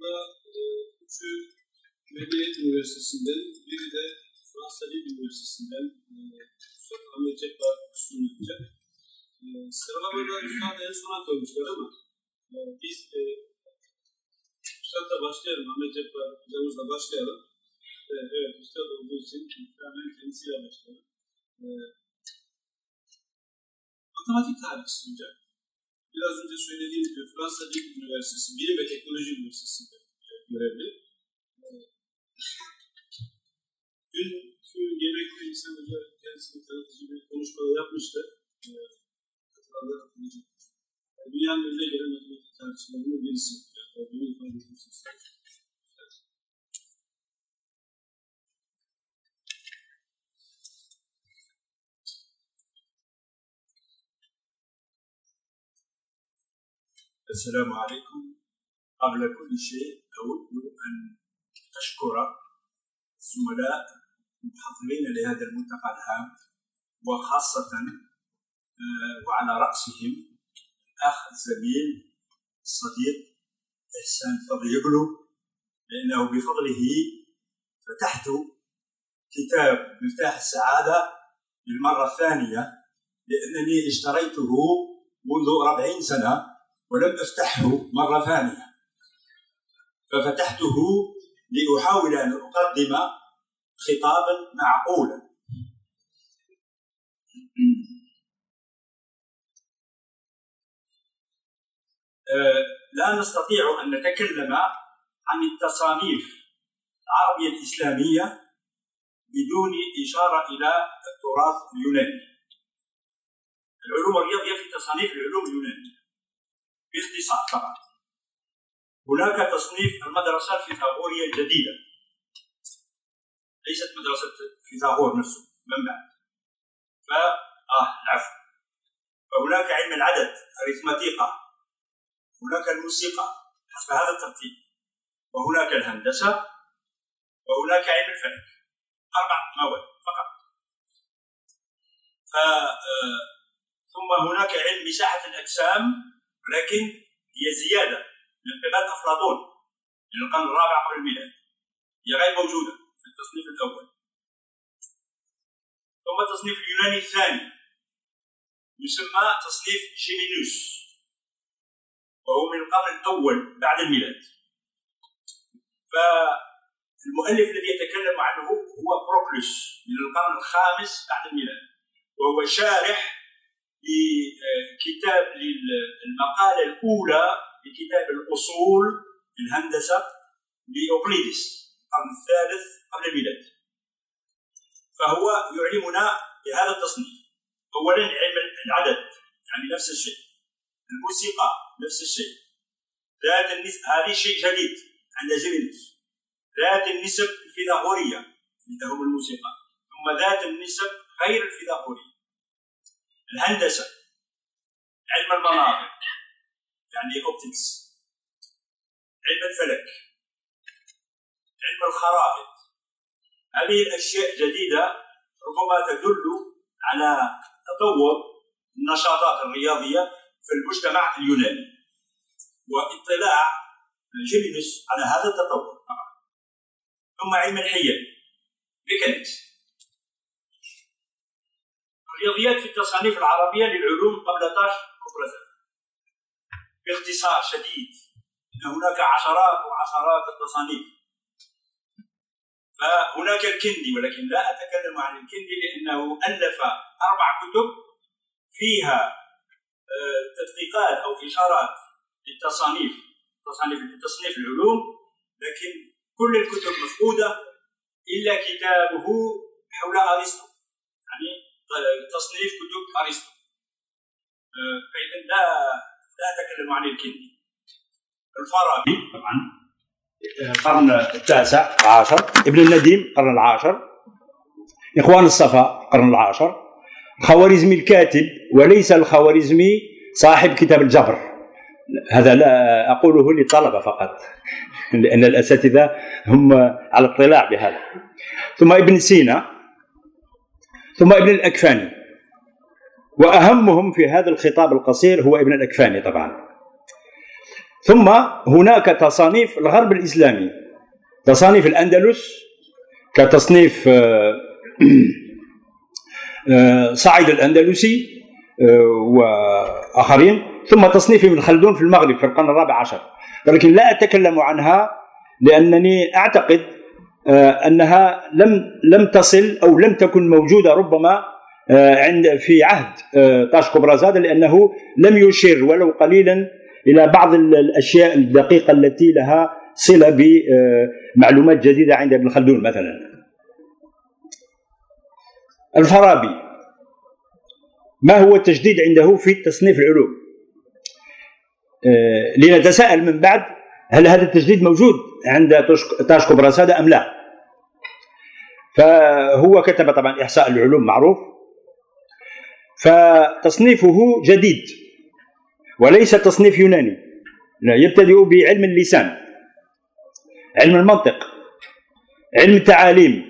burada e, üçü Medeniyet Üniversitesi'nden, biri de Fransa Dil Üniversitesi'nden e, Ahmet Cebbar sunulacak. E, sıralamada Üstad en sona koymuşlar ama e, biz e, Üstad'la başlayalım, Ahmet Cebbar hocamızla başlayalım. E, evet, Üstad olduğu için hemen kendisiyle başlayalım. E, matematik tarihçisi sunacak. Biraz önce söylediğim gibi Fransa Dil Üniversitesi, Bilim ve Teknoloji Üniversitesi'nde görevli. E, Dünkü yemekte İhsan Hoca kendisine tanıtıcı bir konuşma yapmıştı. E, katılanlar. Yani dünyanın önüne gelen matematik tarihçilerinden birisi. Yani, السلام عليكم. قبل كل شيء أود أن أشكر الزملاء المحضرين لهذا الملتقى الهام وخاصة آه، وعلى رأسهم الأخ الزميل الصديق إحسان فضيقلو لأنه بفضله فتحت كتاب مفتاح السعادة للمرة الثانية لأنني اشتريته منذ أربعين سنة. ولم أفتحه مرة ثانية. ففتحته لأحاول أن أقدم خطابا معقولا. آه، لا نستطيع أن نتكلم عن التصانيف العربية الإسلامية بدون إشارة إلى التراث اليوناني. العلوم الرياضية في تصانيف العلوم اليونانية. باختصار طبعا هناك تصنيف المدرسة الفيثاغورية الجديدة. ليست مدرسة فيثاغور نفسه من بعد. ف آه العفو. فهناك علم العدد أريثماتيقا هناك الموسيقى حسب هذا الترتيب. وهناك الهندسة. وهناك علم الفلك. أربع مواد فقط. ف آه، ثم هناك علم مساحة الأجسام. ولكن هي زيادة من قبل أفلاطون من القرن الرابع قبل الميلاد. هي غير موجودة في التصنيف الأول. ثم التصنيف اليوناني الثاني يسمى تصنيف جيمينوس وهو من القرن الأول بعد الميلاد. فالمؤلف الذي يتكلم عنه هو بروكلوس من القرن الخامس بعد الميلاد وهو شارح لكتاب للمقالة الأولى لكتاب الأصول الهندسة لأوقليدس القرن الثالث قبل الميلاد. فهو يعلمنا بهذا التصنيف. أولا علم العدد يعني نفس الشيء. الموسيقى نفس الشيء. ذات النسب هذه شيء جديد عند جيمينوس ذات النسب الفيثاغورية اللي هم الموسيقى. ثم ذات النسب غير الفيثاغورية. الهندسة. علم المناظر يعني اوبتكس علم الفلك. علم الخرائط. هذه الأشياء جديدة ربما تدل على تطور النشاطات الرياضية في المجتمع اليوناني. وإطلاع جيمينوس على هذا التطور. ثم علم الحيل. ميكانيكس. الرياضيات في التصانيف العربية للعلوم قبل طاش كوبرزة باختصار شديد إن هناك عشرات وعشرات التصانيف. فهناك الكندي ولكن لا أتكلم عن الكندي لأنه ألف أربع كتب فيها آه، تدقيقات أو إشارات للتصانيف تصانيف تصنيف العلوم لكن كل الكتب مفقودة إلا كتابه حول يعني تصنيف كتب أرسطو. آه، فإذا لا لا أتكلم عن الكندي الفارابي طبعا. القرن التاسع عشر. ابن النديم القرن العاشر. إخوان الصفا القرن العاشر. خوارزمي الكاتب وليس الخوارزمي صاحب كتاب الجبر. هذا لا أقوله للطلبة فقط لأن الأساتذة هم على اطلاع بهذا. ثم ابن سينا ثم ابن الأكفاني. وأهمهم في هذا الخطاب القصير هو ابن الأكفاني طبعا. ثم هناك تصانيف الغرب الإسلامي. تصانيف الأندلس كتصنيف آه، آه، صعيد الأندلسي وآخرين. ثم تصنيف ابن خلدون في المغرب في القرن الرابع عشر. ولكن لا أتكلم عنها لأنني أعتقد أنها لم لم تصل أو لم تكن موجودة ربما عند في عهد طاشكو برازادا لأنه لم يشير ولو قليلا إلى بعض الأشياء الدقيقة التي لها صلة بمعلومات جديدة عند ابن خلدون مثلا. الفارابي ما هو التجديد عنده في تصنيف العلوم؟ آه، لنتساءل من بعد هل هذا التجديد موجود عند تاشكو براسادا أم لا؟ فهو كتب طبعا إحصاء العلوم معروف. فتصنيفه جديد وليس تصنيف يوناني. يبتدئ بعلم اللسان علم المنطق علم التعاليم.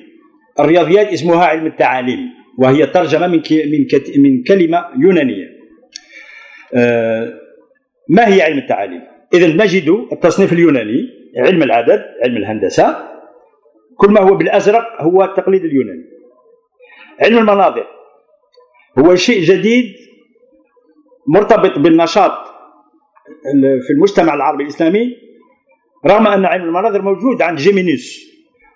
الرياضيات اسمها علم التعاليم وهي ترجمة من من من كلمة يونانية. آه، ما هي علم التعاليم؟ اذا نجد التصنيف اليوناني علم العدد علم الهندسة كل ما هو بالأزرق هو التقليد اليوناني. علم المناظر هو شيء جديد مرتبط بالنشاط في المجتمع العربي الإسلامي رغم أن علم المناظر موجود عند جيمينيوس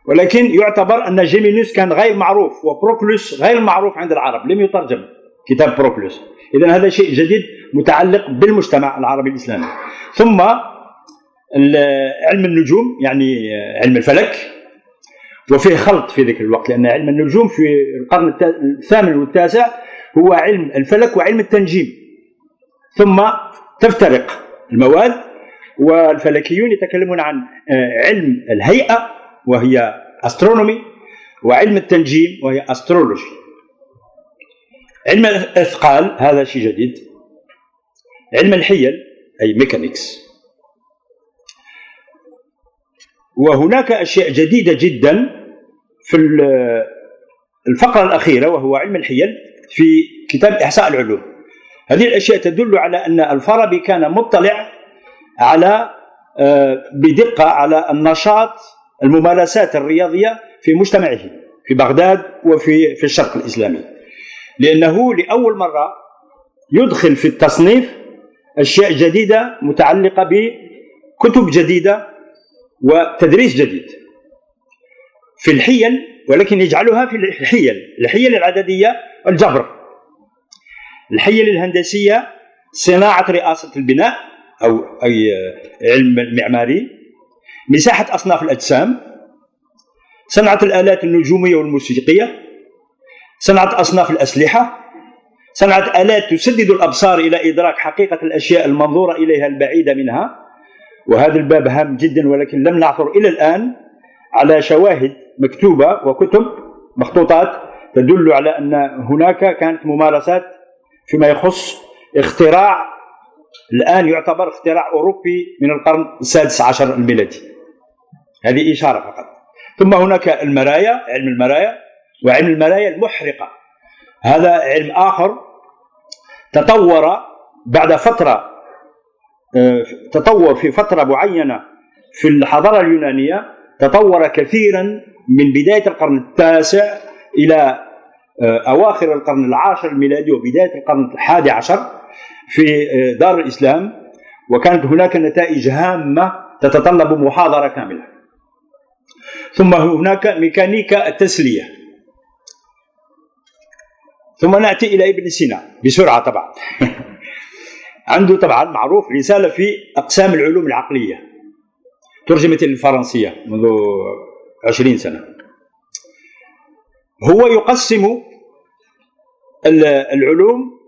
ولكن يعتبر أن جيمينيوس كان غير معروف وبروكلوس غير معروف عند العرب. لم يترجم كتاب بروكلوس. اذا هذا شيء جديد متعلق بالمجتمع العربي الإسلامي. ثم علم النجوم يعني علم الفلك وفيه خلط في ذلك الوقت لأن علم النجوم في القرن الثامن والتاسع هو علم الفلك وعلم التنجيم. ثم تفترق المواد والفلكيون يتكلمون عن آه، علم الهيئة وهي أسترونومي وعلم التنجيم وهي أسترولوجي علم الأثقال هذا شيء جديد. علم الحيل أي ميكانيكس وهناك أشياء جديدة جدا في الفقرة الأخيرة وهو علم الحيل في كتاب إحصاء العلوم. هذه الأشياء تدل على أن الفارابي كان مطلع على آه، بدقة على النشاط الممارسات الرياضية في مجتمعه في بغداد وفي في الشرق الإسلامي. لأنه لأول مرة يدخل في التصنيف أشياء جديدة متعلقة بكتب جديدة وتدريس جديد. في الحيل ولكن يجعلها في الحيل الحيل العددية الجبر. الحيل الهندسية صناعة رئاسة البناء أو أي علم معماري مساحة أصناف الأجسام صنعة الآلات النجومية والموسيقية صنعة أصناف الأسلحة صنعه الات تسدد الأبصار إلى إدراك حقيقة الأشياء المنظورة إليها البعيدة منها؟ وهذا الباب هام جدا ولكن لم نعثر إلى الآن على شواهد مكتوبة وكتب مخطوطات تدل على أن هناك كانت ممارسات فيما يخص اختراع الآن يعتبر اختراع أوروبي من القرن السادس عشر الميلادي. هذه إشارة فقط. ثم هناك المرايا علم المرايا وعلم المرايا المحرقة. هذا علم آخر تطور بعد فترة آه، تطور في فترة معينة في الحضارة اليونانية تطور كثيرا من بداية القرن التاسع إلى آه، أواخر القرن العاشر الميلادي وبداية القرن الحادي عشر في آه، دار الإسلام. وكانت هناك نتائج هامة تتطلب محاضرة كاملة. ثم هناك ميكانيكا التسلية. ثم نأتي إلى ابن سينا بسرعة طبعا. عنده طبعا معروف رسالة في أقسام العلوم العقلية. ترجمت للفرنسية منذ عشرين سنة. هو يقسم العلوم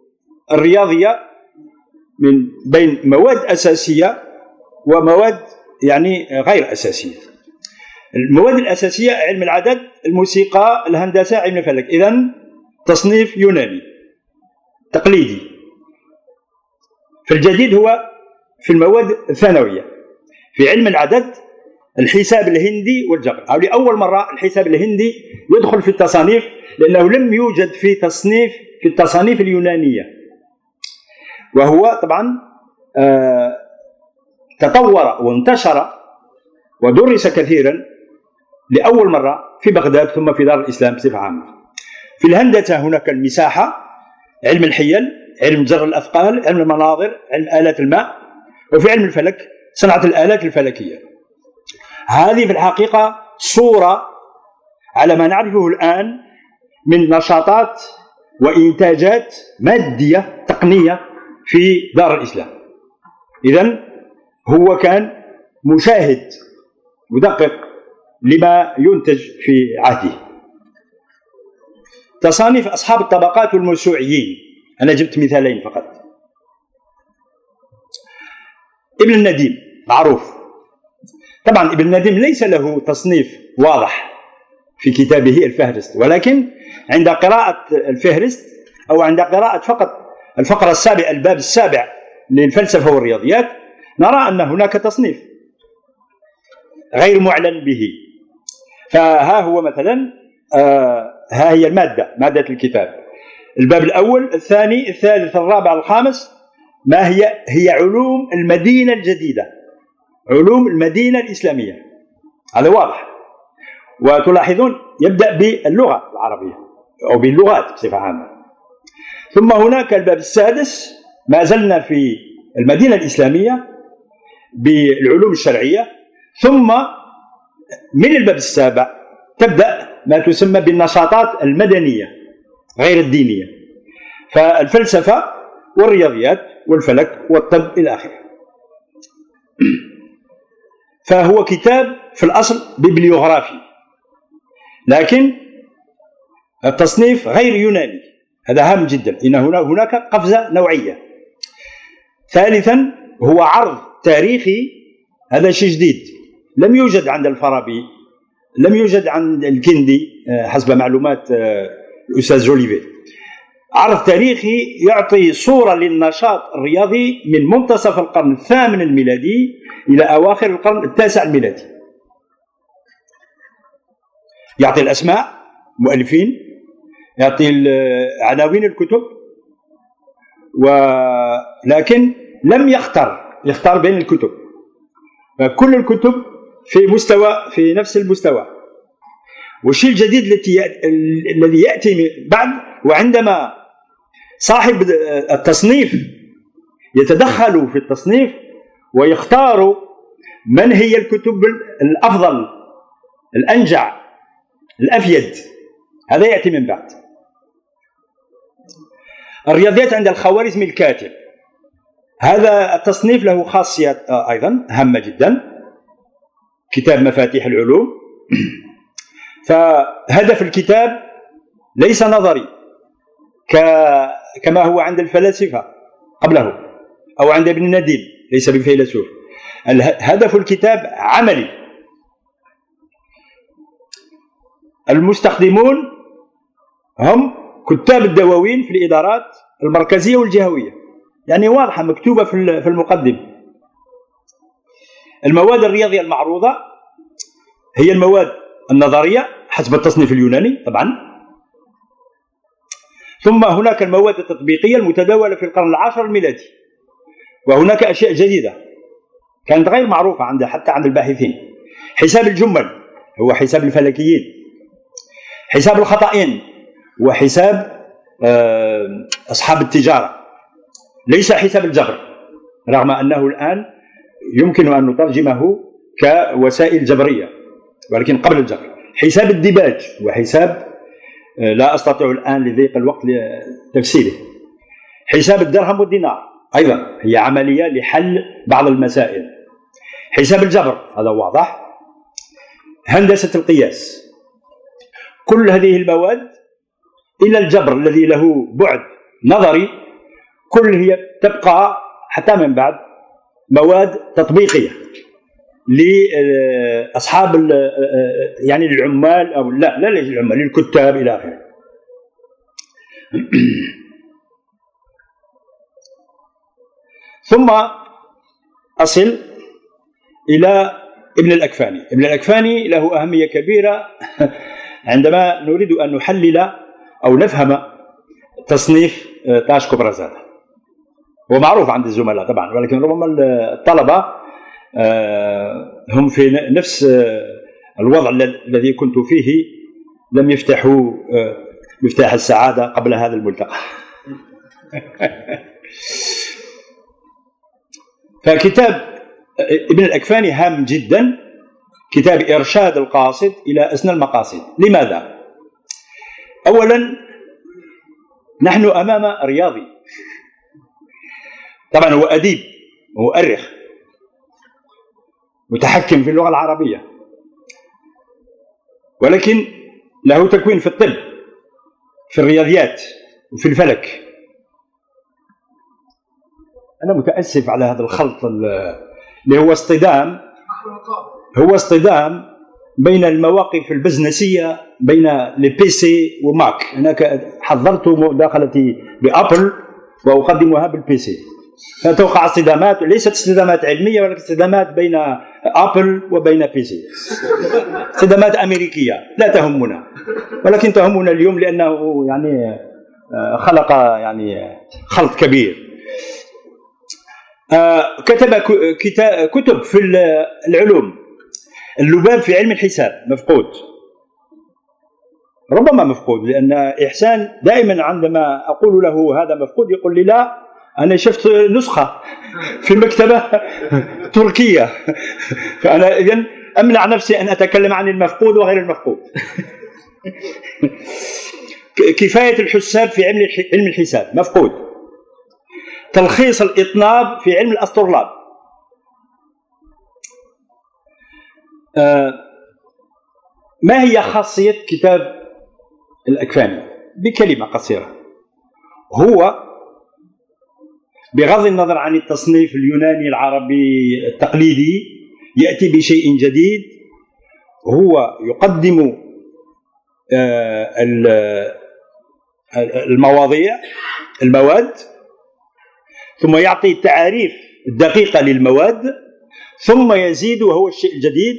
الرياضية من بين مواد أساسية ومواد يعني غير أساسية. المواد الأساسية علم العدد الموسيقى الهندسة علم الفلك. إذا تصنيف يوناني تقليدي. في الجديد هو في المواد الثانوية. في علم العدد الحساب الهندي والجبر أو لأول مرة الحساب الهندي يدخل في التصانيف لأنه لم يوجد في تصنيف في التصانيف اليونانية. وهو طبعا آه تطور وانتشر ودرس كثيرا لأول مرة في بغداد ثم في دار الإسلام بصفة عامة. في الهندسة هناك المساحة علم الحيل علم جر الأثقال علم المناظر علم آلات الماء وفي علم الفلك صنعة الآلات الفلكية. هذه في الحقيقة صورة على ما نعرفه الآن من نشاطات وإنتاجات مادية تقنية في دار الإسلام. إذا هو كان مشاهد مدقق لما ينتج في عهده. تصانيف أصحاب الطبقات والموسوعيين. أنا جبت مثالين فقط. ابن النديم معروف. طبعا ابن النديم ليس له تصنيف واضح في كتابه الفهرست ولكن عند قراءة الفهرست أو عند قراءة فقط الفقرة السابعة الباب السابع للفلسفة والرياضيات نرى أن هناك تصنيف غير معلن به. فها هو مثلا آه ها هي المادة مادة الكتاب. الباب الأول الثاني الثالث الرابع الخامس ما هي؟ هي علوم المدينة الجديدة. علوم المدينة الإسلامية. هذا واضح. وتلاحظون يبدأ باللغة العربية أو باللغات بصفة عامة. ثم هناك الباب السادس ما زلنا في المدينة الإسلامية بالعلوم الشرعية. ثم من الباب السابع تبدأ ما تسمى بالنشاطات المدنية غير الدينية. فالفلسفة والرياضيات والفلك والطب إلى آخره. فهو كتاب في الأصل ببليوغرافي لكن التصنيف غير يوناني. هذا هام جدا. إن هنا هناك قفزة نوعية. ثالثا هو عرض تاريخي. هذا شيء جديد. لم يوجد عند الفارابي. لم يوجد عند الكندي آه، حسب معلومات آه، الأستاذ جوليفي. عرض تاريخي يعطي صورة للنشاط الرياضي من منتصف القرن الثامن الميلادي إلى أواخر القرن التاسع الميلادي. يعطي الأسماء مؤلفين يعطي عناوين الكتب ولكن لم يختار يختار بين الكتب. فكل الكتب في مستوى في نفس المستوى. والشيء الجديد الذي يأتي بعد وعندما صاحب التصنيف يتدخل في التصنيف ويختار من هي الكتب الأفضل الأنجع الأفيد هذا يأتي من بعد. الرياضيات عند الخوارزمي الكاتب. هذا التصنيف له خاصية آه، أيضا هامة جدا. كتاب مفاتيح العلوم. فهدف الكتاب ليس نظري كما هو عند الفلاسفة قبله أو عند ابن النديم ليس بفيلسوف. هدف الكتاب عملي. المستخدمون هم كتاب الدواوين في الإدارات المركزية والجهوية يعني واضحة مكتوبة في المقدمة. المواد الرياضية المعروضة هي المواد النظرية حسب التصنيف اليوناني طبعا. ثم هناك المواد التطبيقية المتداولة في القرن العاشر الميلادي. وهناك أشياء جديدة كانت غير معروفة عند حتى عند الباحثين. حساب الجمل هو حساب الفلكيين. حساب الخطأين وحساب آه، أصحاب التجارة. ليس حساب الجبر رغم أنه الآن يمكن أن نترجمه كوسائل جبرية ولكن قبل الجبر. حساب الديباج وحساب آه، لا أستطيع الآن لضيق الوقت لتفسيره. حساب الدرهم والدينار أيضا هي عملية لحل بعض المسائل. حساب الجبر هذا واضح. هندسة القياس. كل هذه المواد إلى الجبر الذي له بعد نظري كل هي تبقى حتى من بعد مواد تطبيقية لاصحاب يعني العمال أو لا لا للعمال للكتاب إلى آخره. ثم أصل إلى ابن الأكفاني. ابن الأكفاني له أهمية كبيرة. عندما نريد أن نحلل أو نفهم تصنيف تاشكو برازادا هو معروف عند الزملاء طبعا ولكن ربما الطلبة آه، هم في نفس الوضع الذي كنت فيه لم يفتحوا مفتاح السعادة قبل هذا الملتقى. فكتاب ابن الأكفاني هام جدا كتاب إرشاد القاصد إلى أسنى المقاصد. لماذا؟ أولا نحن أمام رياضي. طبعا هو أديب مؤرخ متحكم في اللغة العربية ولكن له تكوين في الطب في الرياضيات وفي الفلك. أنا متأسف على هذا الخلط اللي هو اصطدام هو اصطدام بين المواقف البزنسية بين البي سي وماك. أنا حضرت مداخلتي بأبل وأقدمها بالبي فتوقع اصطدامات ليست اصطدامات علمية ولكن اصطدامات بين أبل وبين بي سي اصطدامات أمريكية لا تهمنا. ولكن تهمنا اليوم لأنه يعني آه، خلق يعني خلط كبير. آه، كتب كتب في العلوم. اللباب في علم الحساب مفقود. ربما مفقود لأن إحسان دائما عندما أقول له هذا مفقود يقول لي لا أنا شفت نسخة في مكتبة تركية. فأنا اذا أمنع نفسي أن أتكلم عن المفقود وغير المفقود. كفاية الحساب في علم علم الحساب. مفقود. تلخيص الإطناب في علم الأسطرلاب. آه، ما هي خاصية كتاب الاكفاني بكلمة قصيرة. هو بغض النظر عن التصنيف اليوناني العربي التقليدي يأتي بشيء جديد. هو يقدم آه، المواضيع المواد ثم يعطي التعاريف الدقيقة للمواد ثم يزيد وهو الشيء الجديد.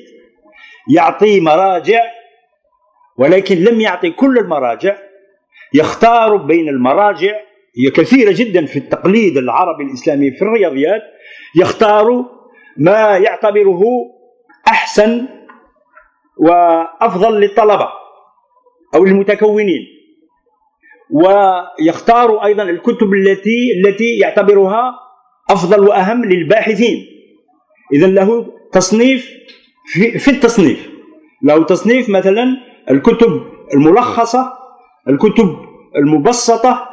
يعطي مراجع ولكن لم يعطي كل المراجع. يختار بين المراجع هي كثيرة جدا في التقليد العربي الإسلامي في الرياضيات يختار ما يعتبره أحسن وأفضل للطلبة أو المتكونين ويختار أيضا الكتب التي التي يعتبرها أفضل وأهم للباحثين. اذا له تصنيف في, في التصنيف. له تصنيف مثلا الكتب الملخصة الكتب المبسطة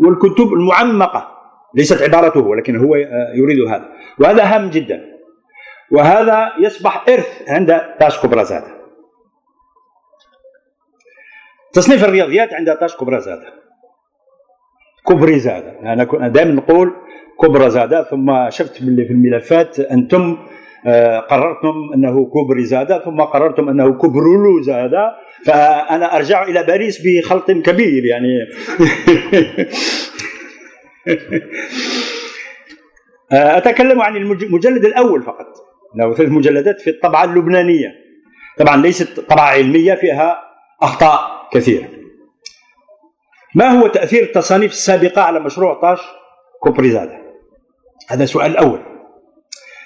والكتب المعمقة ليست عبارته ولكن هو يريد هذا. وهذا هام جدا. وهذا يصبح إرث عند تاشكو برازادا تصنيف الرياضيات عند تاشكو برازادا كبري زاده. أنا دائما نقول كبرى زاده ثم شفت في الملفات أنتم آه، قررتم أنه كوبري زاده ثم قررتم أنه كبرولو زاده فأنا أرجع إلى باريس بخلط كبير يعني. آه، أتكلم عن المجلد الأول فقط. له ثلاث مجلدات في الطبعة اللبنانية. طبعا ليست طبعة علمية فيها أخطاء كثيرة. ما هو تأثير التصانيف السابقة على مشروع طاش كوبريزادا هذا سؤال أول.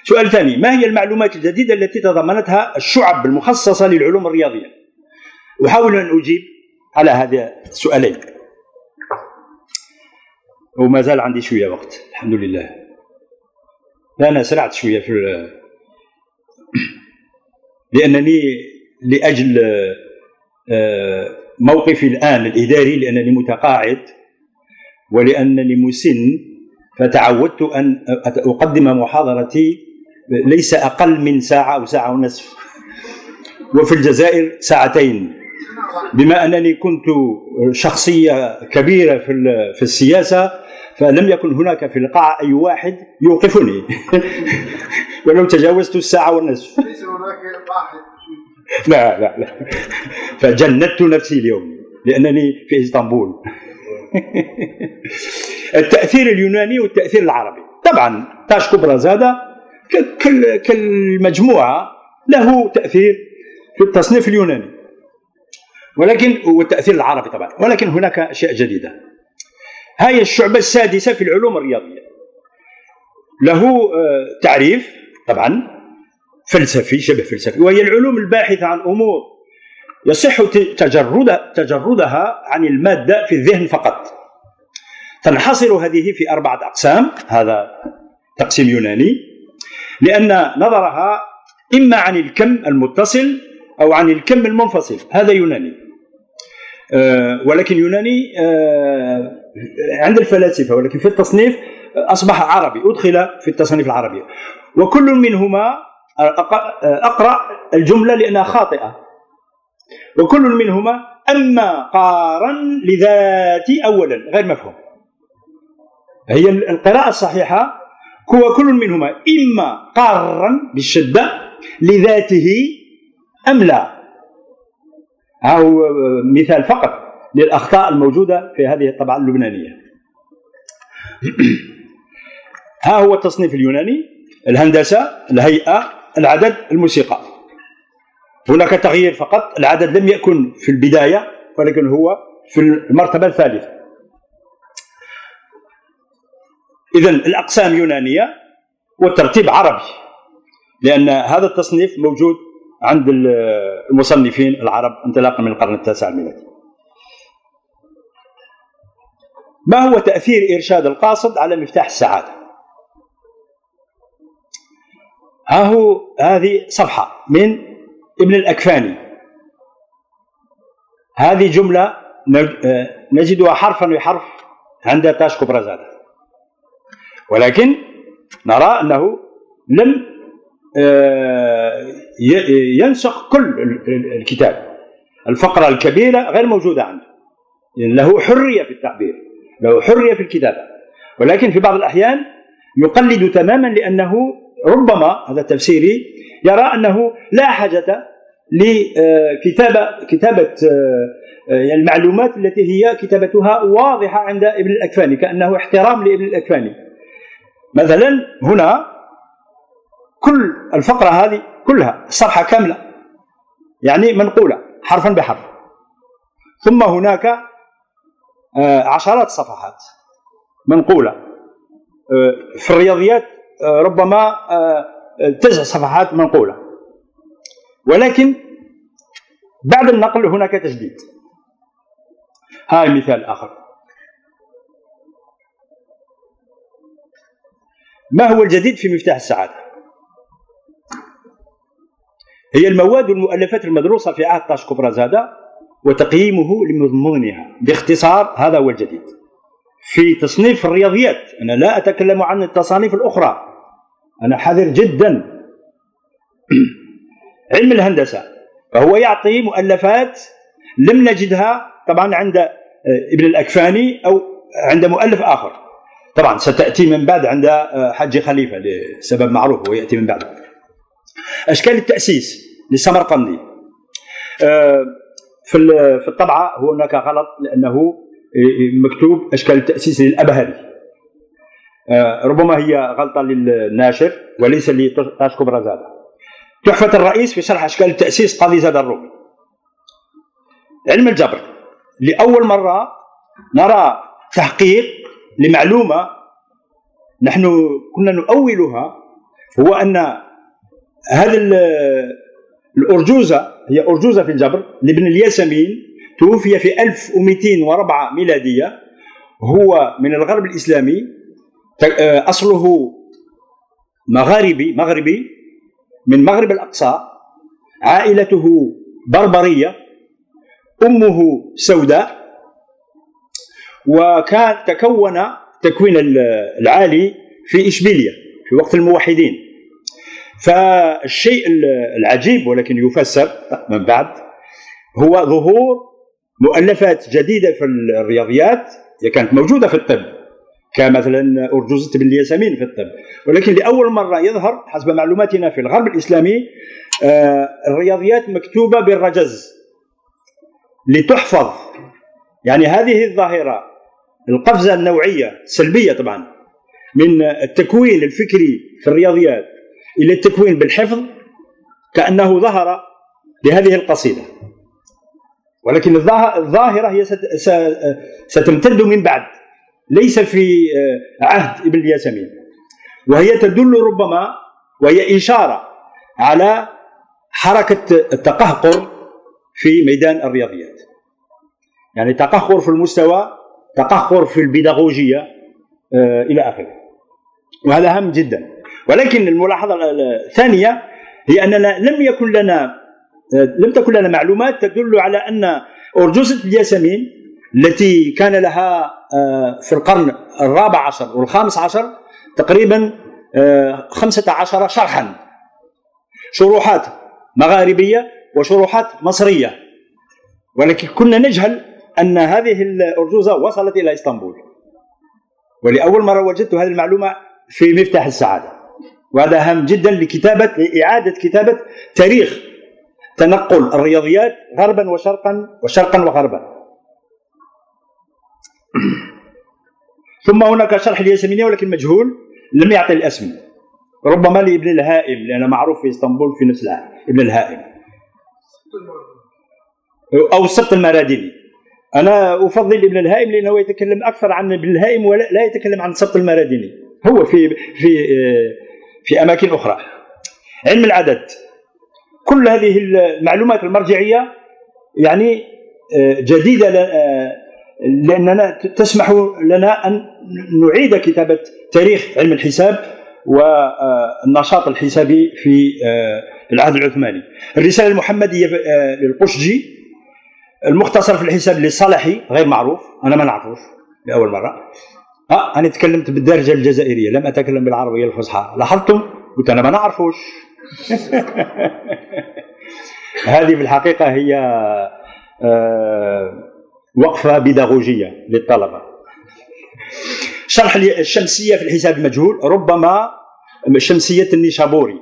سؤال ثاني ما هي المعلومات الجديدة التي تضمنتها الشعب المخصصة للعلوم الرياضية؟ أحاول أن أجيب على هذا السؤالين. وما زال عندي شوية وقت الحمد لله. أنا سرعت شوية في لأنني لأجل آه موقفي الآن الإداري لأنني متقاعد ولأنني مسن فتعودت أن أقدم محاضرتي ليس أقل من ساعة أو ساعة ونصف. وفي الجزائر ساعتين. بما أنني كنت شخصية كبيرة في في السياسة فلم يكن هناك في القاعة أي واحد يوقفني. ولو تجاوزت الساعة والنصف ليس هناك لا لا لا. فجندت نفسي اليوم لأنني في إسطنبول. التأثير اليوناني والتأثير العربي. طبعا تاش كبرى زادا كالمجموعة له تأثير في التصنيف اليوناني. ولكن والتأثير العربي طبعا. ولكن هناك أشياء جديدة. هي الشعبة السادسة في العلوم الرياضية. له آه، تعريف طبعا فلسفي شبه فلسفي. وهي العلوم الباحثة عن أمور يصح تجرد تجردها عن المادة في الذهن فقط. تنحصر هذه في أربعة أقسام. هذا تقسيم يوناني لأن نظرها إما عن الكم المتصل أو عن الكم المنفصل. هذا يوناني. أه ولكن يوناني أه عند الفلاسفة ولكن في التصنيف أصبح عربي أدخل في التصنيف العربي. وكل منهما أقرأ الجملة لأنها خاطئة. وكل منهما أما قارا لذاتي أولا غير مفهوم. هي القراءة الصحيحة هو كل منهما إما قارا بالشدة لذاته أم لا. أو مثال فقط للأخطاء الموجودة في هذه الطبعة اللبنانية. ها هو التصنيف اليوناني الهندسة الهيئة العدد الموسيقى. هناك تغيير فقط العدد لم يكن في البداية ولكن هو في المرتبة الثالثة. إذا الأقسام يونانية والترتيب عربي لأن هذا التصنيف موجود عند المصنفين العرب انطلاقا من القرن التاسع الميلادي. ما هو تأثير إرشاد القاصد على مفتاح السعادة؟ ها هو هذه صفحة من ابن الأكفاني. هذه جملة نجدها حرفا بحرف عند تاشكو برازادا ولكن نرى أنه لم ينسخ كل الكتاب. الفقرة الكبيرة غير موجودة عنده. له حرية في التعبير له حرية في الكتابة. ولكن في بعض الأحيان يقلد تماما لأنه ربما هذا تفسيري يرى أنه لا حاجة لكتابة كتابة المعلومات التي هي كتابتها واضحة عند ابن الأكفاني كأنه احترام لابن الأكفاني. مثلا هنا كل الفقرة هذه كلها صفحة كاملة يعني منقولة حرفا بحرف. ثم هناك عشرات الصفحات منقولة. في الرياضيات ربما تسع صفحات منقولة. ولكن بعد النقل هناك تجديد. هاي مثال آخر. ما هو الجديد في مفتاح السعادة؟ هي المواد والمؤلفات المدروسة في عهد تاشكو برازادا وتقييمه لمضمونها. باختصار هذا هو الجديد. في تصنيف الرياضيات أنا لا أتكلم عن التصانيف الأخرى. أنا حذر جدا. علم الهندسة فهو يعطي مؤلفات لم نجدها طبعا عند ابن الأكفاني أو عند مؤلف آخر. طبعا ستأتي من بعد عند حج خليفة لسبب معروف هو يأتي من بعد. أشكال التأسيس للسمرقندي في في الطبعة هناك غلط لأنه مكتوب أشكال التأسيس للأبهري. ربما هي غلطة للناشر وليس لتاشكو برازادا تحفة الرئيس في شرح أشكال التأسيس قاضي زاد الرومي علم الجبر. لأول مرة نرى تحقيق لمعلومة نحن كنا نؤولها هو أن هذا الأرجوزة هي أرجوزة في الجبر لابن الياسمين توفي في 1204 ميلادية هو من الغرب الإسلامي أصله مغاربي مغربي من مغرب الأقصى عائلته بربرية أمه سوداء وكان تكون تكوين العالي في إشبيلية في وقت الموحدين. فالشيء العجيب ولكن يفسر من بعد هو ظهور مؤلفات جديدة في الرياضيات هي كانت موجودة في الطب كمثلا أرجوزة بن الياسمين في الطب. ولكن لأول مرة يظهر حسب معلوماتنا في الغرب الإسلامي الرياضيات مكتوبة بالرجز لتحفظ يعني هذه الظاهرة القفزة النوعية سلبية طبعا من التكوين الفكري في الرياضيات إلى التكوين بالحفظ كأنه ظهر بهذه القصيدة. ولكن الظاهرة هي ستمتد من بعد ليس في عهد ابن الياسمين. وهي تدل ربما وهي إشارة على حركة التقهقر في ميدان الرياضيات. يعني تقهقر في المستوى تقهقر في البيداغوجية آه، إلى آخره. وهذا هام جدا. ولكن الملاحظة الثانية هي أننا لم يكن لنا آه، لم تكن لنا معلومات تدل على أن ارجوزه الياسمين التي كان لها آه، في القرن الرابع عشر والخامس عشر تقريبا خمسة عشر شرحا. شروحات مغاربية وشروحات مصرية. ولكن كنا نجهل أن هذه الأرجوزة وصلت إلى إسطنبول. ولأول مرة وجدت هذه المعلومة في مفتاح السعادة. وهذا هام جدا لكتابة لإعادة كتابة تاريخ تنقل الرياضيات غربا وشرقا وشرقا وغربا. ثم هناك شرح الياسمينية ولكن مجهول لم يعطي الاسم ربما لابن الهائم لأنه معروف في إسطنبول في نفس العام. ابن الهائم. أو السبط المرادلي أنا أفضل ابن الهائم لأنه يتكلم أكثر عن ابن الهائم ولا لا يتكلم عن السبط المرادلي هو في في في أماكن أخرى. علم العدد. كل هذه المعلومات المرجعية يعني جديدة لأننا تسمح لنا أن نعيد كتابة تاريخ علم الحساب والنشاط الحسابي في العهد العثماني. الرسالة المحمدية للقشجي المختصر في الحساب اللي صالحي غير معروف أنا ما نعرفوش لأول مرة. آه أنا تكلمت بالدارجه الجزائرية لم أتكلم بالعربية الفصحى. لاحظتم؟ قلت أنا ما نعرفوش. هذه في الحقيقة هي آه وقفة بيداغوجية للطلبة. شرح الشمسية في الحساب المجهول ربما شمسية النيشابوري.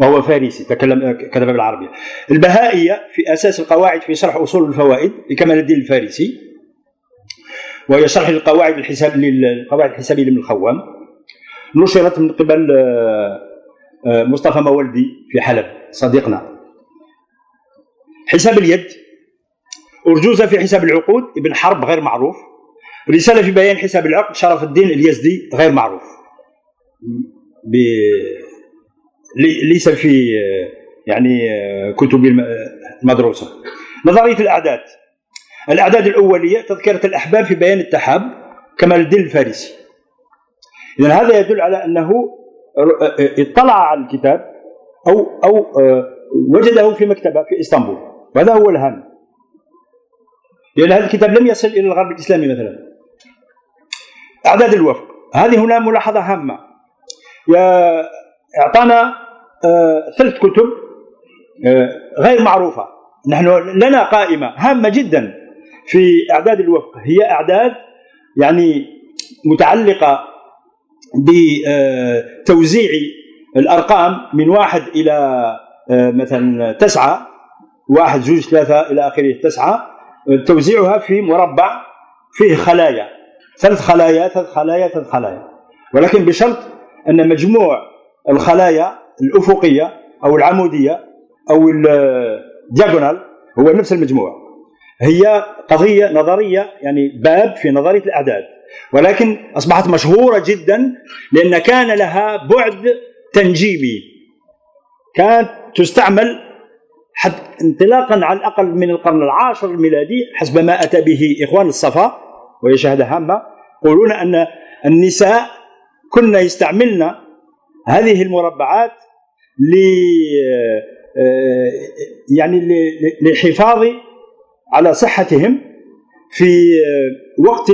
وهو فارسي تكلم كتب بالعربية. البهائية في أساس القواعد في شرح أصول الفوائد لكمال الدين الفارسي وهي شرح القواعد الحساب للقواعد الحسابية لابن الخوام نشرت من قبل آه، آه، مصطفى مولدي في حلب صديقنا. حساب اليد. أرجوزة في حساب العقود ابن حرب غير معروف. رسالة في بيان حساب العقد شرف الدين اليزدي غير معروف. ليس في يعني كتب المدروسة نظرية الأعداد. الأعداد الأولية تذكرة الأحباب في بيان التحاب كمال الدين الفارسي. إذا هذا يدل على أنه اطلع على الكتاب أو أو وجده في مكتبة في إسطنبول. وهذا هو الهام. لأن هذا الكتاب لم يصل إلى الغرب الإسلامي مثلا. أعداد الوفق. هذه هنا ملاحظة هامة. أعطانا آه ثلاث كتب آه غير معروفة. نحن لنا قائمة هامة جدا في أعداد الوفق. هي أعداد يعني متعلقة بتوزيع الأرقام من واحد إلى آه، مثلا تسعة واحد جوج ثلاثة إلى آخره تسعة. توزيعها في مربع فيه خلايا. ثلاث خلايا ثلاث خلايا ثلاث خلايا. ولكن بشرط أن مجموع الخلايا الأفقية أو العمودية أو الدياغونال هو نفس المجموع. هي قضية نظرية يعني باب في نظرية الأعداد. ولكن أصبحت مشهورة جدا لأن كان لها بعد تنجيبي. كانت تستعمل حتى انطلاقا على الأقل من القرن العاشر الميلادي حسب ما أتى به إخوان الصفا وهي شهاده هامة يقولون أن النساء كن يستعملن هذه المربعات يعني للحفاظ على صحتهم في وقت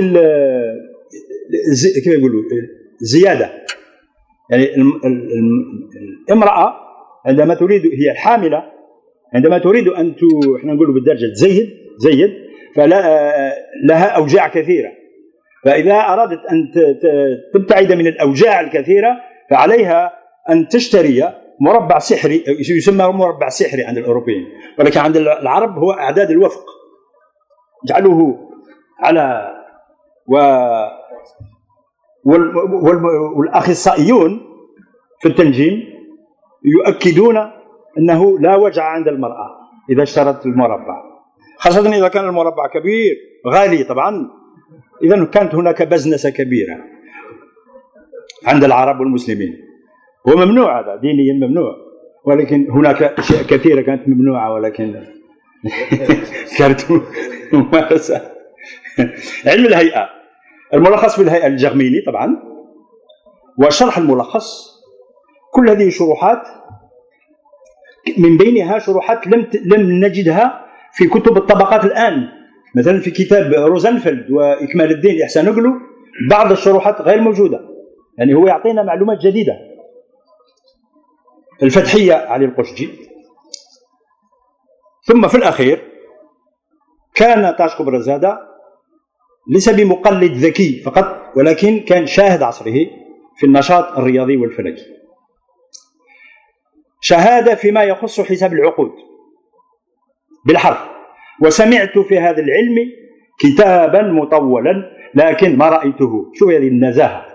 كيف يقولوا؟ الزياده يعني الامرأة عندما تريد هي الحامله عندما تريد أن إحنا نقول بالدرجة تزيد زيد فلا لها أوجاع كثيرة. فإذا أرادت أن تبتعد من الأوجاع الكثيرة فعليها أن تشتري مربع سحري يسمى مربع سحري عند الأوروبيين. ولكن عند العرب هو أعداد الوفق. جعلوه على و والأخصائيون في التنجيم يؤكدون أنه لا وجع عند المرأة إذا اشترت المربع. خاصة إذا كان المربع كبير غالي طبعا. اذا كانت هناك بزنسة كبيرة عند العرب والمسلمين. هو ممنوع هذا دينيا ممنوع. ولكن هناك أشياء كثيرة كانت ممنوعة ولكن كانت ممارسة. علم الهيئة. الملخص في الهيئة الجغميني طبعا. وشرح الملخص. كل هذه شروحات من بينها شروحات لم لم نجدها في كتب الطبقات الآن. مثلا في كتاب روزنفلد وإكمال الدين احسان أغلو بعض الشروحات غير موجودة. يعني هو يعطينا معلومات جديدة. الفتحية علي القشجي. ثم في الأخير كان تاشكو برزاده ليس بمقلد ذكي فقط ولكن كان شاهد عصره في النشاط الرياضي والفلكي. شهادة فيما يخص حساب العقود بالحرف وسمعت في هذا العلم كتابا مطولا لكن ما رأيته. شو هذه النزاهة؟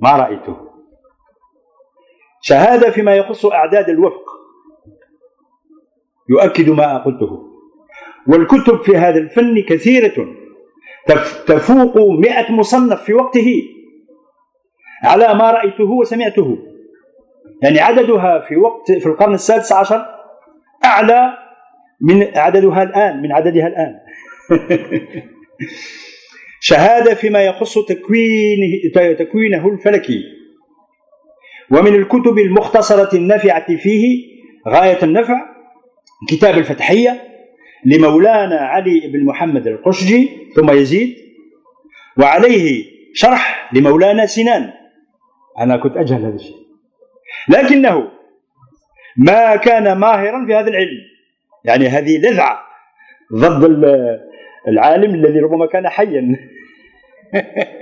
ما رأيته. شهادة فيما يخص أعداد الوفق. يؤكد ما قلته. والكتب في هذا الفن كثيرة تفوق مئة مصنف في وقته. على ما رأيته وسمعته. يعني عددها في وقت في القرن السادس عشر أعلى من عددها الآن من عددها الآن. شهادة فيما يخص تكوينه, تكوينه الفلكي. ومن الكتب المختصرة النافعة فيه غاية النفع كتاب الفتحية لمولانا علي بن محمد القشجي ثم يزيد وعليه شرح لمولانا سنان. أنا كنت أجهل هذا الشيء. لكنه ما كان ماهرا في هذا العلم. يعني هذه لذعة ضد العالم الذي ربما كان حيا.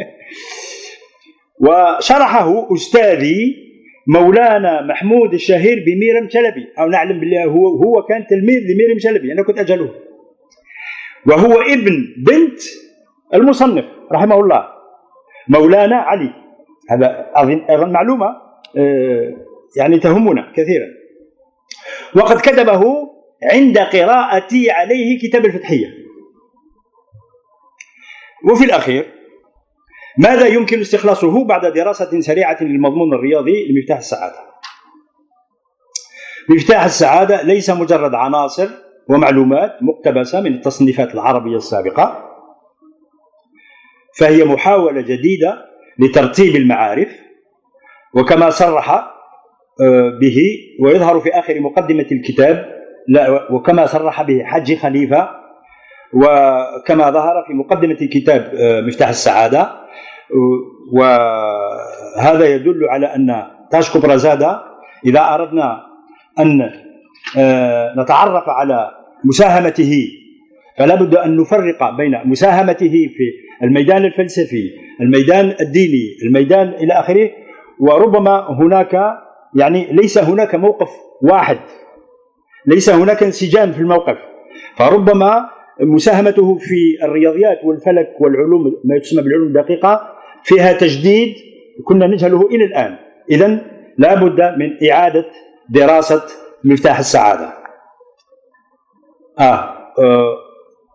وشرحه أستاذي مولانا محمود الشهير بميرم شلبي أو نعلم بالله هو هو كان تلميذ لميرم شلبي أنا كنت أجله وهو ابن بنت المصنف رحمه الله مولانا علي. هذا أظن معلومة آه، يعني تهمنا كثيرا. وقد كتبه عند قراءتي عليه كتاب الفتحية. وفي الأخير ماذا يمكن استخلاصه بعد دراسة سريعة للمضمون الرياضي لمفتاح السعادة؟ مفتاح السعادة ليس مجرد عناصر ومعلومات مقتبسة من التصنيفات العربية السابقة فهي محاولة جديدة لترتيب المعارف وكما صرح آه، به ويظهر في آخر مقدمة الكتاب لا وكما صرح به حج خليفة وكما ظهر في مقدمة الكتاب آه، مفتاح السعادة وهذا يدل على أن تاج كوبرازادا إذا أردنا أن آه، نتعرف على مساهمته فلا بد أن نفرق بين مساهمته في الميدان الفلسفي الميدان الديني الميدان إلى آخره وربما هناك يعني ليس هناك موقف واحد ليس هناك انسجام في الموقف فربما مساهمته في الرياضيات والفلك والعلوم ما يسمى بالعلوم الدقيقة فيها تجديد كنا نجهله إلى الآن. اذا لا بد من إعادة دراسة مفتاح السعادة. آه. آه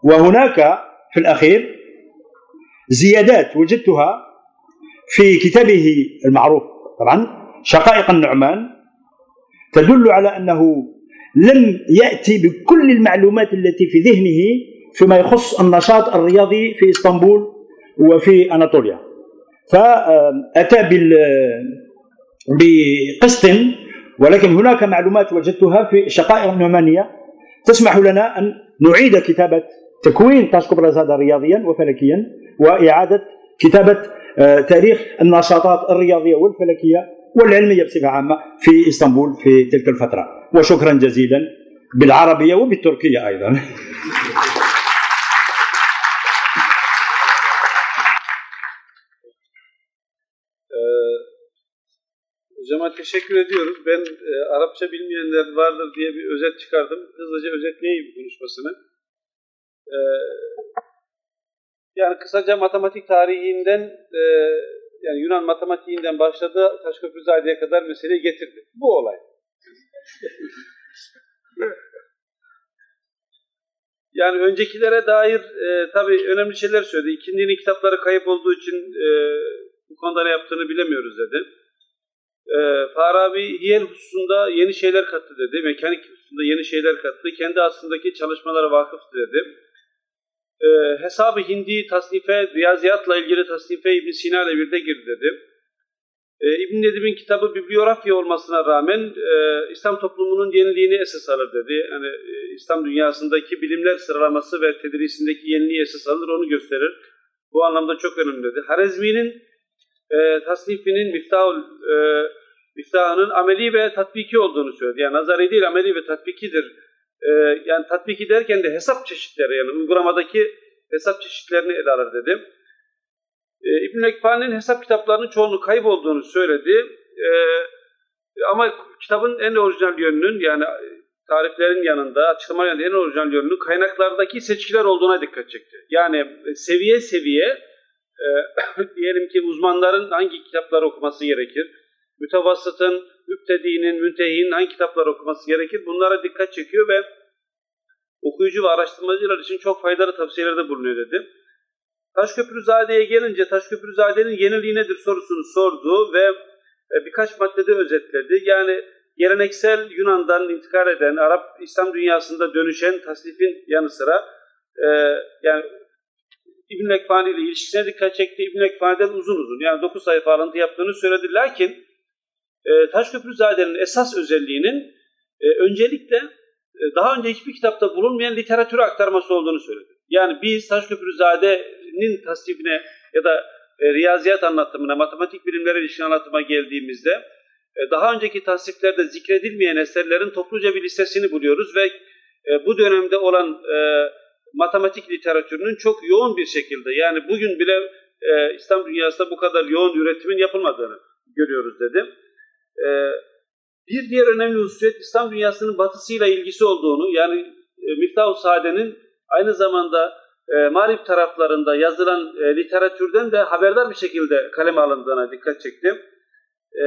وهناك في الأخير زيادات وجدتها في كتابه المعروف. طبعا شقائق النعمان تدل على أنه لم يأتي بكل المعلومات التي في ذهنه فيما يخص النشاط الرياضي في إسطنبول وفي اناطوليا فأتى بقسط ولكن هناك معلومات وجدتها في شقائق النعمانية تسمح لنا أن نعيد كتابة تكوين طاش كبرى رياضيا وفلكيا وإعادة كتابة آه، تاريخ النشاطات الرياضية والفلكية والعلمية بصفة عامة في إسطنبول في تلك الفترة. وشكرا جزيلا بالعربية وبالتركية أيضا. Hocama teşekkür ediyoruz. Ben e, Arapça bilmeyenler vardır diye bir özet çıkardım. Hızlıca özetleyeyim konuşmasını. E, yani kısaca matematik tarihinden e, yani Yunan matematiğinden başladı Taşköprüzade'ye kadar meseleyi getirdi. Bu olay. yani öncekilere dair e, tabii önemli şeyler söyledi. İkindinin kitapları kayıp olduğu için e, bu konuda ne yaptığını bilemiyoruz dedi. E, Farabi hiyel hususunda yeni şeyler kattı dedi. Mekanik hususunda yeni şeyler kattı. Kendi aslındaki çalışmalara vakıftı dedi. E, Hesab-ı Hindi tasnife, riyaziyatla ilgili tasnife İbn Sina ile birde girdi dedi. E, İbn Nedim'in kitabı bibliografya olmasına rağmen e, İslam toplumunun yeniliğini esas alır dedi. Yani e, İslam dünyasındaki bilimler sıralaması ve tedrisindeki yeniliği esas alır, onu gösterir. Bu anlamda çok önemli dedi. Harezmi'nin e, tasnifinin miftahul, e, miftahının ameli ve tatbiki olduğunu söyledi. Yani nazari değil, ameli ve tatbikidir. E, yani tatbiki derken de hesap çeşitleri, yani uygulamadaki hesap çeşitlerini ele alır dedi. E, İbn-i Ekbani'nin hesap kitaplarının çoğunluğu kaybolduğunu söyledi. E, ama kitabın en orijinal yönünün yani tariflerin yanında, açıklamaların en orijinal yönünün kaynaklardaki seçkiler olduğuna dikkat çekti. Yani seviye seviye e, diyelim ki uzmanların hangi kitapları okuması gerekir, mütevassıtın, müptediğinin, müntehinin hangi kitapları okuması gerekir bunlara dikkat çekiyor ve okuyucu ve araştırmacılar için çok faydalı tavsiyelerde bulunuyor dedi. Taşköprüzade'ye gelince Taşköprüzade'nin yeniliği nedir sorusunu sordu ve e, birkaç maddede özetledi. Yani geleneksel Yunan'dan intikal eden, Arap İslam dünyasında dönüşen tasnifin yanı sıra e, yani İbn-i Ekfani ile ilişkisine dikkat çekti. İbn-i Ekfani'den uzun uzun yani 9 sayfa alıntı yaptığını söyledi. Lakin e, Taşköprüzade'nin esas özelliğinin e, öncelikle e, daha önce hiçbir kitapta bulunmayan literatüre aktarması olduğunu söyledi. Yani biz Taşköprüzade'nin tasnifine ya da e, riyaziyat anlatımına, matematik bilimlere ilişkin anlatıma geldiğimizde e, daha önceki tasniflerde zikredilmeyen eserlerin topluca bir listesini buluyoruz ve e, bu dönemde olan e, matematik literatürünün çok yoğun bir şekilde yani bugün bile e, İslam dünyasında bu kadar yoğun üretimin yapılmadığını görüyoruz dedim. E, bir diğer önemli hususiyet İslam dünyasının batısıyla ilgisi olduğunu yani e, Miftah-ı Saade'nin aynı zamanda e, Marif taraflarında yazılan e, literatürden de haberdar bir şekilde kaleme alındığına dikkat çektim. E,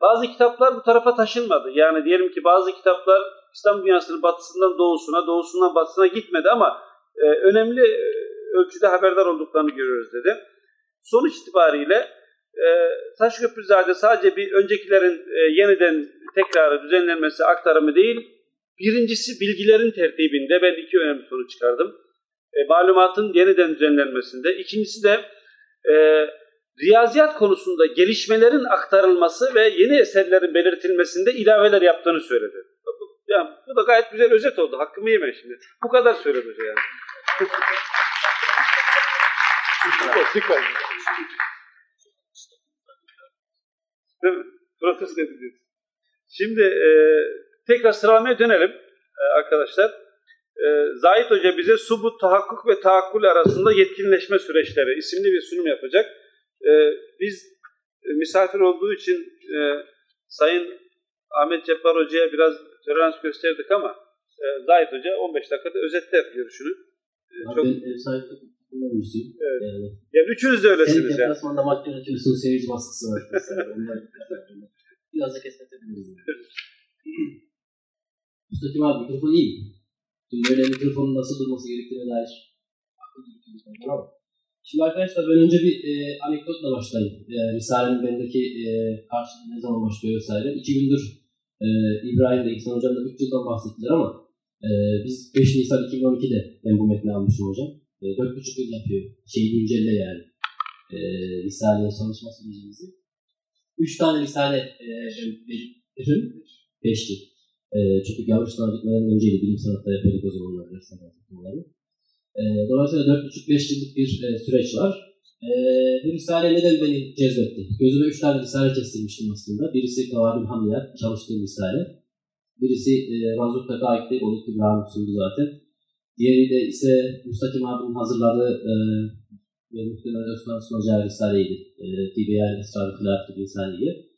bazı kitaplar bu tarafa taşınmadı. Yani diyelim ki bazı kitaplar İslam dünyasının batısından doğusuna, doğusundan batısına gitmedi ama e, önemli ölçüde haberdar olduklarını görüyoruz dedi. Sonuç itibariyle e, Taşköprüzade sadece bir öncekilerin e, yeniden tekrarı düzenlenmesi, aktarımı değil, birincisi bilgilerin tertibinde ben iki önemli sonuç çıkardım. E, malumatın yeniden düzenlenmesinde. İkincisi de e, riyaziyat konusunda gelişmelerin aktarılması ve yeni eserlerin belirtilmesinde ilaveler yaptığını söyledi. Yani bu da gayet güzel özet oldu. Hakkımı yeme şimdi. Bu kadar söyledi yani. Süper. Protesto edeceğiz. Şimdi e, tekrar sıralamaya dönelim e, arkadaşlar. E, Zahit Hoca bize subut, tahakkuk ve tahakkul arasında yetkinleşme süreçleri isimli bir sunum yapacak. E, biz e, misafir olduğu için e, Sayın Ahmet Cebbar Hoca'ya biraz tolerans gösterdik ama e, Zahit Hoca 15 dakikada özetler görüşünü. E, çok... Ben sahibi kullanmıştım. Evet. Yani, yani üçünüz de öylesiniz. Senin deplasmanda maç yönetiyorsun, seyirci baskısı var. Mesela. Biraz da kesmetebiliriz. Müstakim abi mikrofon iyi mi? Şimdi böyle mikrofonun nasıl durması gerektiğine dair ama. Şimdi arkadaşlar ben önce bir e, anekdotla başlayayım. E, Risale'nin bendeki e, karşılığı ne zaman başlıyor vesaire. İki gündür e, İbrahim de İhsan Hocam da 3 yıldan bahsettiler ama e, biz 5 Nisan 2012'de ben bu metni almışım hocam. E, 4,5 yıl yapıyor. Şeyi güncelle yani. E, Risale'nin çalışması diyeceğimizi. 3 tane Risale e, ürün 5 yıl. E, çünkü Gavuş'tan gitmeden önceydi. Bilim sanatta yapıyorduk o zamanlar ders sanatı e, Dolayısıyla 4,5-5 yıllık bir e, süreç var. E, bu Risale neden beni cezbetti? Gözüme 3 tane Risale kestirmiştim aslında. Birisi Kavadül Hamiyat, çalıştığım Risale. Birisi e, Razuk Tekaik'te, onu sundu zaten. Diğeri de ise Mustakim abinin hazırladığı e, ve muhtemelen Özkan sunacağı Risale'ydi. E, Tibeyan Esrar-ı Hilaf Risale'yi.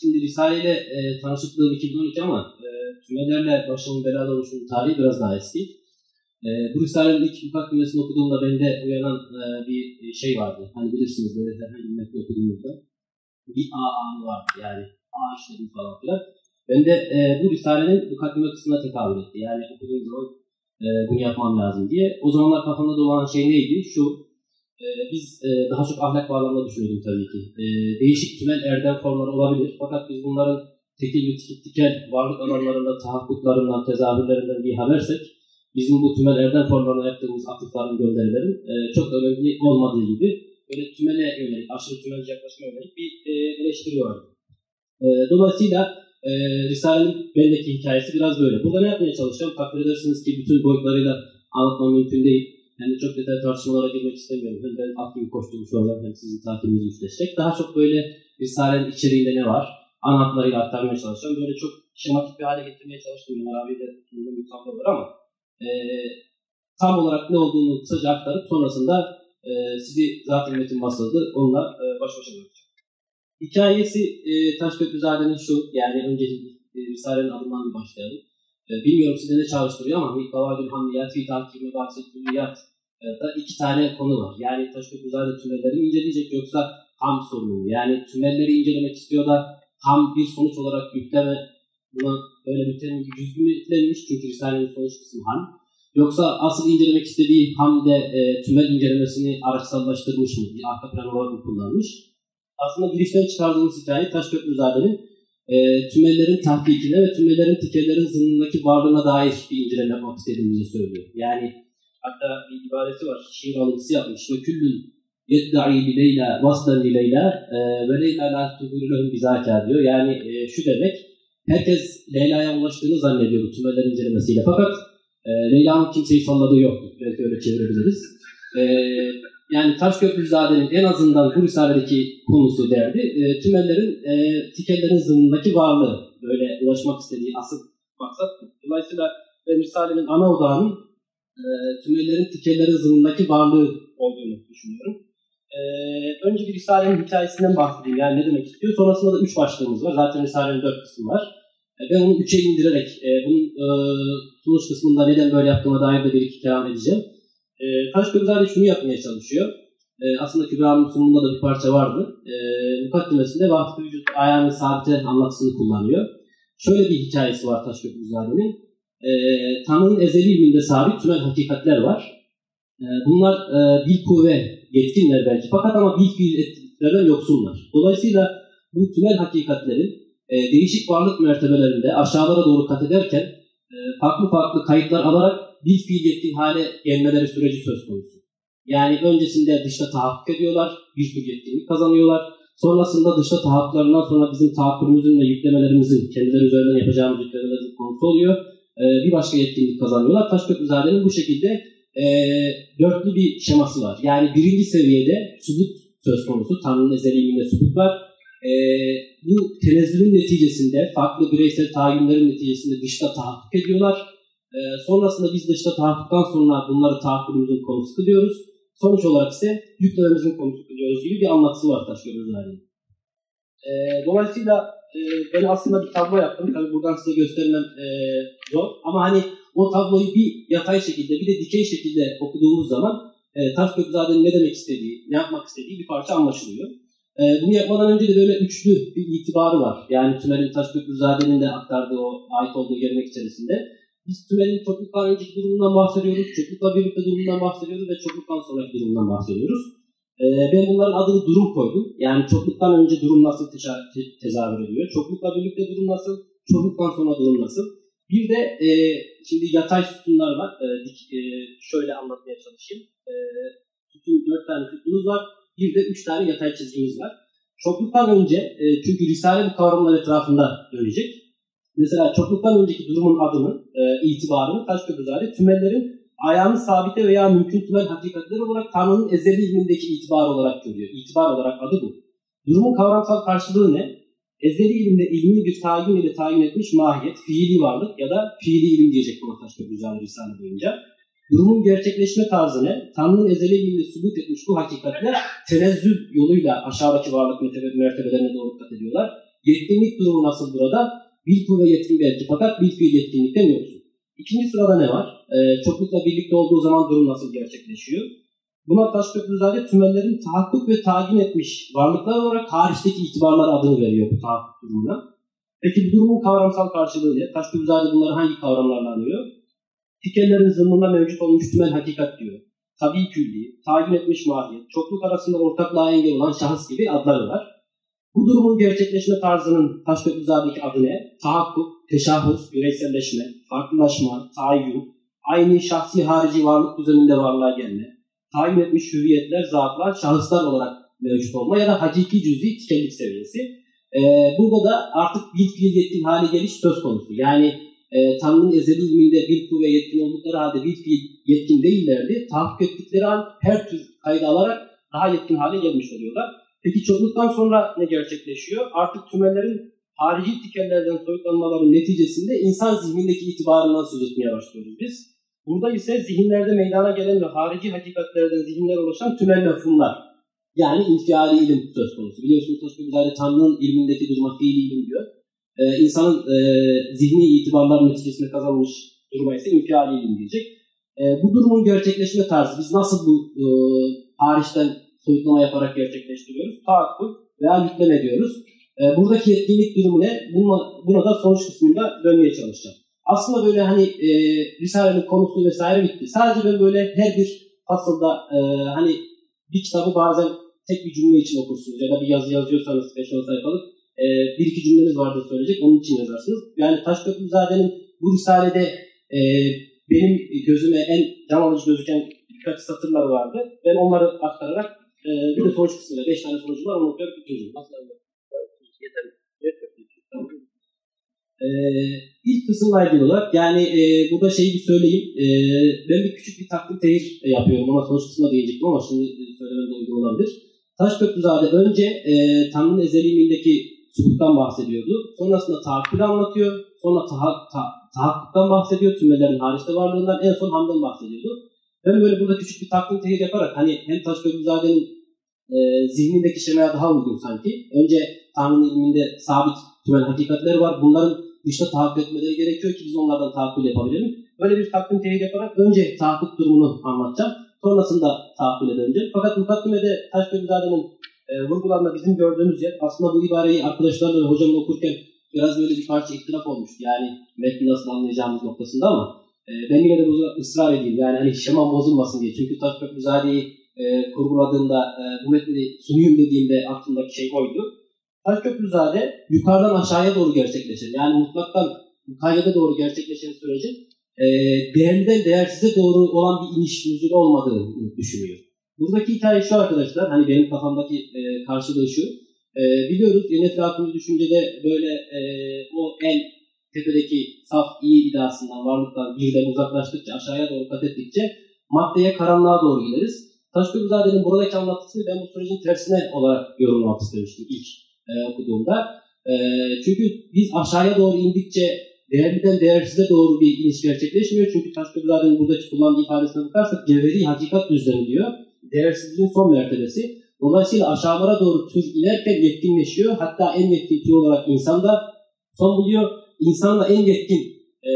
Şimdi Risale ile e, tanışıklığım 2012 ama e, tümelerle başımın belada oluşunun tarihi biraz daha eski. E, Risale'nin ilk mukaddimesini okuduğumda bende uyanan e, bir şey vardı. Hani bilirsiniz böyle herhangi bir metni okuduğumuzda bir A anı vardı yani A işledim falan filan. Ben de e, bu Risale'nin mukaddime kısmına tekabül etti. Yani okuduğum zaman e, bunu yapmam lazım diye. O zamanlar kafamda dolan şey neydi? Şu, e, e, biz e, daha çok ahlak bağlamında düşünüyordum tabii ki. E, değişik tümel erdem formları olabilir. Fakat biz bunların tekil ve tikel varlık alanlarında tahakkuklarından, tezahürlerinden bir habersek bizim bu tümel erdem formlarına yaptığımız atıfların, gönderilerin e, çok önemli olmadığı gibi böyle tümele yönelik, aşırı tümelci yaklaşma yönelik bir e, eleştiri vardı. E, dolayısıyla e, Risale'nin bendeki hikayesi biraz böyle. Burada ne yapmaya çalışacağım? Takdir edersiniz ki bütün boyutlarıyla anlatmam mümkün değil. Yani çok detaylı tartışmalara girmek istemiyorum. Hem ben koştuğum şu anda hem sizin takibinizi güçleşecek. Daha çok böyle Risale'nin içeriğinde ne var? Ana hatlarıyla aktarmaya çalışacağım. Böyle çok şematik bir hale getirmeye çalıştım. Ömer abiyle sunduğum bir tablo var ama e, tam olarak ne olduğunu kısaca aktarıp sonrasında e, sizi zaten metin basıldı. Onunla e, baş başa bırakacağım. Hikayesi e, Taşköprüzade'nin şu, yani önce e, Risale'nin adından bir başlayalım. E, bilmiyorum size ne çalıştırıyor ama Kavadül Hamdiyat, Fi Takimi Bahsetüliyat da iki tane konu var. Yani Taşköprüzade tümelleri inceleyecek yoksa ham sorunu Yani tümelleri incelemek istiyor da ham bir sonuç olarak yükleme buna böyle yüklenmiş çünkü Risale'nin sonuç kısmı ham. Yoksa asıl incelemek istediği hamde e, tümel incelemesini araçsallaştırmış mı? Bir arka plan olarak mı kullanmış? Aslında girişten çıkardığımız hikaye Taşköprüzade'nin e, tümellerin tahkikine ve tümellerin tikellerin zımnındaki varlığına dair bir inceleme yapmak istediğimizi söylüyor. Yani hatta bir ibaresi var, şiir alıntısı yapmış. Ve küllün yedda'i li leyla vaslan li leyla e, ve leyla la tuhuru lehum bizaka diyor. Yani e, şu demek, herkes Leyla'ya ulaştığını zannediyor bu tümeller incelemesiyle. Fakat e, Leyla'nın kimseyi salladığı yok. Belki öyle çevirebiliriz. E, yani Taşköprüzade'nin en azından bu risaledeki konusu derdi. E, tümellerin, e, tikellerin zımnındaki varlığı. Böyle ulaşmak istediği asıl maksat. Dolayısıyla ben risalenin ana odağının e, tümellerin, tikellerin zımnındaki varlığı olduğunu düşünüyorum. E, önce bir Risale'nin hikayesinden bahsedeyim. Yani ne demek istiyor? Sonrasında da üç başlığımız var. Zaten Risale'nin dört kısmı var. E, ben onu üçe indirerek e, bunun e, sonuç kısmında neden böyle yaptığıma dair de bir iki kelam edeceğim. E, Taşköprüzade şunu yapmaya çalışıyor. E, aslında Kübra'nın sunumunda da bir parça vardı. E, mukaddimesinde vahdet vücut ayağının sabite anlatısını kullanıyor. Şöyle bir hikayesi var Taşköprüzade'nin. E, Tanrı'nın ezeli ilminde sabit tümel hakikatler var. E, bunlar e, bil kuvve yetkinler belki fakat ama bil fiil etkilerden yoksunlar. Dolayısıyla bu tümel hakikatlerin e, değişik varlık mertebelerinde aşağılara doğru kat ederken e, farklı farklı kayıtlar alarak bir fiil yetkin hale gelmeleri süreci söz konusu. Yani öncesinde dışta tahakkuk ediyorlar, bir tür yetkinlik kazanıyorlar. Sonrasında dışta tahakkuklarından sonra bizim tahakkürümüzün ve yüklemelerimizin kendileri üzerinden yapacağımız yüklemelerin konusu oluyor. E, bir başka yetkinlik kazanıyorlar. Taşköprüzade'nin bu şekilde e, dörtlü bir şeması var. Yani birinci seviyede subut söz konusu. Tanrı'nın ezeli subut var. E, bu tenezzülün neticesinde farklı bireysel tahayyümlerin neticesinde dışta tahakkuk ediyorlar. E, sonrasında biz dışta tahakkuktan sonra bunları tahakkülümüzün konusu kılıyoruz. Sonuç olarak ise yüklememizin konusu kılıyoruz gibi bir anlatısı var Taşköprüzade'nin. E, dolayısıyla e, ben aslında bir tablo yaptım. Tabii buradan size göstermem e, zor. Ama hani o tabloyu bir yatay şekilde bir de dikey şekilde okuduğumuz zaman e, Taşköprüzade'nin ne demek istediği, ne yapmak istediği bir parça anlaşılıyor. E, bunu yapmadan önce de böyle üçlü bir itibarı var. Yani Tümer'in Taşköprüzade'nin de aktardığı o ait olduğu gelenek içerisinde. Biz Tümer'in çokluktan önceki durumundan bahsediyoruz, çoklukla birlikte durumundan bahsediyoruz ve çokluktan sonraki durumundan bahsediyoruz. E, ben bunların adını durum koydum. Yani çokluktan önce durum nasıl tezahür ediyor, çoklukla birlikte durum nasıl, çokluktan sonra durum nasıl. Bir de e, şimdi yatay sütunlar var. E, e, şöyle anlatmaya çalışayım. E, sütun, dört tane sütunumuz var. Bir de üç tane yatay çizgimiz var. Çokluktan önce, e, çünkü Risale bu kavramlar etrafında dönecek. Mesela çokluktan önceki durumun adını, e, itibarını Taşköprüzade tümellerin ayağını sabite veya mümkün tümel hakikatleri olarak Tanrı'nın ezeli ilmindeki itibar olarak görüyor. İtibar olarak adı bu. Durumun kavramsal karşılığı ne? Ezeli ilimde ilmi bir tayin ile tayin etmiş mahiyet, fiili varlık ya da fiili ilim diyecek buna Taşköprüzade Risale boyunca. Durumun gerçekleşme tarzı ne? Tanrı'nın ezeli ilminde subut etmiş bu hakikatler tenezzül yoluyla aşağıdaki varlık mertebelerine doğru kat ediyorlar. Yetkinlik durumu nasıl burada? Bil ve yetkin belki fakat bil fiil yetkinlikten yoksun. İkinci sırada ne var? Ee, çoklukla birlikte olduğu zaman durum nasıl gerçekleşiyor? Buna Taşköprüzade tümellerin tahakkuk ve tayin etmiş varlıklar olarak hariçteki itibarlar adını veriyor bu tahakkuk durumuna. Peki bu durumun kavramsal karşılığı ne? Taşköprüzade bunları hangi kavramlarla anıyor? Tikellerin zımnında mevcut olmuş tümel hakikat diyor. tabii külli, tayin etmiş mahiyet, çokluk arasında ortaklığa engel olan şahıs gibi adları var. Bu durumun gerçekleşme tarzının Taşköprüzade'deki adı ne? Tahakkuk, teşahhus, bireyselleşme, farklılaşma, tayin, aynı şahsi harici varlık düzeninde varlığa gelme, tayin etmiş hüviyetler, zatlar, şahıslar olarak mevcut olma ya da hakiki cüzi tükenlik seviyesi. Ee, burada da artık bir fiil yetkin hale geliş söz konusu. Yani e, Tanrı'nın ezeli ilminde bir kuvve yetkin oldukları halde bir fiil yetkin değillerdi. Tahakkuk ettikleri an her tür kaydı alarak daha yetkin hale gelmiş oluyorlar. Peki çokluktan sonra ne gerçekleşiyor? Artık tümellerin harici tikellerden soyutlanmaların neticesinde insan zihnindeki itibarından söz etmeye başlıyoruz biz. Burada ise zihinlerde meydana gelen ve harici hakikatlerden zihinler oluşan tümel mefhumlar. Yani infiali ilim söz konusu. Biliyorsunuz Taşköprüzade Tanrı'nın ilmindeki duruma fiili ilim diyor. Ee, insanın e, zihni itibarlar neticesinde kazanmış duruma ise infiali ilim diyecek. E, bu durumun gerçekleşme tarzı biz nasıl bu e, hariçten soyutlama yaparak gerçekleştiriyoruz? Taakkul veya yükleme diyoruz. E, buradaki yetkinlik durumu ne? Buna, buna da sonuç kısmında dönmeye çalışacağım. Aslında böyle hani e, Risale'nin konusu vesaire bitti. Sadece ben böyle her bir fasılda e, hani bir kitabı bazen tek bir cümle için okursunuz ya da bir yazı yazıyorsanız 5-10 sayfalık e, bir iki cümleniz vardır söyleyecek onun için yazarsınız. Yani Taşköprüzade'nin bu Risale'de e, benim gözüme en can alıcı gözüken birkaç satırlar vardı. Ben onları aktararak e, bir de sonuç kısmıyla 5 tane sonucu var onu okuyarak bitiriyorum. Ee, ilk kısımla ilgili olarak yani e, burada şeyi bir söyleyeyim. E, ben bir küçük bir takdim tehir yapıyorum. Ona sonuç kısmına değinecektim ama şimdi söylemem de uygun olabilir. Taşköprüzade önce e, Tanrı'nın ezeliliğindeki subuttan bahsediyordu. Sonrasında tahakkülü anlatıyor. Sonra taha, ta, bahsediyor. Tümelerin hariçte varlığından. En son hamden bahsediyordu. Ben böyle burada küçük bir takdim tehir yaparak hani hem Taşköprüzade'nin e, zihnindeki şemaya daha uygun sanki. Önce Tanrı'nın ilminde sabit tümel hakikatler var. Bunların dışta tahakkuk etmeleri gerekiyor ki biz onlardan tahakkül yapabilelim. Böyle bir takdim tehir yaparak önce tahakkuk durumunu anlatacağım. Sonrasında tahakküle döneceğim. Fakat mukaddimede Taşköprüzade'nin e, vurgularında bizim gördüğümüz yer aslında bu ibareyi arkadaşlarla ve hocamla okurken biraz böyle bir parça ihtilaf olmuştu. Yani metni nasıl anlayacağımız noktasında ama e, ben yine de bunu ısrar edeyim. Yani hani şema bozulmasın diye. Çünkü Taşköprüzade'yi e, kurguladığımda e, bu metni sunuyum dediğimde aklımdaki şey oydu. Taşköprüzade yukarıdan aşağıya doğru gerçekleşir. Yani mutlaktan mukayyede doğru gerçekleşen sürece e, değerliden değersize doğru olan bir iniş nüzul olmadığını düşünüyor. Buradaki hikaye şu arkadaşlar, hani benim kafamdaki e, karşılığı şu. E, biliyoruz yine Eflatun'un düşüncede böyle e, o en tepedeki saf iyi iddiasından, varlıktan birden uzaklaştıkça, aşağıya doğru kat ettikçe maddeye, karanlığa doğru gideriz. Taşköprüzade'nin buradaki anlatısını ben bu sürecin tersine olarak yorumlamak istemiştim ilk e, okuduğumda. E, çünkü biz aşağıya doğru indikçe değerliden değersize doğru bir iniş gerçekleşmiyor. Çünkü Taşköprüzade'nin buradaki kullandığı ifadesine bakarsak cevheri hakikat düzlemi diyor. Değersizliğin son mertebesi. Dolayısıyla aşağılara doğru tür inerken yetkinleşiyor. Hatta en yetkin tür olarak insan da son buluyor. İnsan en yetkin e,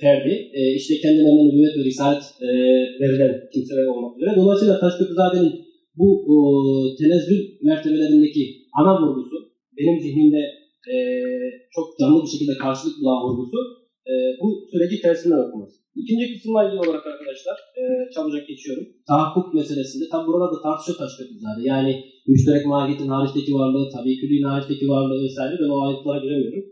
ferdi. E, işte kendine nübüvvet ve risalet e, verilen kimseler olmak üzere. Dolayısıyla Taşköprüzade'nin bu o, tenezzül mertebelerindeki ana vurgusu benim zihnimde e, çok canlı bir şekilde karşılık bulan vurgusu e, bu süreci tersinden okuması. İkinci kısımla ilgili olarak arkadaşlar e, çabucak geçiyorum. Tahakkuk meselesinde tam burada da tartışıyor Taşköprüzade. Yani müşterek mahiyetin hariçteki varlığı, tabii külliğin hariçteki varlığı vesaire ben o ayrıntılara giremiyorum.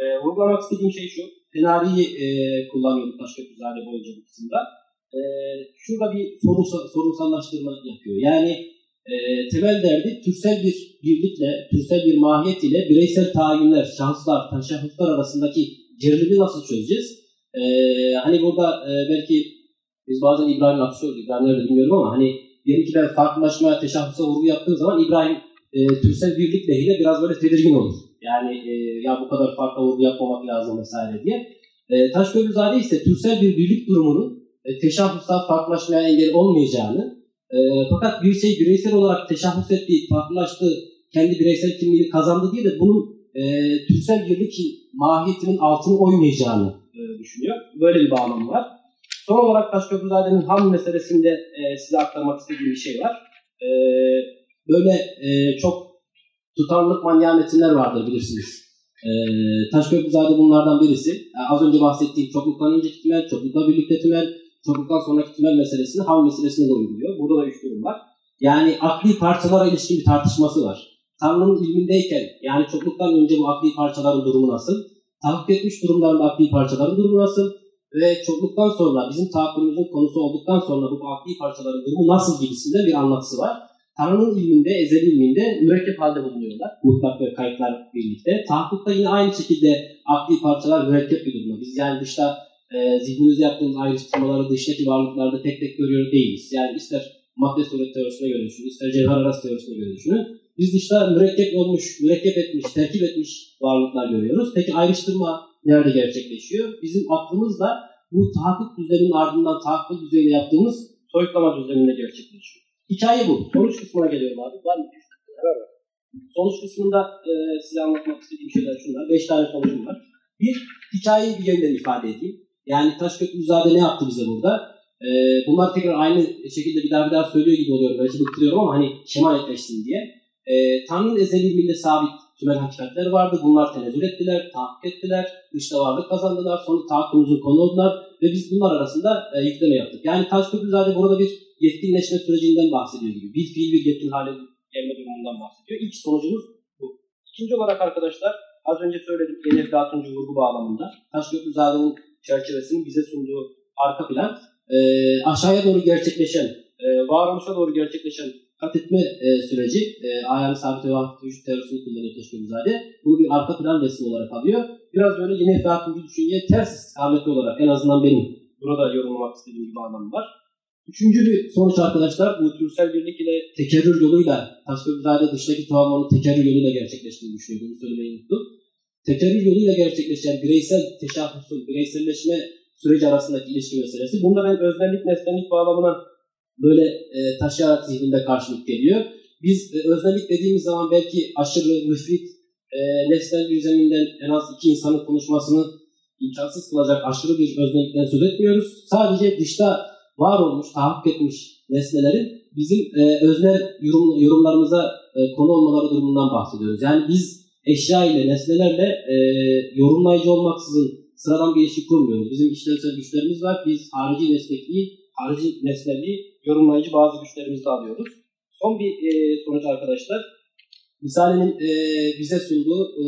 E, vurgulamak istediğim şey şu. Tenari'yi e, kullanıyordu Taşköprüzade boyunca bu kısımda. E, şurada bir sorumsal, sorumsallaştırma yapıyor. Yani e, temel derdi türsel bir birlikle, türsel bir mahiyet ile bireysel tayinler, şahıslar, teşahhuslar arasındaki gerilimi nasıl çözeceğiz? E, hani burada e, belki biz bazen İbrahim'le atışıyoruz, İbrahim nerede bilmiyorum ama hani diyelim ki ben farklılaşmaya, teşahhusa vurgu yaptığım zaman İbrahim e, türsel birlik lehiyle biraz böyle tedirgin olur. Yani e, ya bu kadar farklı vurgu yapmamak lazım vesaire diye. E, Taşköprüzade ise türsel bir birlik durumunun e, teşahhusa farklılaşmaya engel olmayacağını e, fakat bir şey bireysel olarak teşahhus ettiği, farklılaştığı, kendi bireysel kimliğini kazandı diye de bunun e, türsel birlik mahiyetinin altını oymayacağını e, düşünüyor. Böyle bir bağlamı var. Son olarak Taşköprüzade'nin ham meselesinde e, size aktarmak istediğim bir şey var. E, böyle e, çok tutarlılık manyağı metinler vardır bilirsiniz. E, Taşköprüzade bunlardan birisi. Yani az önce bahsettiğim çokluktan önceki tümel, çoklukla birlikte tümel, çokluktan sonraki tümel meselesini ham meselesine de uyguluyor. Burada da üç durum var. Yani akli parçalara ilişkin bir tartışması var. Tanrı'nın ilmindeyken yani çokluktan önce bu akli parçaların durumu nasıl? Tahakkuk etmiş durumlarında akli parçaların durumu nasıl? Ve çokluktan sonra bizim tahakkümümüzün konusu olduktan sonra bu akli parçaların durumu nasıl gibisinde bir anlatısı var. Tanrı'nın ilminde, ezeli ilminde mürekkep halde bulunuyorlar. Mutlak ve kayıtlar birlikte. Tahakkukta yine aynı şekilde akli parçalar mürekkep bir durumda. Biz yani dışta e, zihnimizde yaptığımız ayrıştırmaları dıştaki varlıklarda tek tek görüyor değiliz. Yani ister madde suret teorisine göre düşünün, ister cevher arası teorisine göre düşünün. Biz dışta mürekkep olmuş, mürekkep etmiş, terkip etmiş varlıklar görüyoruz. Peki ayrıştırma nerede gerçekleşiyor? Bizim aklımızla bu tahakkuk düzeninin ardından tahakkuk düzeyinde yaptığımız soyutlama düzeninde gerçekleşiyor. Hikaye bu. Sonuç kısmına geliyorum abi. Var mı? Evet. Sonuç kısmında e, size anlatmak istediğim şeyler şunlar. Beş tane sonucum var. Bir, hikayeyi bir yeniden ifade edeyim. Yani Taşköprüzade ne yaptı bize burada? E, bunlar tekrar aynı şekilde bir daha bir daha söylüyor gibi oluyor. Belki bıktırıyorum ama hani şema netleşsin diye. E, Tanrı'nın ezeli ilminde sabit tümel hakikatler vardı. Bunlar tenezzül ettiler, tahakkuk ettiler, dışta varlık kazandılar, sonra tahakkumuzun konu oldular ve biz bunlar arasında e, yükleme yaptık. Yani Taşköprüzade burada bir yetkinleşme sürecinden bahsediyor gibi. Bir fiil bir yetkin hale gelme durumundan bahsediyor. İlk sonucumuz bu. İkinci olarak arkadaşlar az önce söyledik yeni Eflatuncu vurgu bağlamında. Taşköprüzade'nin çerçevesinin bize sunduğu arka plan e, aşağıya doğru gerçekleşen, e, varoluşa doğru gerçekleşen kat etme e, süreci, e, ayağını sabit ve vakit vücut teorisini kullanıyor Taşköprüzade. Bunu bir arka plan resmi olarak alıyor. Biraz böyle yeni Eflatuncu düşünceye ters istikametli olarak en azından benim burada yorumlamak istediğim bir anlamı var. Üçüncü bir sonuç arkadaşlar bu türsel birlik ile tekerrür yoluyla Taşköprüzade dıştaki travmanın tekerrür yoluyla gerçekleştiğini düşünüyor. Bunu söylemeyi unuttum. Tekerrür yoluyla gerçekleşen bireysel teşahhusun, bireyselleşme süreci arasındaki ilişki meselesi. Bunda ben öznellik, nesnellik bağlamına böyle e, taşıyarak zihnimde karşılık geliyor. Biz e, öznellik dediğimiz zaman belki aşırı, müfrit, e, nesnel bir zeminden en az iki insanın konuşmasını imkansız kılacak aşırı bir öznellikten söz etmiyoruz. Sadece dışta var olmuş, tahakkuk etmiş nesnelerin bizim e, öznel yorum, yorumlarımıza e, konu olmaları durumundan bahsediyoruz. Yani biz eşya ile, nesnelerle e, yorumlayıcı olmaksızın sıradan bir ilişki kurmuyoruz. Bizim işlevsel güçlerimiz var. Biz harici nesnekliği, harici nesnelliği yorumlayıcı bazı güçlerimizi alıyoruz. Son bir e, sonuç arkadaşlar. Misalenin e, bize sunduğu e,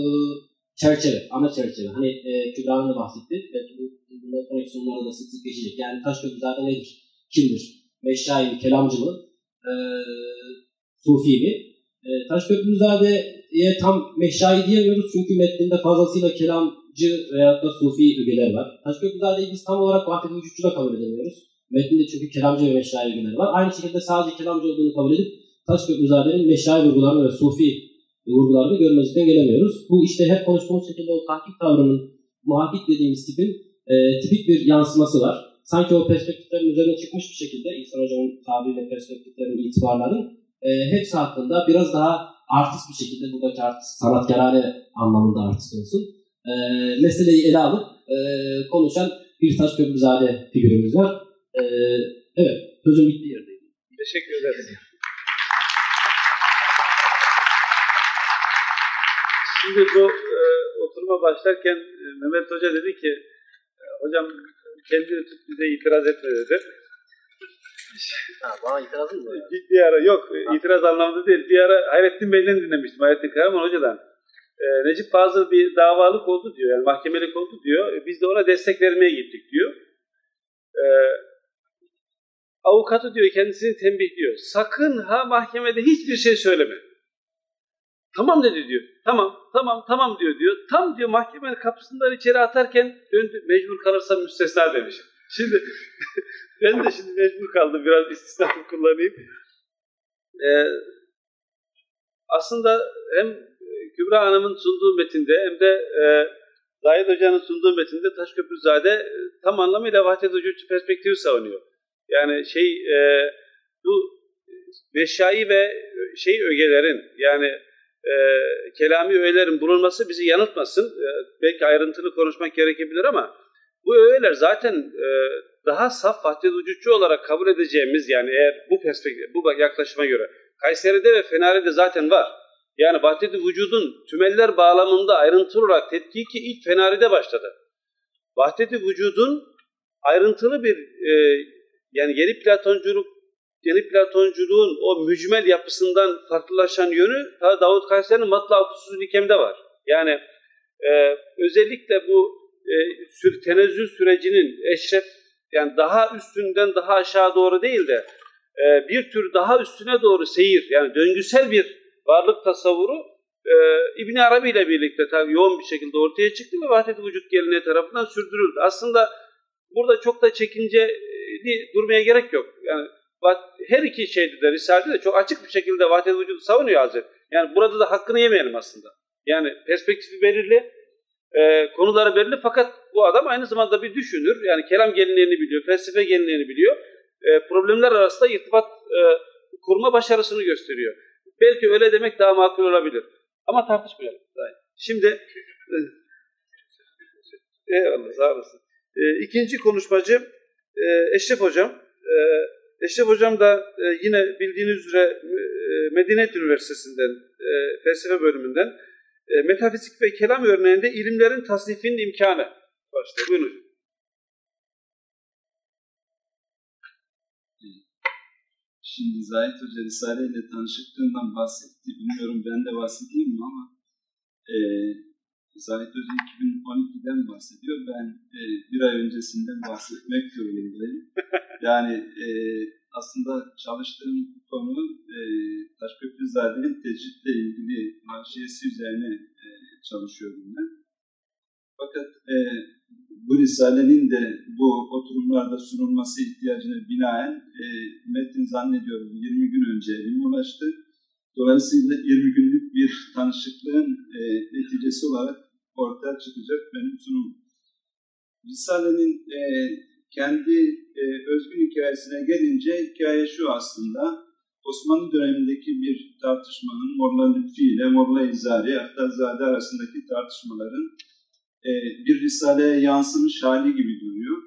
çerçeve, ana çerçeve. Hani e, Kübra'nın da bahsetti. Belki bu bundan sonraki sunumlarda da sık sık geçecek. Yani Taşköprü zaten nedir? Kimdir? Meşrai mi, kelamcı mı? E, Sufi mi? E, Taşköprüzade'ye tam meşrai diyemiyoruz çünkü metninde fazlasıyla kelamcı veya da Sufi ögeler var. Taşköprüzade'yi biz tam olarak vahdet vücutçu da kabul edemiyoruz. Metninde çünkü kelamcı ve meşrai ögeler var. Aynı şekilde sadece kelamcı olduğunu kabul edip Taşköprüzade'nin meşrai vurgularını ve Sufi vurgularını görmezlikten gelemiyoruz. Bu işte hep konuştuğumuz şekilde o tahkik tavrının muhakkik dediğimiz tipin e, tipik bir yansıması var. Sanki o perspektiflerin üzerine çıkmış bir şekilde İhsan Hocam'ın tabiriyle perspektiflerin, itibarların e, hepsi hakkında biraz daha artist bir şekilde buradaki artist, sanatkarane anlamında artist olsun. E, meseleyi ele alıp e, konuşan bir taş köprüzade figürümüz var. E, evet, sözüm bitti yerdeydi. Teşekkür ederim. Şimdi bu e, oturuma başlarken e, Mehmet Hoca dedi ki e, hocam kendini tut bize itiraz etme dedi. Ha, bana itirazın mı? Bir, ara yok itiraz anlamında değil. Bir ara Hayrettin Bey'den dinlemiştim. Hayrettin Karaman Hoca'dan. E, Necip Fazıl bir davalık oldu diyor. Yani mahkemelik oldu diyor. E, biz de ona destek vermeye gittik diyor. E, avukatı diyor kendisini tembihliyor. Sakın ha mahkemede hiçbir şey söyleme. Tamam dedi diyor. Tamam, tamam, tamam diyor diyor. Tam diyor mahkemenin kapısından içeri atarken döndü. Mecbur kalırsam müstesna demiş. Şimdi ben de şimdi mecbur kaldım. Biraz istisna kullanayım. Ee, aslında hem Kübra Hanım'ın sunduğu metinde hem de e, Zahid Hoca'nın sunduğu metinde Taşköprüzade e, tam anlamıyla vahdet vücutçu perspektifi savunuyor. Yani şey e, bu meşai ve şey ögelerin yani e, kelami öğelerin bulunması bizi yanıltmasın. E, belki ayrıntılı konuşmak gerekebilir ama bu öğeler zaten e, daha saf vahdet olarak kabul edeceğimiz yani eğer bu perspektif, bu yaklaşıma göre Kayseri'de ve Fener'de zaten var. Yani vahdet vücudun tümeller bağlamında ayrıntılı olarak tetkiki ilk Fenari'de başladı. Vahdet vücudun ayrıntılı bir e, yani yeni Platonculuk yeni Platonculuğun o mücmel yapısından farklılaşan yönü ta Davut Kayseri'nin Matla Nikem'de var. Yani e, özellikle bu e, tenezzül sürecinin eşref yani daha üstünden daha aşağı doğru değil de e, bir tür daha üstüne doğru seyir yani döngüsel bir varlık tasavvuru e, İbn Arabi ile birlikte tabii yoğun bir şekilde ortaya çıktı ve vahdet vücut geleneği tarafından sürdürüldü. Aslında burada çok da çekinceli durmaya gerek yok. Yani her iki şeyde de Risale'de de çok açık bir şekilde vahdet vücudu savunuyor Hazret. Yani burada da hakkını yemeyelim aslında. Yani perspektifi belirli, e, konuları belli fakat bu adam aynı zamanda bir düşünür. Yani kelam geleneğini biliyor, felsefe geleneğini biliyor. E, problemler arasında irtibat e, kurma başarısını gösteriyor. Belki öyle demek daha makul olabilir. Ama tartışmayalım. Şimdi e, eyvallah sağ olasın. E, ikinci konuşmacı e, Eşref Hocam. E, Eşref Hocam da e, yine bildiğiniz üzere e, Medeniyet Üniversitesi'nden, e, felsefe bölümünden e, metafizik ve kelam örneğinde ilimlerin tasnifinin imkanı başlıyor. Buyurun. Şimdi Zahit Hoca Risale ile tanışıklığından bahsetti. Bilmiyorum ben de bahsedeyim mi ama e, Zahit Hoca 2012'den bahsediyor. Ben e, bir ay öncesinden bahsetmek zorundayım. Yani e, aslında çalıştığım konu e, Taşköprüzade'nin tecritle ilgili marşiyesi üzerine e, çalışıyorum ben. Fakat e, bu Risale'nin de bu oturumlarda sunulması ihtiyacına binaen e, metin zannediyorum 20 gün önce elime ulaştı. Dolayısıyla 20 günlük bir tanışıklığın e, neticesi olarak ortaya çıkacak benim sunumum. Risale'nin e, kendi e, özgün hikayesine gelince hikaye şu aslında. Osmanlı dönemindeki bir tartışmanın Molla Lütfi ile Molla İzari, Aftazade arasındaki tartışmaların e, bir risaleye yansımış hali gibi duruyor.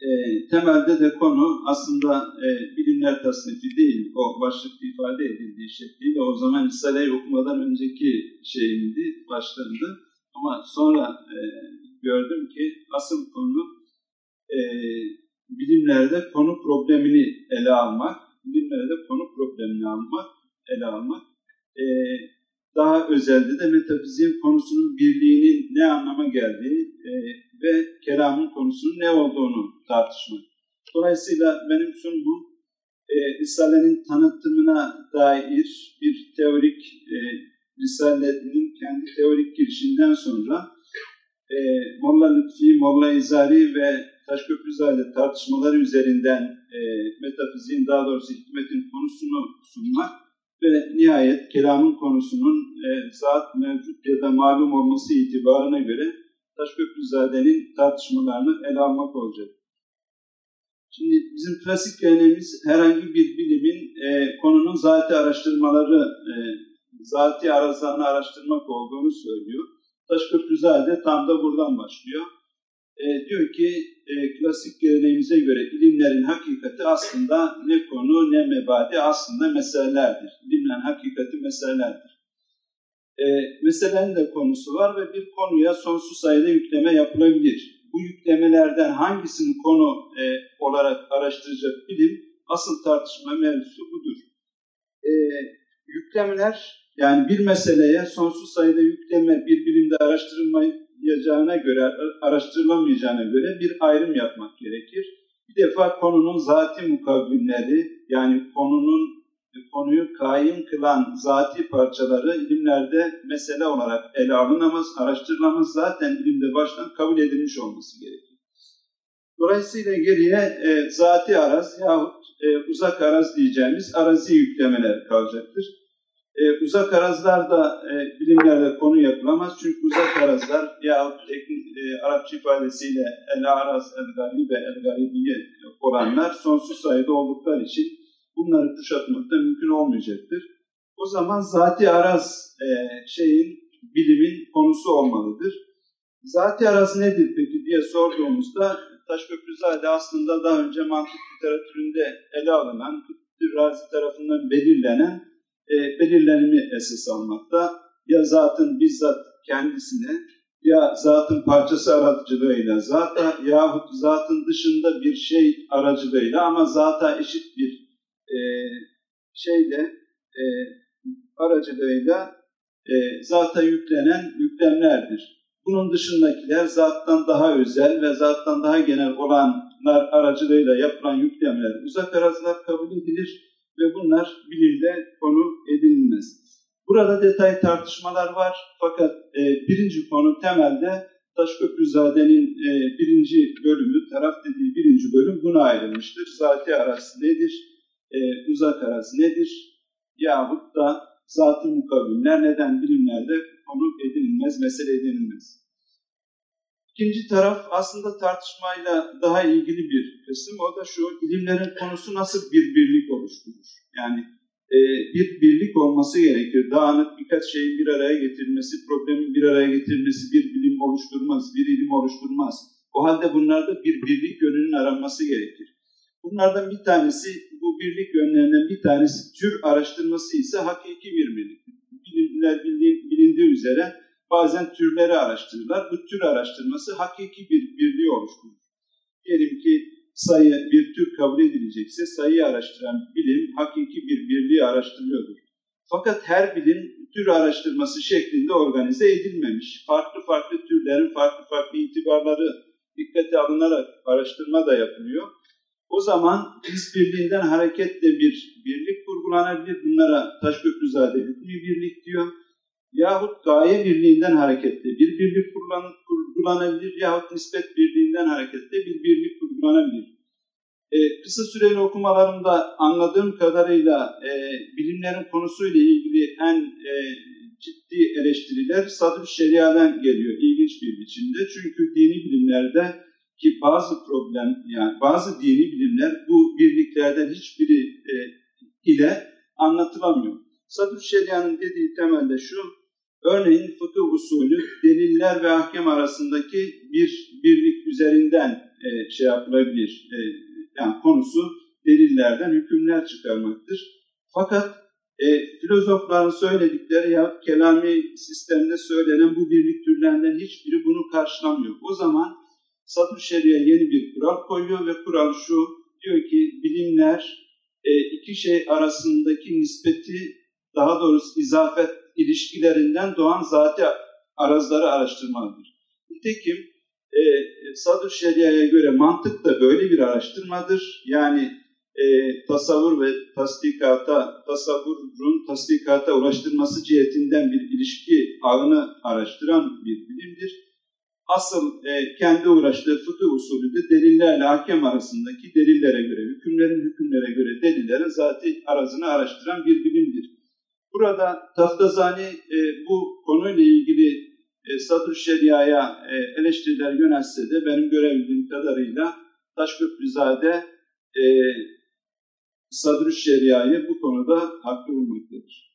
E, temelde de konu aslında e, bilimler tasnifi değil, o başlıkta ifade edildiği şekliyle o zaman Risale'yi okumadan önceki şeyimdi, başlarında. Ama sonra e, gördüm ki asıl konu e, bilimlerde konu problemini ele almak, bilimlerde konu problemini almak, ele almak. E, daha özelde de metafiziğin konusunun birliğinin ne anlama geldiği e, ve kelamın konusunun ne olduğunu tartışmak. Dolayısıyla benim sunumum e, Risale'nin tanıtımına dair bir teorik e, Risale'nin kendi teorik girişinden sonra e, Molla Lütfi, Molla İzari ve Taşköprüzade tartışmaları üzerinden e, metafiziğin daha doğrusu hikmetin konusunu sunmak ve nihayet kelamın konusunun e, zat mevcut ya da malum olması itibarına göre Taşköprüzade'nin tartışmalarını ele almak olacak. Şimdi bizim klasik geleneğimiz herhangi bir bilimin e, konunun zati araştırmaları, e, zati arazlarını araştırmak olduğunu söylüyor. Taşköprüzade tam da buradan başlıyor. E, diyor ki e, klasik geleneğimize göre ilimlerin hakikati aslında ne konu ne mebadi aslında meselelerdir. İlimlerin hakikati meselelerdir. E, meselenin de konusu var ve bir konuya sonsuz sayıda yükleme yapılabilir. Bu yüklemelerden hangisini konu e, olarak araştıracak bilim asıl tartışma mevzusu budur. E, yüklemeler yani bir meseleye sonsuz sayıda yükleme bir bilimde araştırılmayacağına göre, araştırılamayacağına göre bir ayrım yapmak gerekir. Bir defa konunun zati mukavvimleri yani konunun konuyu kaim kılan zati parçaları ilimlerde mesele olarak ele alınamaz, araştırılamaz zaten ilimde baştan kabul edilmiş olması gerekir. Dolayısıyla geriye e, zati araz yahut e, uzak araz diyeceğimiz arazi yüklemeler kalacaktır. E, uzak arazlar e, bilimlerde konu yapılamaz. Çünkü uzak arazlar yahut e, Arapça ifadesiyle el araz, el garibe, el garibiye olanlar sonsuz sayıda oldukları için bunları kuşatmak da mümkün olmayacaktır. O zaman zati araz e, şeyin, bilimin konusu olmalıdır. Zati araz nedir peki diye sorduğumuzda Taşköprüzade aslında daha önce mantık literatüründe ele alınan, Razi tarafından belirlenen e, belirlenimi esas almakta. Ya zatın bizzat kendisine ya zatın parçası aracılığıyla zata yahut zatın dışında bir şey aracılığıyla ama zata eşit bir e, şeyle e, aracılığıyla e, zata yüklenen yüklemlerdir. Bunun dışındakiler zattan daha özel ve zattan daha genel olanlar aracılığıyla yapılan yüklemler uzak arazılar kabul edilir ve bunlar bilimde konu edilmez. Burada detay tartışmalar var fakat e, birinci konu temelde Taşköprüzade'nin e, birinci bölümü, taraf dediği birinci bölüm buna ayrılmıştır. Zati arası nedir? E, uzak arası nedir? Yahut da zatı mukavimler neden bilimlerde konu edinilmez, mesele edinilmez. İkinci taraf aslında tartışmayla daha ilgili bir kısım. O da şu, ilimlerin konusu nasıl bir birlik oluşturur? Yani e, bir birlik olması gerekir. Dağınık birkaç şeyin bir araya getirilmesi, problemin bir araya getirilmesi bir bilim oluşturmaz, bir ilim oluşturmaz. O halde bunlarda bir birlik yönünün aranması gerekir. Bunlardan bir tanesi, bu birlik yönlerinden bir tanesi tür araştırması ise hakiki bir birlik. Bilimler bilindiği üzere bazen türleri araştırırlar. Bu tür araştırması hakiki bir birliği oluşturur. Diyelim ki sayı bir tür kabul edilecekse sayıyı araştıran bilim hakiki bir birliği araştırıyordur. Fakat her bilim tür araştırması şeklinde organize edilmemiş. Farklı farklı türlerin farklı farklı itibarları dikkate alınarak araştırma da yapılıyor. O zaman biz birliğinden hareketle bir birlik kurgulanabilir. Bunlara Taşköprüzade hükmü birlik diyor. Yahut gaye birliğinden hareketle bir birlik kurgulanabilir. Yahut nispet birliğinden hareketle bir birlik kurgulanabilir. E, kısa süreli okumalarımda anladığım kadarıyla e, bilimlerin konusuyla ilgili en e, ciddi eleştiriler sadr şeriadan geliyor ilginç bir biçimde. Çünkü dini bilimlerde ki bazı problem yani bazı dini bilimler bu birliklerden hiçbiri e, ile anlatılamıyor. Sadr şerianın dediği temelde şu, örneğin fıkıh usulü deliller ve ahkam arasındaki bir birlik üzerinden e, şey yapılabilir, e, yani konusu delillerden hükümler çıkarmaktır. Fakat e, filozofların söyledikleri ya kelami sistemde söylenen bu birlik türlerinden hiçbiri bunu karşılamıyor. O zaman Sadur Şeria yeni bir kural koyuyor ve kural şu, diyor ki bilimler e, iki şey arasındaki nispeti, daha doğrusu izafet ilişkilerinden doğan zati arazları araştırmalıdır. Nitekim e, Sadır Şeria'ya göre mantık da böyle bir araştırmadır. Yani e, tasavvur ve tasdikata, tasavvurun tasdikata ulaştırması cihetinden bir ilişki ağını araştıran bir bilimdir. Asıl e, kendi uğraştığı fıkıh usulü de delillerle hakem arasındaki delillere göre, hükümlerin hükümlere göre delillerin zati arazını araştıran bir bilimdir. Burada Taftazani e, bu konuyla ilgili e, Sadur Şeria'ya e, eleştiriler yönelse de benim görebildiğim kadarıyla Taşköprüzade e, Sadur Şeria'yı bu konuda haklı bulmaktadır.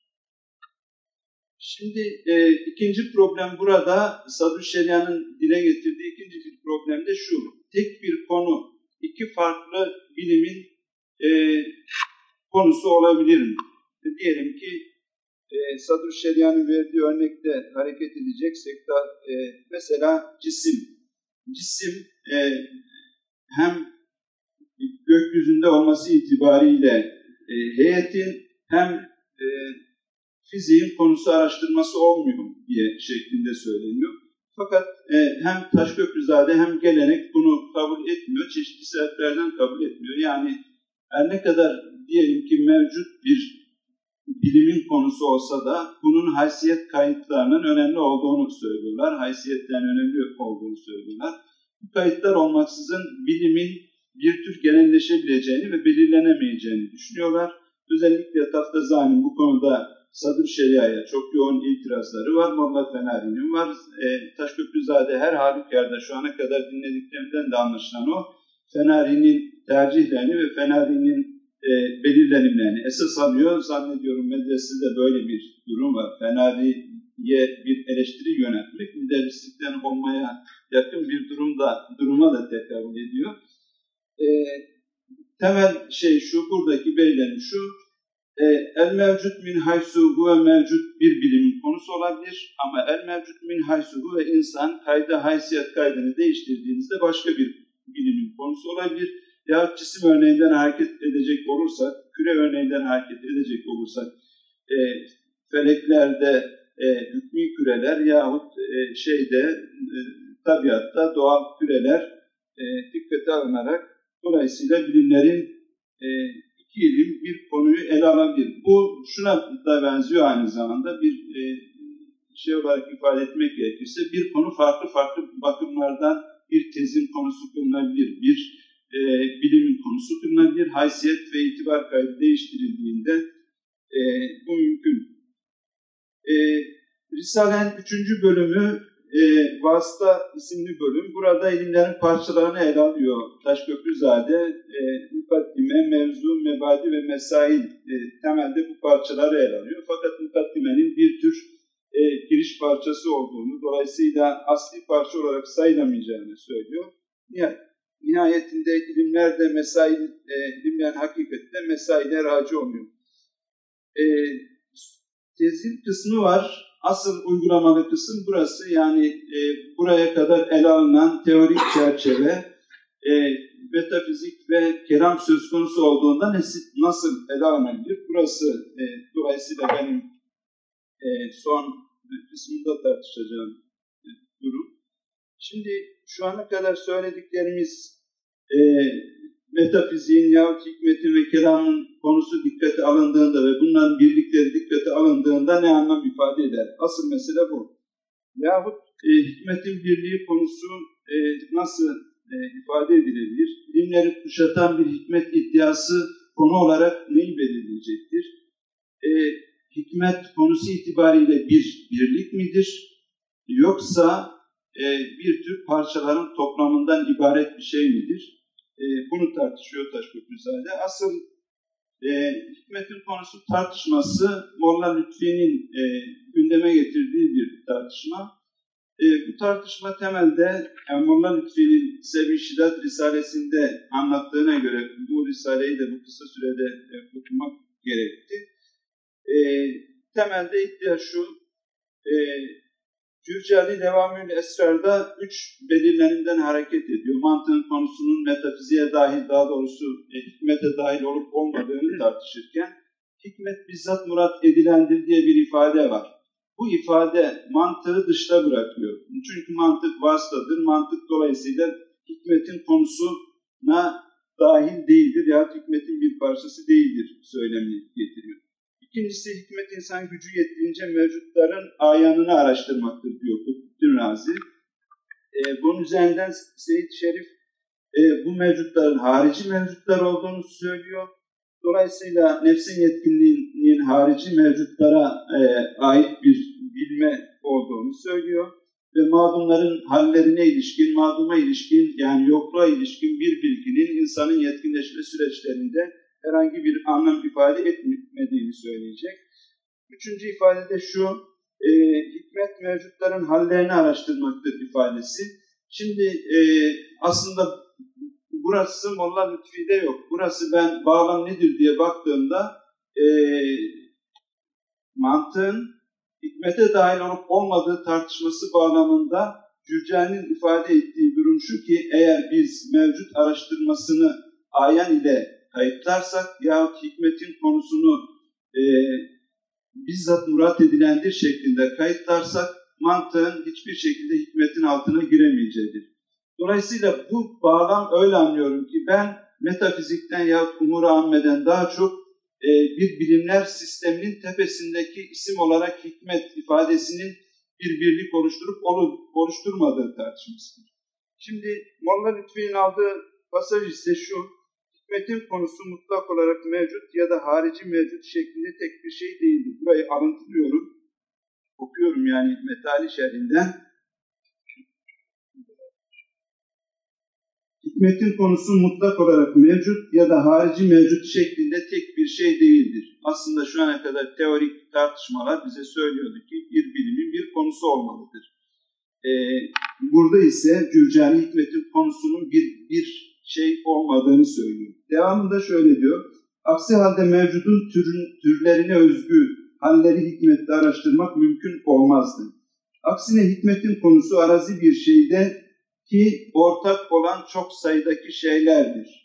Şimdi e, ikinci problem burada Sadur Şeria'nın dile getirdiği ikinci bir problem de şu. Tek bir konu iki farklı bilimin e, konusu olabilir mi? Diyelim ki e, Sadur Şeria'nın verdiği örnekte hareket edeceksek de e, mesela cisim. Cisim e, hem gökyüzünde olması itibariyle e, heyetin hem e, fiziğin konusu araştırması olmuyor diye şeklinde söyleniyor. Fakat e, hem Taşköprüzade hem gelenek bunu kabul etmiyor, çeşitli sebeplerden kabul etmiyor. Yani her ne kadar diyelim ki mevcut bir bilimin konusu olsa da bunun haysiyet kayıtlarının önemli olduğunu söylüyorlar. Haysiyetlerin önemli olduğunu söylüyorlar. Bu kayıtlar olmaksızın bilimin bir tür genelleşebileceğini ve belirlenemeyeceğini düşünüyorlar. Özellikle Taftazani'nin bu konuda Sadır Şeria'ya çok yoğun itirazları var. Molla Fenari'nin var. E, Taşköprüzade her halükarda şu ana kadar dinlediklerimden de anlaşılan o. Fenari'nin tercihlerini ve Fenari'nin e, belirlenimlerini esas alıyor. Zannediyorum medresede böyle bir durum var. Fenari'ye bir eleştiri yönetmek müderrislikten olmaya yakın bir durumda duruma da tekabül ediyor. E, temel şey şu, buradaki belirlenim şu, e, el mevcut min haysu huve mevcut bir bilimin konusu olabilir ama el mevcut min haysu huve insan kayda haysiyet kaydını değiştirdiğinizde başka bir bilimin konusu olabilir. Ya cisim örneğinden hareket edecek olursak, küre örneğinden hareket edecek olursak, e, feleklerde e, hükmü küreler yahut e, şeyde e, tabiatta doğal küreler e, dikkate alınarak dolayısıyla bilimlerin e, iki ilim bir konuyu ele alabilir. Bu şuna da benziyor aynı zamanda bir e, şey olarak ifade etmek gerekirse bir konu farklı farklı bakımlardan bir tezin konusu kılınabilir, bir e, bilimin konusu kılınabilir. Haysiyet ve itibar kaydı değiştirildiğinde e, bu mümkün. E, Risale'nin üçüncü bölümü e, Vasıta isimli bölüm. Burada ilimlerin parçalarını ele alıyor Taşköprüzade. E, mukaddime, mevzu, mebadi ve mesail e, temelde bu parçaları ele alıyor. Fakat mukaddimenin bir tür e, giriş parçası olduğunu, dolayısıyla asli parça olarak sayılamayacağını söylüyor. Yani, nihayetinde ilimler de mesail, e, ilimlerin hakikatinde mesaile raci oluyor. E, tezgil kısmı var. Asıl uygulamalı kısım burası. Yani e, buraya kadar ele alınan teorik çerçeve, e, metafizik ve kelam söz konusu olduğunda nasıl ele alınabilir? Burası e, dolayısıyla benim e, son kısmında tartışacağım e, durum. Şimdi şu ana kadar söylediklerimiz e, metafiziğin yahut hikmetin ve kelamın konusu dikkate alındığında ve bunların birlikleri dikkate alındığında ne anlam ifade eder? Asıl mesele bu. Yahut e, hikmetin birliği konusu e, nasıl e, ifade edilebilir? Bilimleri kuşatan bir hikmet iddiası konu olarak neyi belirleyecektir? E, hikmet konusu itibariyle bir birlik midir? Yoksa e, bir tür parçaların toplamından ibaret bir şey midir? E, bunu tartışıyor Taşköprüzade. Asıl e, hikmetin konusu tartışması Molla Lütfi'nin e, gündeme getirdiği bir tartışma. E, bu tartışma temelde yani Molla Lütfi'nin Sebi Şidat Risalesi'nde anlattığına göre bu Risale'yi de bu kısa sürede e, okumak gerekti. E, temelde iddia şu, e, Cürcali Devamül Esrar'da üç belirlenimden hareket ediyor. Mantığın konusunun metafiziğe dahil, daha doğrusu e, hikmete dahil olup olmadığını tartışırken, hikmet bizzat murat edilendir diye bir ifade var. Bu ifade mantığı dışta bırakıyor. Çünkü mantık vasıtadır. Mantık dolayısıyla hikmetin konusuna dahil değildir ya hikmetin bir parçası değildir söylemini getiriyor. İkincisi hikmet insan gücü yettiğince mevcutların ayanını araştırmaktır diyor Kutbettin Razi. E, bunun üzerinden Seyit Şerif e, bu mevcutların harici mevcutlar olduğunu söylüyor. Dolayısıyla nefsin yetkinliğinin harici mevcutlara e, ait bir bilme olduğunu söylüyor. Ve mağdumların hallerine ilişkin, mağduma ilişkin yani yokluğa ilişkin bir bilginin insanın yetkinleşme süreçlerinde herhangi bir anlam ifade etmediğini söyleyecek. Üçüncü ifade de şu, e, hikmet mevcutların hallerini araştırmaktır ifadesi. Şimdi e, aslında burası Molla Lütfi'de yok. Burası ben bağlam nedir diye baktığımda e, mantığın hikmete dahil olup olmadığı tartışması bağlamında Cürcani'nin ifade ettiği durum şu ki eğer biz mevcut araştırmasını ayan ile kayıtlarsak yahut hikmetin konusunu e, bizzat murat edilendir şeklinde kayıtlarsak mantığın hiçbir şekilde hikmetin altına giremeyeceğidir. Dolayısıyla bu bağlam öyle anlıyorum ki ben metafizikten yahut umur ammeden daha çok e, bir bilimler sisteminin tepesindeki isim olarak hikmet ifadesinin bir birlik oluşturup oluşturmadığı tartışmasıdır. Şimdi Molla Lütfi'nin aldığı pasaj ise şu, hikmetin konusu mutlak olarak mevcut ya da harici mevcut şeklinde tek bir şey değildir. Burayı alıntılıyorum. Okuyorum yani metali şerhinden. Hikmetin konusu mutlak olarak mevcut ya da harici mevcut şeklinde tek bir şey değildir. Aslında şu ana kadar teorik tartışmalar bize söylüyordu ki bir bilimin bir konusu olmalıdır. Ee, burada ise Cürcani hikmetin konusunun bir, bir şey olmadığını söylüyor. Devamında şöyle diyor. Aksi halde mevcudun türün, türlerine özgü halleri hikmette araştırmak mümkün olmazdı. Aksine hikmetin konusu arazi bir şeyde ki ortak olan çok sayıdaki şeylerdir.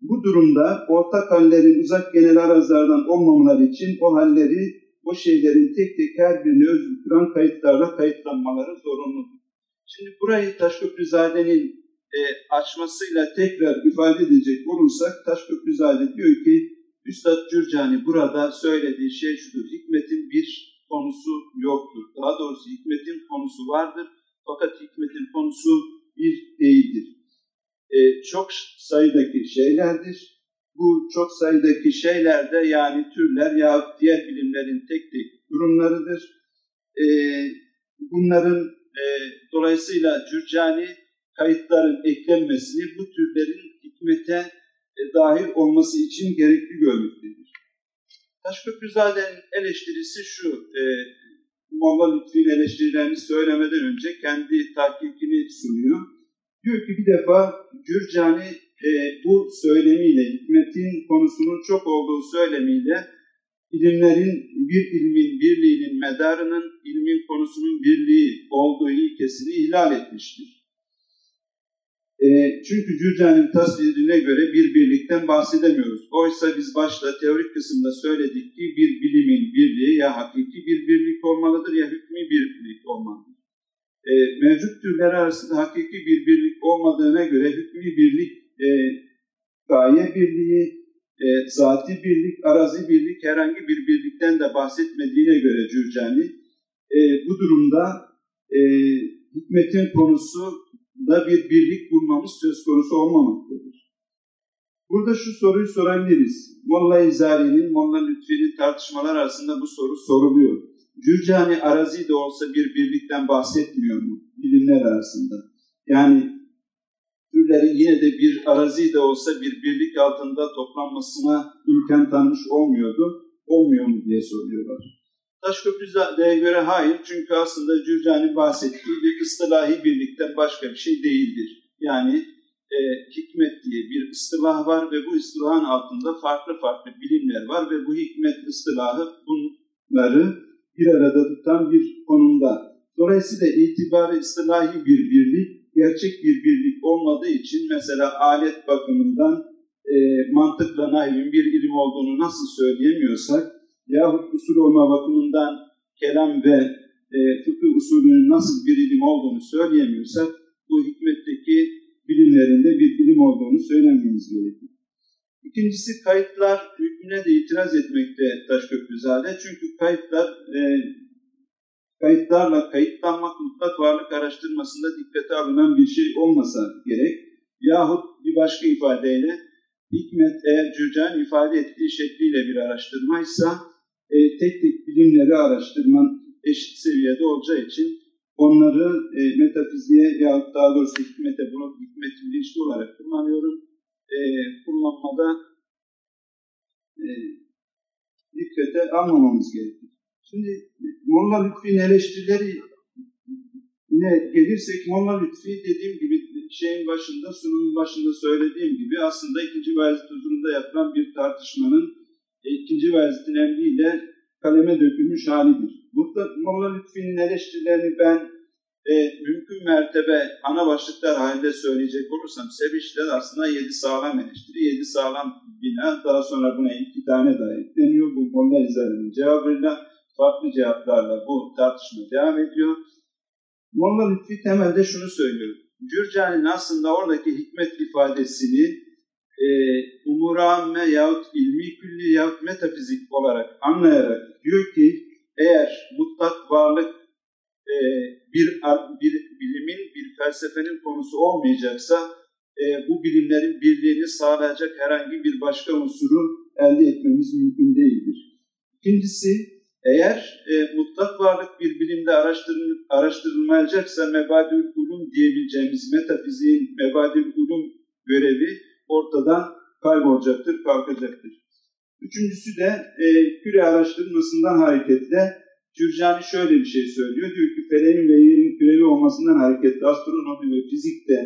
Bu durumda ortak hallerin uzak genel arazlardan olmamaları için o halleri, o şeylerin tek tek her birine özgü kayıtlarla kayıtlanmaları zorunludur. Şimdi burayı Taşköprüzade'nin e, açmasıyla tekrar ifade edecek olursak Taşköprüzade diyor ki Üstad Cürcani burada söylediği şey şudur. Hikmetin bir konusu yoktur. Daha doğrusu hikmetin konusu vardır fakat hikmetin konusu bir değildir. E, çok sayıdaki şeylerdir. Bu çok sayıdaki şeyler de yani türler ya diğer bilimlerin tek tek durumlarıdır. E, bunların e, dolayısıyla Cürcani kayıtların eklenmesini bu türlerin hikmete e, dahil olması için gerekli görmektedir. Taşköprüzade'nin eleştirisi şu, e, Molla Lütfi'nin eleştirilerini söylemeden önce kendi tahkikini sunuyor. Diyor ki bir defa Gürcani e, bu söylemiyle, hikmetin konusunun çok olduğu söylemiyle ilimlerin bir ilmin birliğinin medarının ilmin konusunun birliği olduğu ilkesini ihlal etmiştir. E, çünkü Cürcan'ın tasvirine göre bir birlikten bahsedemiyoruz. Oysa biz başta teorik kısımda söyledik ki bir bilimin birliği ya hakiki bir birlik olmalıdır ya hükmü bir birlik olmalıdır. E, mevcut türler arasında hakiki bir birlik olmadığına göre hükmü birlik e, gaye birliği, e, zati birlik, arazi birlik herhangi bir birlikten de bahsetmediğine göre Cürcani e, bu durumda e, hikmetin konusu da bir birlik bulmamız söz konusu olmamaktadır. Burada şu soruyu sorabiliriz. Molla İzari'nin, Molla Lütfi'nin tartışmalar arasında bu soru soruluyor. Cürcani arazi de olsa bir birlikten bahsetmiyor mu bilimler arasında? Yani türlerin yine de bir arazi de olsa bir birlik altında toplanmasına imkan tanımış olmuyordu. Olmuyor mu diye soruyorlar. Taşköprü'ye göre hayır çünkü aslında Cürcani bahsettiği bir ıstılahi birlikten başka bir şey değildir. Yani e, hikmet diye bir ıstılah var ve bu ıstılahın altında farklı farklı bilimler var ve bu hikmet ıstılahı bunları bir arada tutan bir konumda. Dolayısıyla itibarı ıstılahi bir birlik, gerçek bir birlik olmadığı için mesela alet bakımından e, mantıkla nahvin bir ilim olduğunu nasıl söyleyemiyorsak, yahut usul olma bakımından kelam ve e, fıkıh usulünün nasıl bir ilim olduğunu söyleyemiyorsak bu hikmetteki bilimlerinde bir ilim olduğunu söylememiz gerekir. İkincisi kayıtlar hükmüne de itiraz etmekte Taşköprüzade. Çünkü kayıtlar e, kayıtlarla kayıtlanmak mutlak varlık araştırmasında dikkate alınan bir şey olmasa gerek. Yahut bir başka ifadeyle hikmet eğer Cürcan ifade ettiği şekliyle bir araştırmaysa e, tek tek bilimleri araştırman eşit seviyede olacağı için onları e, metafiziğe ya daha doğrusu hikmete bunu hikmet bilinçli olarak kullanıyorum. E, kullanmada e, dikkate almamamız gerekir. Şimdi Molla Lütfi'nin eleştirileri ne gelirsek Molla Lütfi dediğim gibi şeyin başında, sunumun başında söylediğim gibi aslında ikinci Bayezid huzurunda yapılan bir tartışmanın ikinci vaziyetin emriyle kaleme dökülmüş halidir. Molla Lütfi'nin eleştirilerini ben e, mümkün mertebe ana başlıklar halinde söyleyecek olursam Sevişler aslında yedi sağlam eleştiri, yedi sağlam bina. Daha sonra buna iki tane daha ekleniyor. Bu Molla İzler'in cevabıyla farklı cevaplarla bu tartışma devam ediyor. Molla Lütfi temelde şunu söylüyor. Gürcan'ın aslında oradaki hikmet ifadesini e, umuramme yahut ilmi külli yahut metafizik olarak anlayarak diyor ki eğer mutlak varlık e, bir, bir bilimin, bir felsefenin konusu olmayacaksa e, bu bilimlerin birliğini sağlayacak herhangi bir başka unsuru elde etmemiz mümkün değildir. İkincisi, eğer e, mutlak varlık bir bilimde araştırıl, araştırılmayacaksa mebadül ulum diyebileceğimiz metafiziğin mebadül ulum görevi ortadan kaybolacaktır, kalkacaktır. Üçüncüsü de e, küre araştırmasından hareketle Cürcani şöyle bir şey söylüyor. Diyor ki feleğin ve yerin kürevi olmasından hareketle astronomi ve fizikte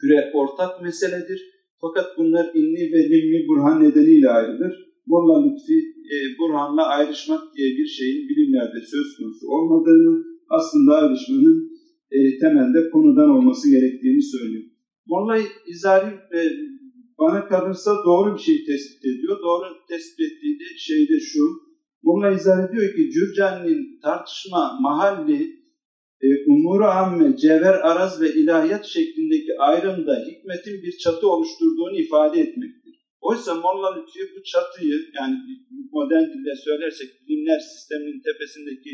küre ortak meseledir. Fakat bunlar inni ve limmi burhan nedeniyle ayrılır. Molla Lütfi e, burhanla ayrışmak diye bir şeyin bilimlerde söz konusu olmadığını, aslında ayrışmanın e, temelde konudan olması gerektiğini söylüyor. Molla İzari e, bana kalırsa doğru bir şey tespit ediyor. Doğru tespit ettiği de şey de şu. Molla İzari diyor ki Cürcani'nin tartışma mahalli e, umuru amme, cevher, araz ve ilahiyat şeklindeki ayrımda hikmetin bir çatı oluşturduğunu ifade etmektir. Oysa Molla Lütfi bu çatıyı yani modern dille söylersek bilimler sisteminin tepesindeki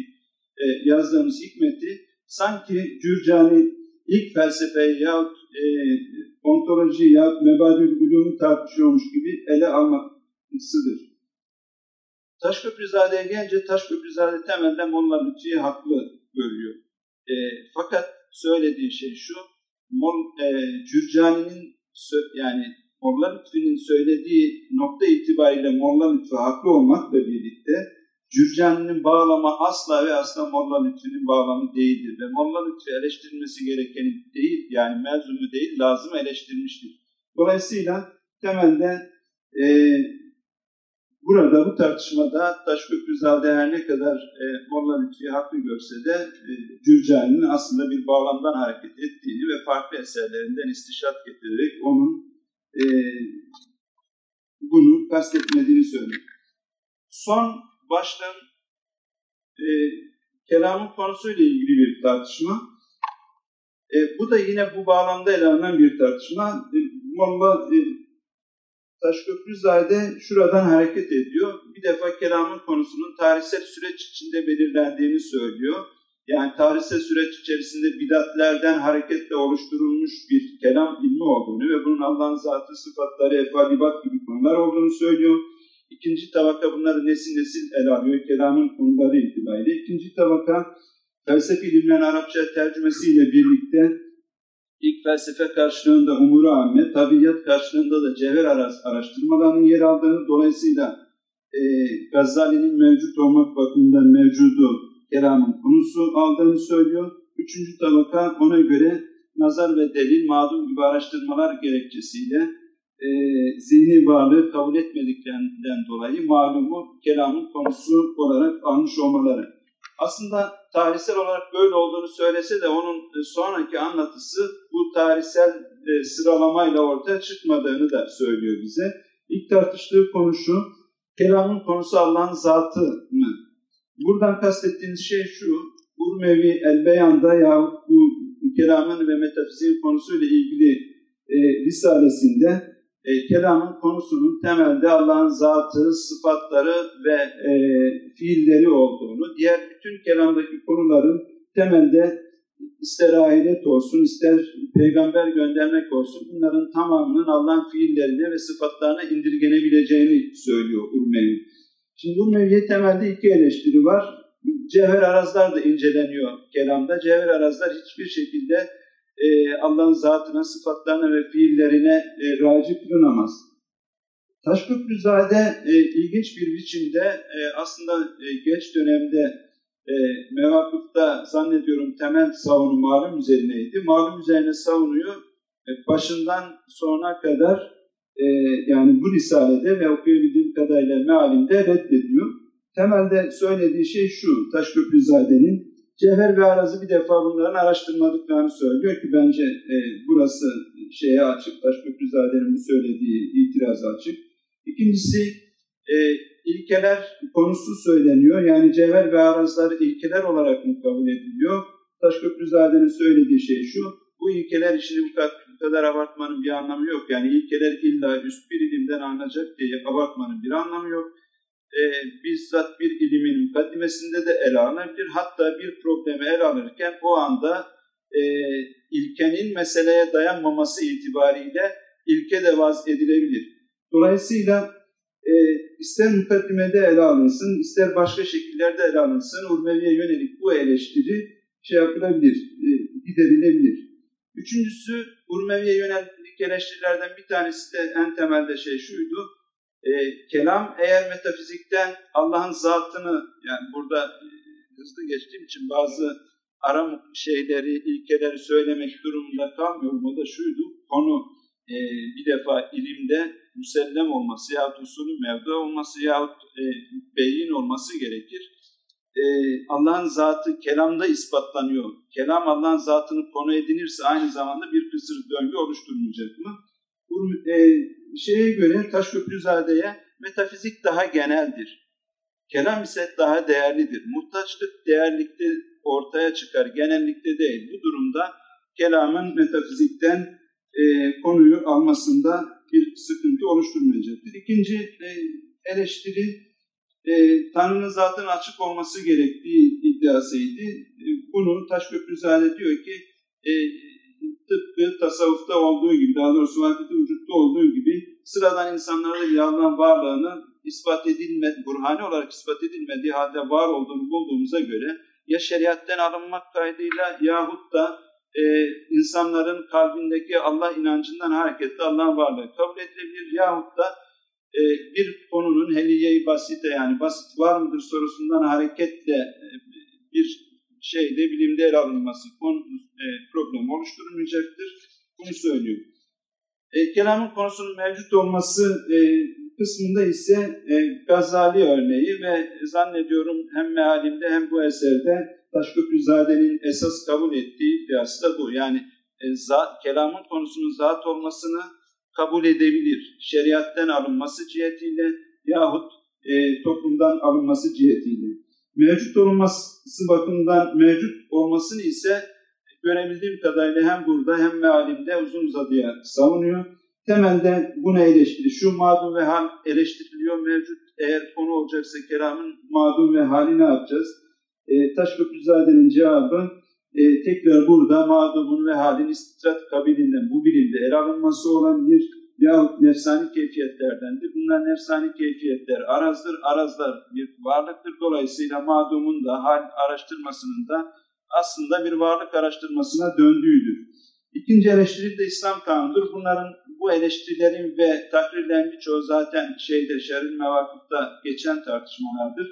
e, yazdığımız hikmeti sanki Cürcani ilk felsefeyi yahut e, ontoloji yahut mebadül ulûmu tartışıyormuş gibi ele almaksıdır. Taşköprüzade'ye gelince Taşköprüzade temelde Molla Lütfi'yi haklı görüyor. E, fakat söylediği şey şu, Mol, e, Cürcani'nin yani Molla Lütfi'nin söylediği nokta itibariyle Molla Lütfi haklı olmakla birlikte Cürcani'nin bağlama asla ve asla Molla Lütfi'nin bağlamı değildir. Ve Molla Lütfi eleştirilmesi gerekeni değil, yani mevzumu değil, lazım eleştirmiştir. Dolayısıyla temelde e, burada bu tartışmada Taşköprüzade her ne kadar e, Molla Lütfi'yi haklı görse de e, Cürcani'nin aslında bir bağlamdan hareket ettiğini ve farklı eserlerinden istişat getirerek onun e, bunu kastetmediğini söylüyor. Son baştan e, kelamın konusuyla ilgili bir tartışma. E, bu da yine bu bağlamda ele alınan bir tartışma. E, Molla e, Taşköprüzade şuradan hareket ediyor. Bir defa kelamın konusunun tarihsel süreç içinde belirlendiğini söylüyor. Yani tarihsel süreç içerisinde bidatlerden hareketle oluşturulmuş bir kelam ilmi olduğunu ve bunun Allah'ın zatı, sıfatları, efalibat gibi konular olduğunu söylüyor. İkinci tabaka bunları nesil nesil ele alıyor kelamın konuları itibariyle. İkinci tabaka felsefi ilimlerin Arapça tercümesiyle birlikte ilk felsefe karşılığında umuru amme, tabiat karşılığında da cevher araştırmalarının yer aldığını, dolayısıyla e, Gazali'nin mevcut olmak bakımından mevcudu kelamın konusu aldığını söylüyor. Üçüncü tabaka ona göre nazar ve delil, mağdum gibi araştırmalar gerekçesiyle e, zihni varlığı kabul etmediklerinden dolayı malumu kelamın konusu olarak almış olmaları. Aslında tarihsel olarak böyle olduğunu söylese de onun sonraki anlatısı bu tarihsel e, sıralamayla ortaya çıkmadığını da söylüyor bize. İlk tartıştığı konu şu, kelamın konusu Allah'ın zatı mı? Buradan kastettiğiniz şey şu, Urmevi El-Beyan'da yahut bu kelamın ve metafiziğin konusuyla ilgili e, risalesinde e, kelamın konusunun temelde Allah'ın zatı, sıfatları ve e, fiilleri olduğunu, diğer bütün kelamdaki konuların temelde ister ahiret olsun, ister peygamber göndermek olsun, bunların tamamının Allah'ın fiillerine ve sıfatlarına indirgenebileceğini söylüyor Urmevi. Şimdi Urmevi'ye temelde iki eleştiri var. Cevher arazlar da inceleniyor kelamda. Cevher arazlar hiçbir şekilde e, Allah'ın zatına, sıfatlarına ve fiillerine e, raci kılınamaz. Taşköprüzade e, ilginç bir biçimde e, aslında e, geç dönemde e, mevakıfta zannediyorum temel savunu malum üzerineydi. Malum üzerine savunuyor. E, başından sonuna kadar e, yani bu risalede ve okuyabildiğim kadarıyla mealinde reddediyor. Temelde söylediği şey şu, Taşköprüzade'nin Cevher ve Araz'ı bir defa bunların araştırmadıklarını söylüyor ki bence e, burası şeye açık, Taşköprüzade'nin bu söylediği itiraz açık. İkincisi e, ilkeler konusu söyleniyor. Yani cevher ve arazlar ilkeler olarak mı kabul ediliyor? Taşköprüzade'nin söylediği şey şu, bu ilkeler işini bu kadar, bu kadar abartmanın bir anlamı yok. Yani ilkeler illa üst bir ilimden alınacak diye abartmanın bir anlamı yok e, bizzat bir ilimin mukaddimesinde de ele alınabilir. Hatta bir problemi ele alırken o anda e, ilkenin meseleye dayanmaması itibariyle ilke de vaz edilebilir. Dolayısıyla e, ister mukaddimede ele alınsın, ister başka şekillerde ele alınsın, Urmevi'ye yönelik bu eleştiri şey yapılabilir, e, giderilebilir. Üçüncüsü, Urmevi'ye yönelik eleştirilerden bir tanesi de en temelde şey şuydu, e, kelam eğer metafizikten Allah'ın zatını yani burada e, hızlı geçtiğim için bazı aram şeyleri, ilkeleri söylemek durumunda kalmıyorum. O da şuydu, konu e, bir defa ilimde müsellem olması yahut usulü mevdu olması yahut e, beyin olması gerekir. E, Allah'ın zatı kelamda ispatlanıyor. Kelam Allah'ın zatını konu edinirse aynı zamanda bir kısır döngü oluşturmayacak mı? Bu e, şeye göre Taşköprüzade'ye metafizik daha geneldir. Kelam ise daha değerlidir. Muhtaçlık değerlikte ortaya çıkar, genellikte değil. Bu durumda kelamın metafizikten e, konuyu almasında bir sıkıntı oluşturmayacaktır. İkinci e, eleştiri e, Tanrı'nın zaten açık olması gerektiği iddiasıydı. E, bunu Taşköprüzade diyor ki e, tıpkı tasavvufta olduğu gibi, daha doğrusu vakti vücutta olduğu gibi sıradan insanlarda bile Allah'ın varlığını ispat edilmedi, burhani olarak ispat edilmediği halde var olduğunu bulduğumuza göre ya şeriatten alınmak kaydıyla yahut da e, insanların kalbindeki Allah inancından hareketle Allah'ın varlığı kabul edilebilir yahut da e, bir konunun heliye-i basite yani basit var mıdır sorusundan hareketle e, bir şeyde bilimde ele alınması konu, e, problem oluşturulmayacaktır. Bunu söylüyor. E, kelamın konusunun mevcut olması e, kısmında ise e, Gazali örneği ve zannediyorum hem mealinde hem bu eserde Taşköprüzade'nin esas kabul ettiği iddiası da bu. Yani e, za, kelamın konusunun zat olmasını kabul edebilir. Şeriatten alınması cihetiyle yahut e, toplumdan alınması cihetiyle. Mevcut olması bakımından mevcut olmasını ise görebildiğim kadarıyla hem burada hem mealimde uzun uzadıya savunuyor. Temelde buna eleştiri. Şu madum ve hal eleştiriliyor mevcut. Eğer konu olacaksa kelamın madum ve hali ne yapacağız? E, Taşköprüzade'nin cevabı e, tekrar burada madumun ve halin istitrat kabilinden bu bilimde ele alınması olabilir yahut nefsani keyfiyetlerdendir. Bunlar nefsani keyfiyetler arazdır. Arazlar bir varlıktır. Dolayısıyla madumun da hal araştırmasının da aslında bir varlık araştırmasına döndüğüdür. İkinci eleştiri de İslam kanunudur. Bunların bu eleştirilerin ve takrirlerin birçoğu zaten şeyde şeril mevakıfta geçen tartışmalardır.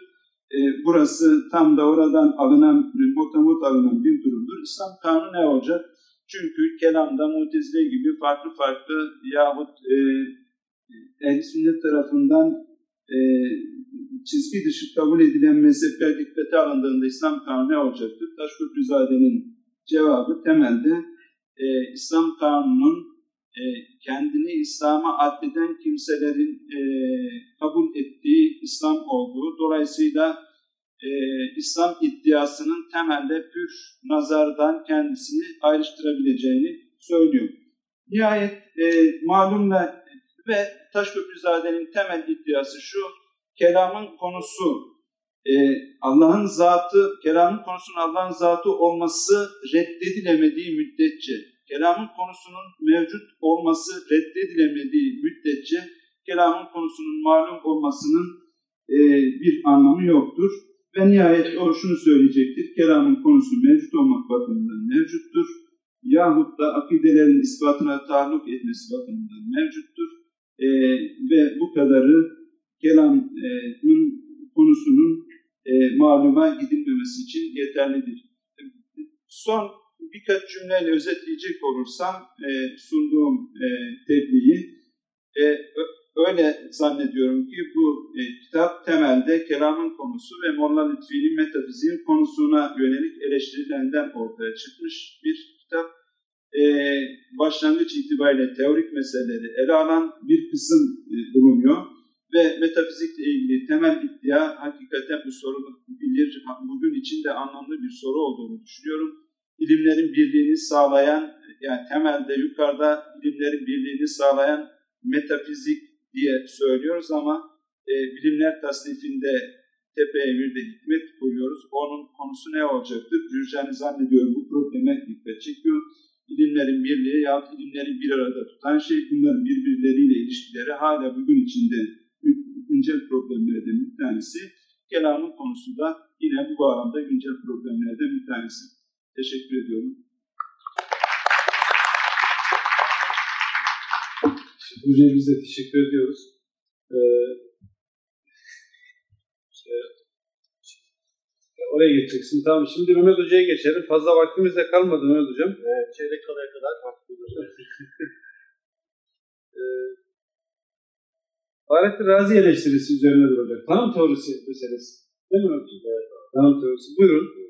E, burası tam da oradan alınan, motamot alınan bir durumdur. İslam kanunu ne olacak? Çünkü kelamda mutezile gibi farklı farklı yahut e, ehl sünnet tarafından e, çizgi dışı kabul edilen mezhepler dikkate alındığında İslam kanunu ne olacaktır? Taşköprüzade'nin cevabı temelde e, İslam kanununun e, kendini İslam'a addeden kimselerin e, kabul ettiği İslam olduğu, dolayısıyla e, İslam iddiasının temelde pür nazardan kendisini ayrıştırabileceğini söylüyor. Nihayet e, malumla ve Taşköprüzade'nin temel iddiası şu, kelamın konusu e, Allah'ın zatı, kelamın konusunun Allah'ın zatı olması reddedilemediği müddetçe, kelamın konusunun mevcut olması reddedilemediği müddetçe, kelamın konusunun malum olmasının e, bir anlamı yoktur. Ve nihayet o şunu söyleyecektir, kelamın konusu mevcut olmak bakımından mevcuttur. Yahut da akidelerin ispatına taalluk etmesi bakımından mevcuttur. E, ve bu kadarı kelamın konusunun e, maluma gidilmemesi için yeterlidir. Son birkaç cümleyle özetleyecek olursam e, sunduğum e, tebliği e, öyle zannediyorum ki bu e, kitap temelde kelamın konusu ve Molla Lütfi'nin metafiziğin konusuna yönelik eleştirilerinden ortaya çıkmış bir kitap. E, başlangıç itibariyle teorik meseleleri ele alan bir kısım e, bulunuyor ve metafizikle ilgili temel iddia hakikaten bu soru bilir, bugün için de anlamlı bir soru olduğunu düşünüyorum. İlimlerin birliğini sağlayan, yani temelde yukarıda ilimlerin birliğini sağlayan metafizik diye söylüyoruz ama e, bilimler tasnifinde tepeye bir de hikmet koyuyoruz. Onun konusu ne olacaktır? Cürcani zannediyorum bu probleme dikkat çekiyor. İlimlerin birliği yahut ilimleri bir arada tutan şey bunların birbirleriyle ilişkileri hala bugün içinde güncel problemlerden bir tanesi. Kelamın konusu da yine bu bağlamda güncel problemlerden bir tanesi. Teşekkür ediyorum. De teşekkür ediyoruz. Ee, işte, oraya geçeceksin. Tamam şimdi Mehmet Hoca'ya geçelim. Fazla vaktimiz de kalmadı Mehmet Hocam. Evet, çeyrek kalaya kadar kalktı. e, Fahrettin Razi eleştirisi üzerine duracak. Tanım teorisi meselesi. Değil mi hocam? Evet. Tanım teorisi. Buyurun.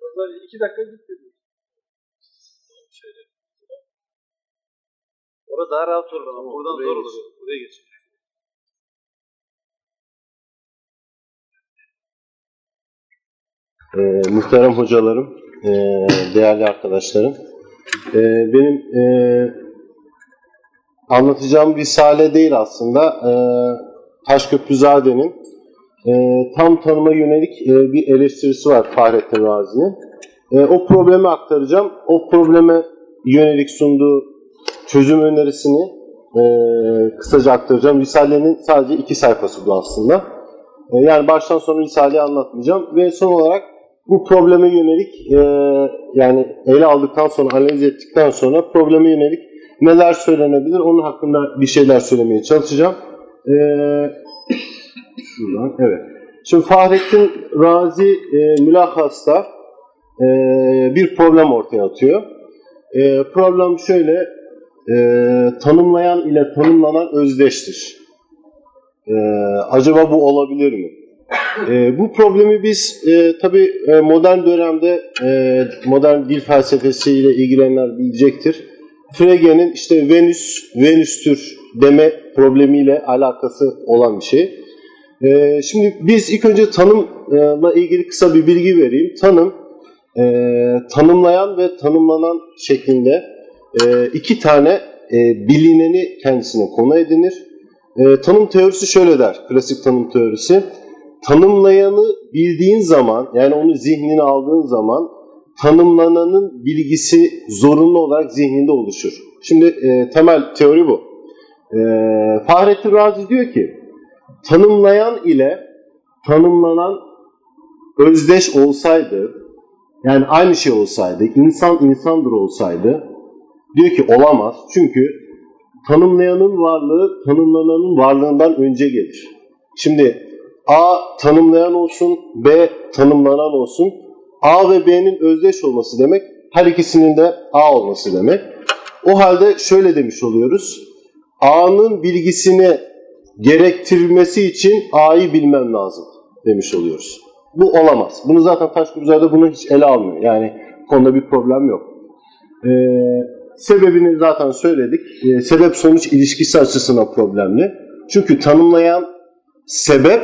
Pazar iki dakika gitti. Şöyle. Orada daha rahat olur ama buradan zor olur. Buraya geç. Ee, muhterem hocalarım, e, değerli arkadaşlarım. E, benim e, anlatacağım risale değil aslında. E, Taşköprüzade'nin e, tam tanıma yönelik e, bir eleştirisi var Fahrettin Razi'nin. E, o problemi aktaracağım. O probleme yönelik sunduğu çözüm önerisini e, kısaca aktaracağım. Risale'nin sadece iki sayfası bu aslında. E, yani baştan sona Risale'yi anlatmayacağım. Ve son olarak bu probleme yönelik e, yani ele aldıktan sonra, analiz ettikten sonra probleme yönelik neler söylenebilir onun hakkında bir şeyler söylemeye çalışacağım. E, şuradan, evet. Şimdi Fahrettin Razi e, mülakasta e, bir problem ortaya atıyor. E, problem şöyle, e, tanımlayan ile tanımlanan özdeştir. E, acaba bu olabilir mi? E, bu problemi biz e, tabii e, modern dönemde e, modern dil felsefesiyle ilgilenenler bilecektir. Frege'nin işte Venüs, Venüs'tür deme problemiyle alakası olan bir şey. E, şimdi biz ilk önce tanımla ilgili kısa bir bilgi vereyim. Tanım, e, tanımlayan ve tanımlanan şeklinde e, iki tane e, bilineni kendisine konu edinir. Tanım teorisi şöyle der, klasik tanım teorisi tanımlayanı bildiğin zaman yani onu zihnine aldığın zaman tanımlananın bilgisi zorunlu olarak zihninde oluşur. Şimdi temel teori bu. Fahrettin Razi diyor ki tanımlayan ile tanımlanan özdeş olsaydı yani aynı şey olsaydı insan insandır olsaydı diyor ki olamaz. Çünkü tanımlayanın varlığı tanımlananın varlığından önce gelir. Şimdi A tanımlayan olsun, B tanımlanan olsun. A ve B'nin özdeş olması demek, her ikisinin de A olması demek. O halde şöyle demiş oluyoruz. A'nın bilgisini gerektirmesi için A'yı bilmem lazım demiş oluyoruz. Bu olamaz. Bunu zaten Taşkırıcı'da bunu hiç ele almıyor. Yani konuda bir problem yok. Ee, sebebini zaten söyledik. Ee, sebep sonuç ilişkisi açısından problemli. Çünkü tanımlayan sebep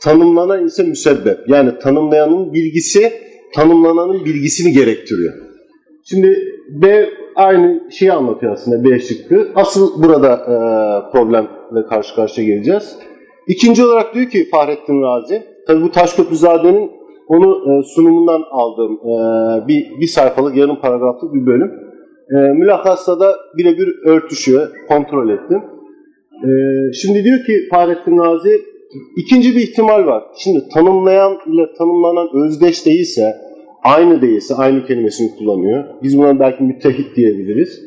tanımlanan ise müsebbep. Yani tanımlayanın bilgisi tanımlananın bilgisini gerektiriyor. Şimdi B aynı şeyi anlatıyor aslında B şıkkı. Asıl burada e, problemle karşı karşıya geleceğiz. İkinci olarak diyor ki Fahrettin Razi, tabi bu Taşköprüzade'nin onu e, sunumundan aldığım e, bir, bir sayfalık yarım paragraflık bir bölüm. E, mülakasla da birebir örtüşüyor, kontrol ettim. Şimdi diyor ki Fahrettin Razi, İkinci bir ihtimal var. Şimdi tanımlayan ile tanımlanan özdeş değilse, aynı değilse, aynı kelimesini kullanıyor. Biz buna belki müttehit diyebiliriz.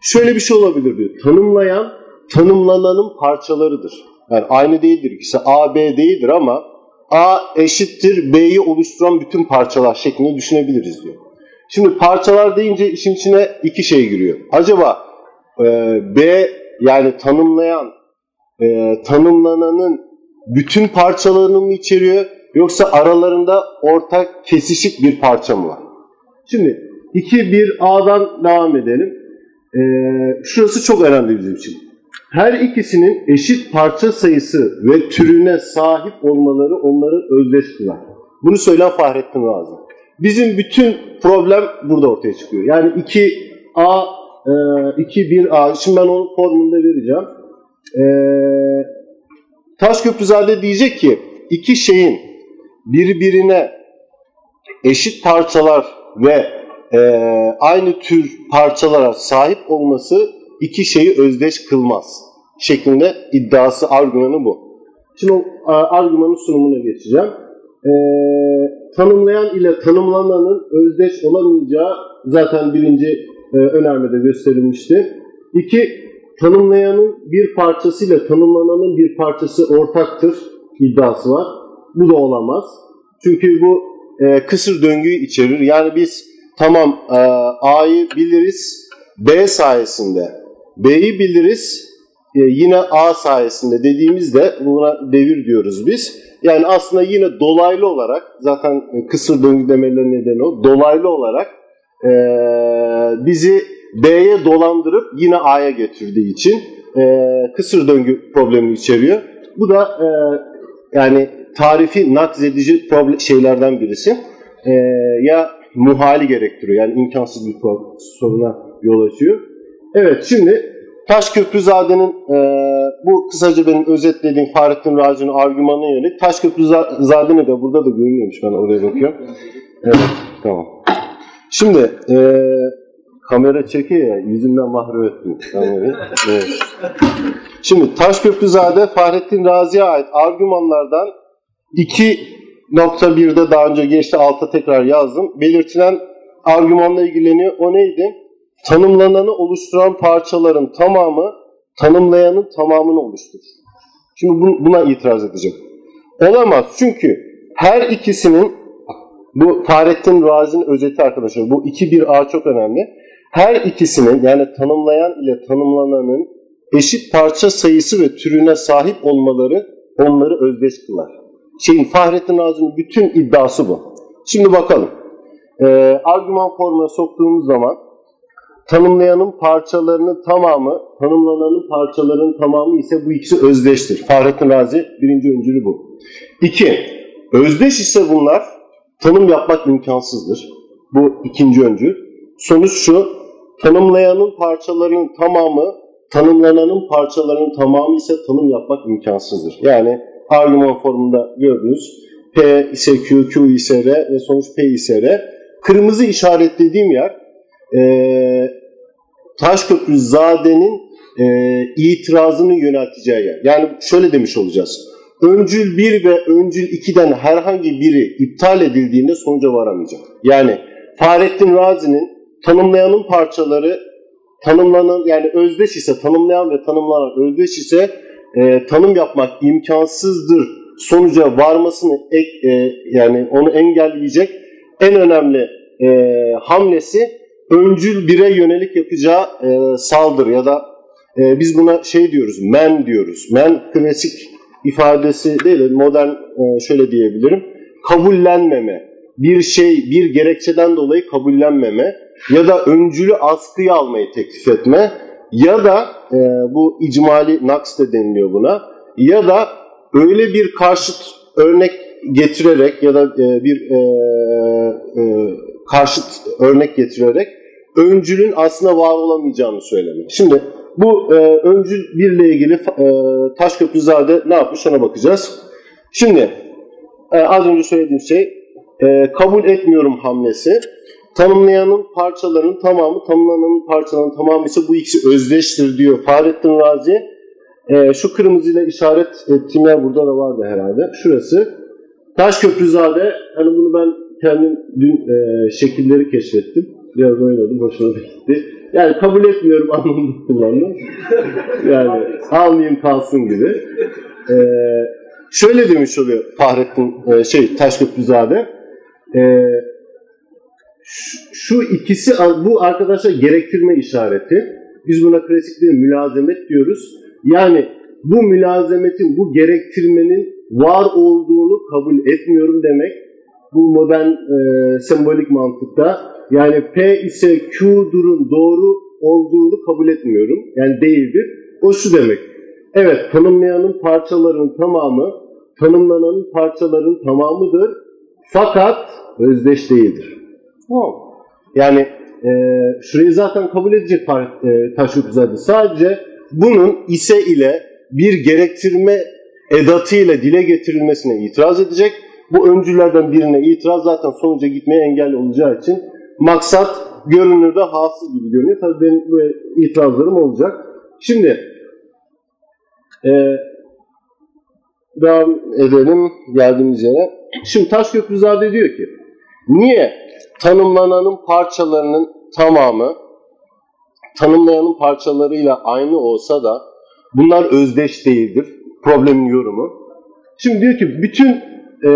Şöyle bir şey olabilir diyor. Tanımlayan, tanımlananın parçalarıdır. Yani aynı değildir ikisi. A, B değildir ama A eşittir B'yi oluşturan bütün parçalar şeklinde düşünebiliriz diyor. Şimdi parçalar deyince işin içine iki şey giriyor. Acaba e, B yani tanımlayan, e, tanımlananın bütün parçalarını mı içeriyor yoksa aralarında ortak kesişik bir parça mı var? Şimdi 2-1A'dan devam edelim. Ee, şurası çok önemli bizim için. Her ikisinin eşit parça sayısı ve türüne sahip olmaları onları özdeş kılar. Bunu söyleyen Fahrettin Razi. Bizim bütün problem burada ortaya çıkıyor. Yani 2A, e, 2-1A, şimdi ben onun formunu da vereceğim. Eee Taşköprüzade diyecek ki iki şeyin birbirine eşit parçalar ve e, aynı tür parçalara sahip olması iki şeyi özdeş kılmaz şeklinde iddiası, argümanı bu. Şimdi o argümanın sunumuna geçeceğim. E, tanımlayan ile tanımlananın özdeş olamayacağı zaten birinci e, önermede gösterilmişti. İki, tanımlayanın bir parçasıyla tanımlananın bir parçası ortaktır iddiası var. Bu da olamaz. Çünkü bu e, kısır döngüyü içerir. Yani biz tamam e, A'yı biliriz B sayesinde. B'yi biliriz e, yine A sayesinde dediğimizde buna devir diyoruz biz. Yani aslında yine dolaylı olarak zaten kısır döngü demelerinin nedeni o. Dolaylı olarak e, bizi B'ye dolandırıp yine A'ya getirdiği için e, kısır döngü problemi içeriyor. Bu da e, yani tarifi nakz edici problem, şeylerden birisi. E, ya muhali gerektiriyor yani imkansız bir soruna yol açıyor. Evet şimdi Taşköprüzade'nin e, bu kısaca benim özetlediğim Fahrettin Razi'nin argümanına yönelik Taşköprüzade'nin de burada da görünüyormuş ben oraya bakıyorum. Evet tamam. Şimdi e, kamera çekiyor ya yüzünden mahrum ettim kamerayı. Evet. Şimdi Taşköprüzade Fahrettin Razi'ye ait argümanlardan 2.1'de daha önce geçti alta tekrar yazdım. Belirtilen argümanla ilgileniyor. O neydi? Tanımlananı oluşturan parçaların tamamı tanımlayanın tamamını oluşturur. Şimdi buna itiraz edeceğim. Olamaz çünkü her ikisinin bu Fahrettin Razi'nin özeti arkadaşlar. Bu 2-1A çok önemli. Her ikisinin yani tanımlayan ile tanımlananın eşit parça sayısı ve türüne sahip olmaları onları özdeş kılar. Şeyin Fahrettin Razi'nin bütün iddiası bu. Şimdi bakalım. Ee, argüman formuna soktuğumuz zaman tanımlayanın parçalarının tamamı, tanımlananın parçalarının tamamı ise bu ikisi özdeştir. Fahrettin Razi birinci öncülü bu. İki, özdeş ise bunlar tanım yapmak imkansızdır. Bu ikinci öncül. Sonuç şu, tanımlayanın parçalarının tamamı, tanımlananın parçalarının tamamı ise tanım yapmak imkansızdır. Yani argüman formunda gördünüz. P ise Q, Q ise R ve sonuç P ise R. Kırmızı işaretlediğim yer e, Taşköprüzade'nin e, itirazını yönelteceği yer. Yani şöyle demiş olacağız. Öncül 1 ve öncül 2'den herhangi biri iptal edildiğinde sonuca varamayacak. Yani Fahrettin Razi'nin tanımlayanın parçaları tanımlanan yani özdeş ise tanımlayan ve tanımlanan özdeş ise e, tanım yapmak imkansızdır sonuca varmasını ek, e, yani onu engelleyecek en önemli e, hamlesi öncül bire yönelik yapacağı e, saldırı ya da e, biz buna şey diyoruz men diyoruz. Men klasik ifadesi değil modern e, şöyle diyebilirim kabullenmeme bir şey bir gerekçeden dolayı kabullenmeme ya da öncülü askıya almayı teklif etme ya da e, bu icmali naks de deniliyor buna ya da öyle bir karşıt örnek getirerek ya da e, bir e, e, karşıt örnek getirerek öncülün aslında var olamayacağını söylemek. Şimdi bu e, öncül birle ilgili e, Taşköprüzade ne yapmış ona bakacağız. Şimdi e, az önce söylediğim şey e, kabul etmiyorum hamlesi. Tanımlayanın parçalarının tamamı, tanımlananın parçalarının tamamı ise bu ikisi özdeştir diyor Fahrettin Razi. E, şu kırmızıyla işaret ettiğim yer burada da vardı herhalde. Şurası. Taşköprüzade, hani bunu ben kendim dün e, şekilleri keşfettim. Biraz oynadım, hoşuma da gitti. Yani kabul etmiyorum anlamında kullandım. yani almayayım kalsın gibi. E, şöyle demiş oluyor Fahrettin, e, şey Taşköprüzade. E, şu ikisi bu arkadaşlar gerektirme işareti. Biz buna klasik bir mülazemet diyoruz. Yani bu mülazemetin, bu gerektirmenin var olduğunu kabul etmiyorum demek. Bu modern e, sembolik mantıkta. Yani P ise Q durum doğru olduğunu kabul etmiyorum. Yani değildir. O şu demek. Evet tanımlayanın parçalarının tamamı tanımlananın parçalarının tamamıdır. Fakat özdeş değildir. Yani e, şurayı zaten kabul edecek e, Taşköprüzade. Sadece bunun ise ile bir gerektirme edatıyla dile getirilmesine itiraz edecek. Bu öncülerden birine itiraz zaten sonuca gitmeye engel olacağı için maksat görünürde hasıl gibi görünüyor. Tabii benim bu itirazlarım olacak. Şimdi e, devam edelim geldiğimiz yere. Şimdi Taşköprüzade diyor ki niye tanımlananın parçalarının tamamı tanımlayanın parçalarıyla aynı olsa da bunlar özdeş değildir. Problemin yorumu. Şimdi diyor ki bütün e,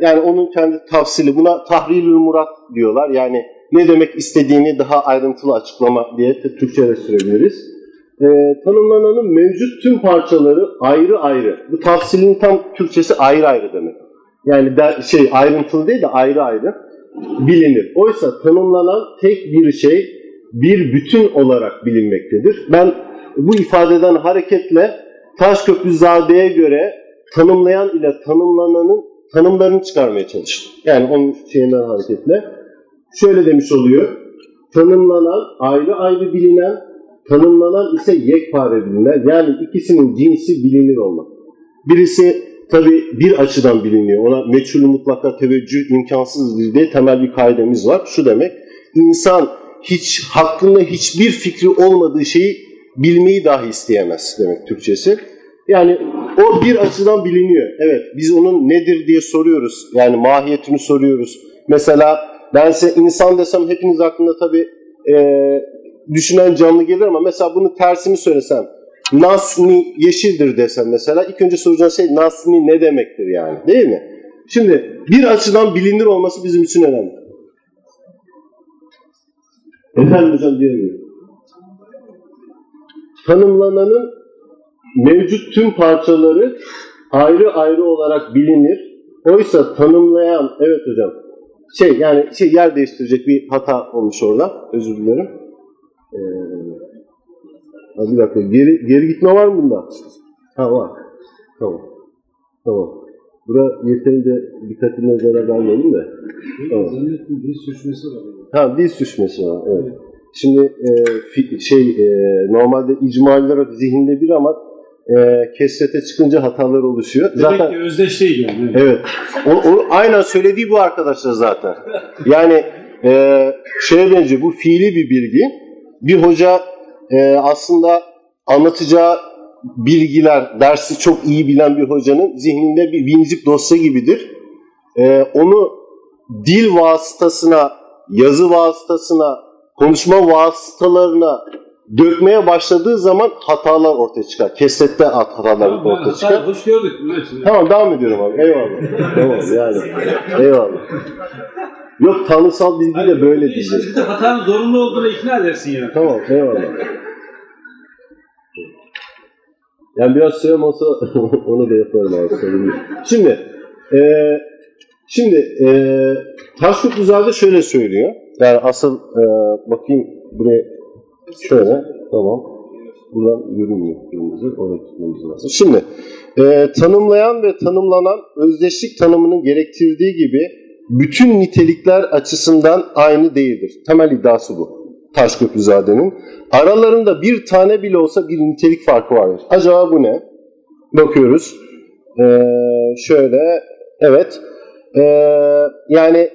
yani onun kendi tafsili buna tahrilül murat diyorlar. Yani ne demek istediğini daha ayrıntılı açıklama diye Türkçe'ye sürebiliriz. E, tanımlananın mevcut tüm parçaları ayrı ayrı. Bu tafsilin tam Türkçesi ayrı ayrı demek. Yani de, şey ayrıntılı değil de ayrı ayrı bilinir. Oysa tanımlanan tek bir şey bir bütün olarak bilinmektedir. Ben bu ifadeden hareketle Taşköprüzade'ye göre tanımlayan ile tanımlananın tanımlarını çıkarmaya çalıştım. Yani onun şeyinden hareketle. Şöyle demiş oluyor. Tanımlanan ayrı ayrı bilinen, tanımlanan ise yekpare bilinen. Yani ikisinin cinsi bilinir olmak. Birisi tabi bir açıdan biliniyor. Ona meçhul mutlaka teveccüh imkansızdır diye temel bir kaidemiz var. Şu demek, insan hiç hakkında hiçbir fikri olmadığı şeyi bilmeyi dahi isteyemez demek Türkçesi. Yani o bir açıdan biliniyor. Evet biz onun nedir diye soruyoruz. Yani mahiyetini soruyoruz. Mesela ben size insan desem hepiniz aklında tabii e, düşünen canlı gelir ama mesela bunu tersini söylesem Nasni yeşildir desem mesela ilk önce soracağım şey Nasni ne demektir yani değil mi? Şimdi bir açıdan bilinir olması bizim için önemli. Efendim hocam diyemiyorum. Tanımlananın mevcut tüm parçaları ayrı ayrı olarak bilinir. Oysa tanımlayan, evet hocam, şey yani şey yer değiştirecek bir hata olmuş orada. Özür dilerim. Ee, bir dakika, geri, geri gitme var mı bunda? Ha var. Tamam. Tamam. Bura yeterince dikkatine zarar vermeyelim de. Tamam. Zannettim dil sürçmesi var. Ha dil sürçmesi var. Evet. Şimdi e, fi, şey e, normalde icmaller zihinde bir ama e, kesrete çıkınca hatalar oluşuyor. Demek zaten, ki özdeş değil yani. Evet. O, o, aynen söylediği bu arkadaşlar zaten. Yani e, şeye benziyor bu fiili bir bilgi. Bir hoca e, aslında anlatacağı bilgiler, dersi çok iyi bilen bir hocanın zihninde bir winzip dosya gibidir. E, onu dil vasıtasına, yazı vasıtasına, konuşma vasıtalarına dökmeye başladığı zaman hatalar ortaya çıkar. Kesrette hatalar tamam, ortaya çıkar. Hoş gördük. Tamam devam ediyorum abi. Eyvallah. tamam yani. Eyvallah. Yok tanrısal bilgi de böyle değil. İşte hatanın zorunlu olduğunu ikna edersin yani. Tamam eyvallah. Yani biraz sürem olsa onu da yaparım abi. Şimdi e, şimdi e, Taşköprüzade şöyle söylüyor. Yani asıl e, bakayım buraya şöyle tamam. Buradan görünmüyor kırmızı. Oraya tutmamız lazım. Şimdi e, tanımlayan ve tanımlanan özdeşlik tanımının gerektirdiği gibi bütün nitelikler açısından aynı değildir. Temel iddiası bu. Taşköprüzade'nin. Aralarında bir tane bile olsa bir nitelik farkı vardır. Acaba bu ne? Bakıyoruz. Ee, şöyle, evet. Ee, yani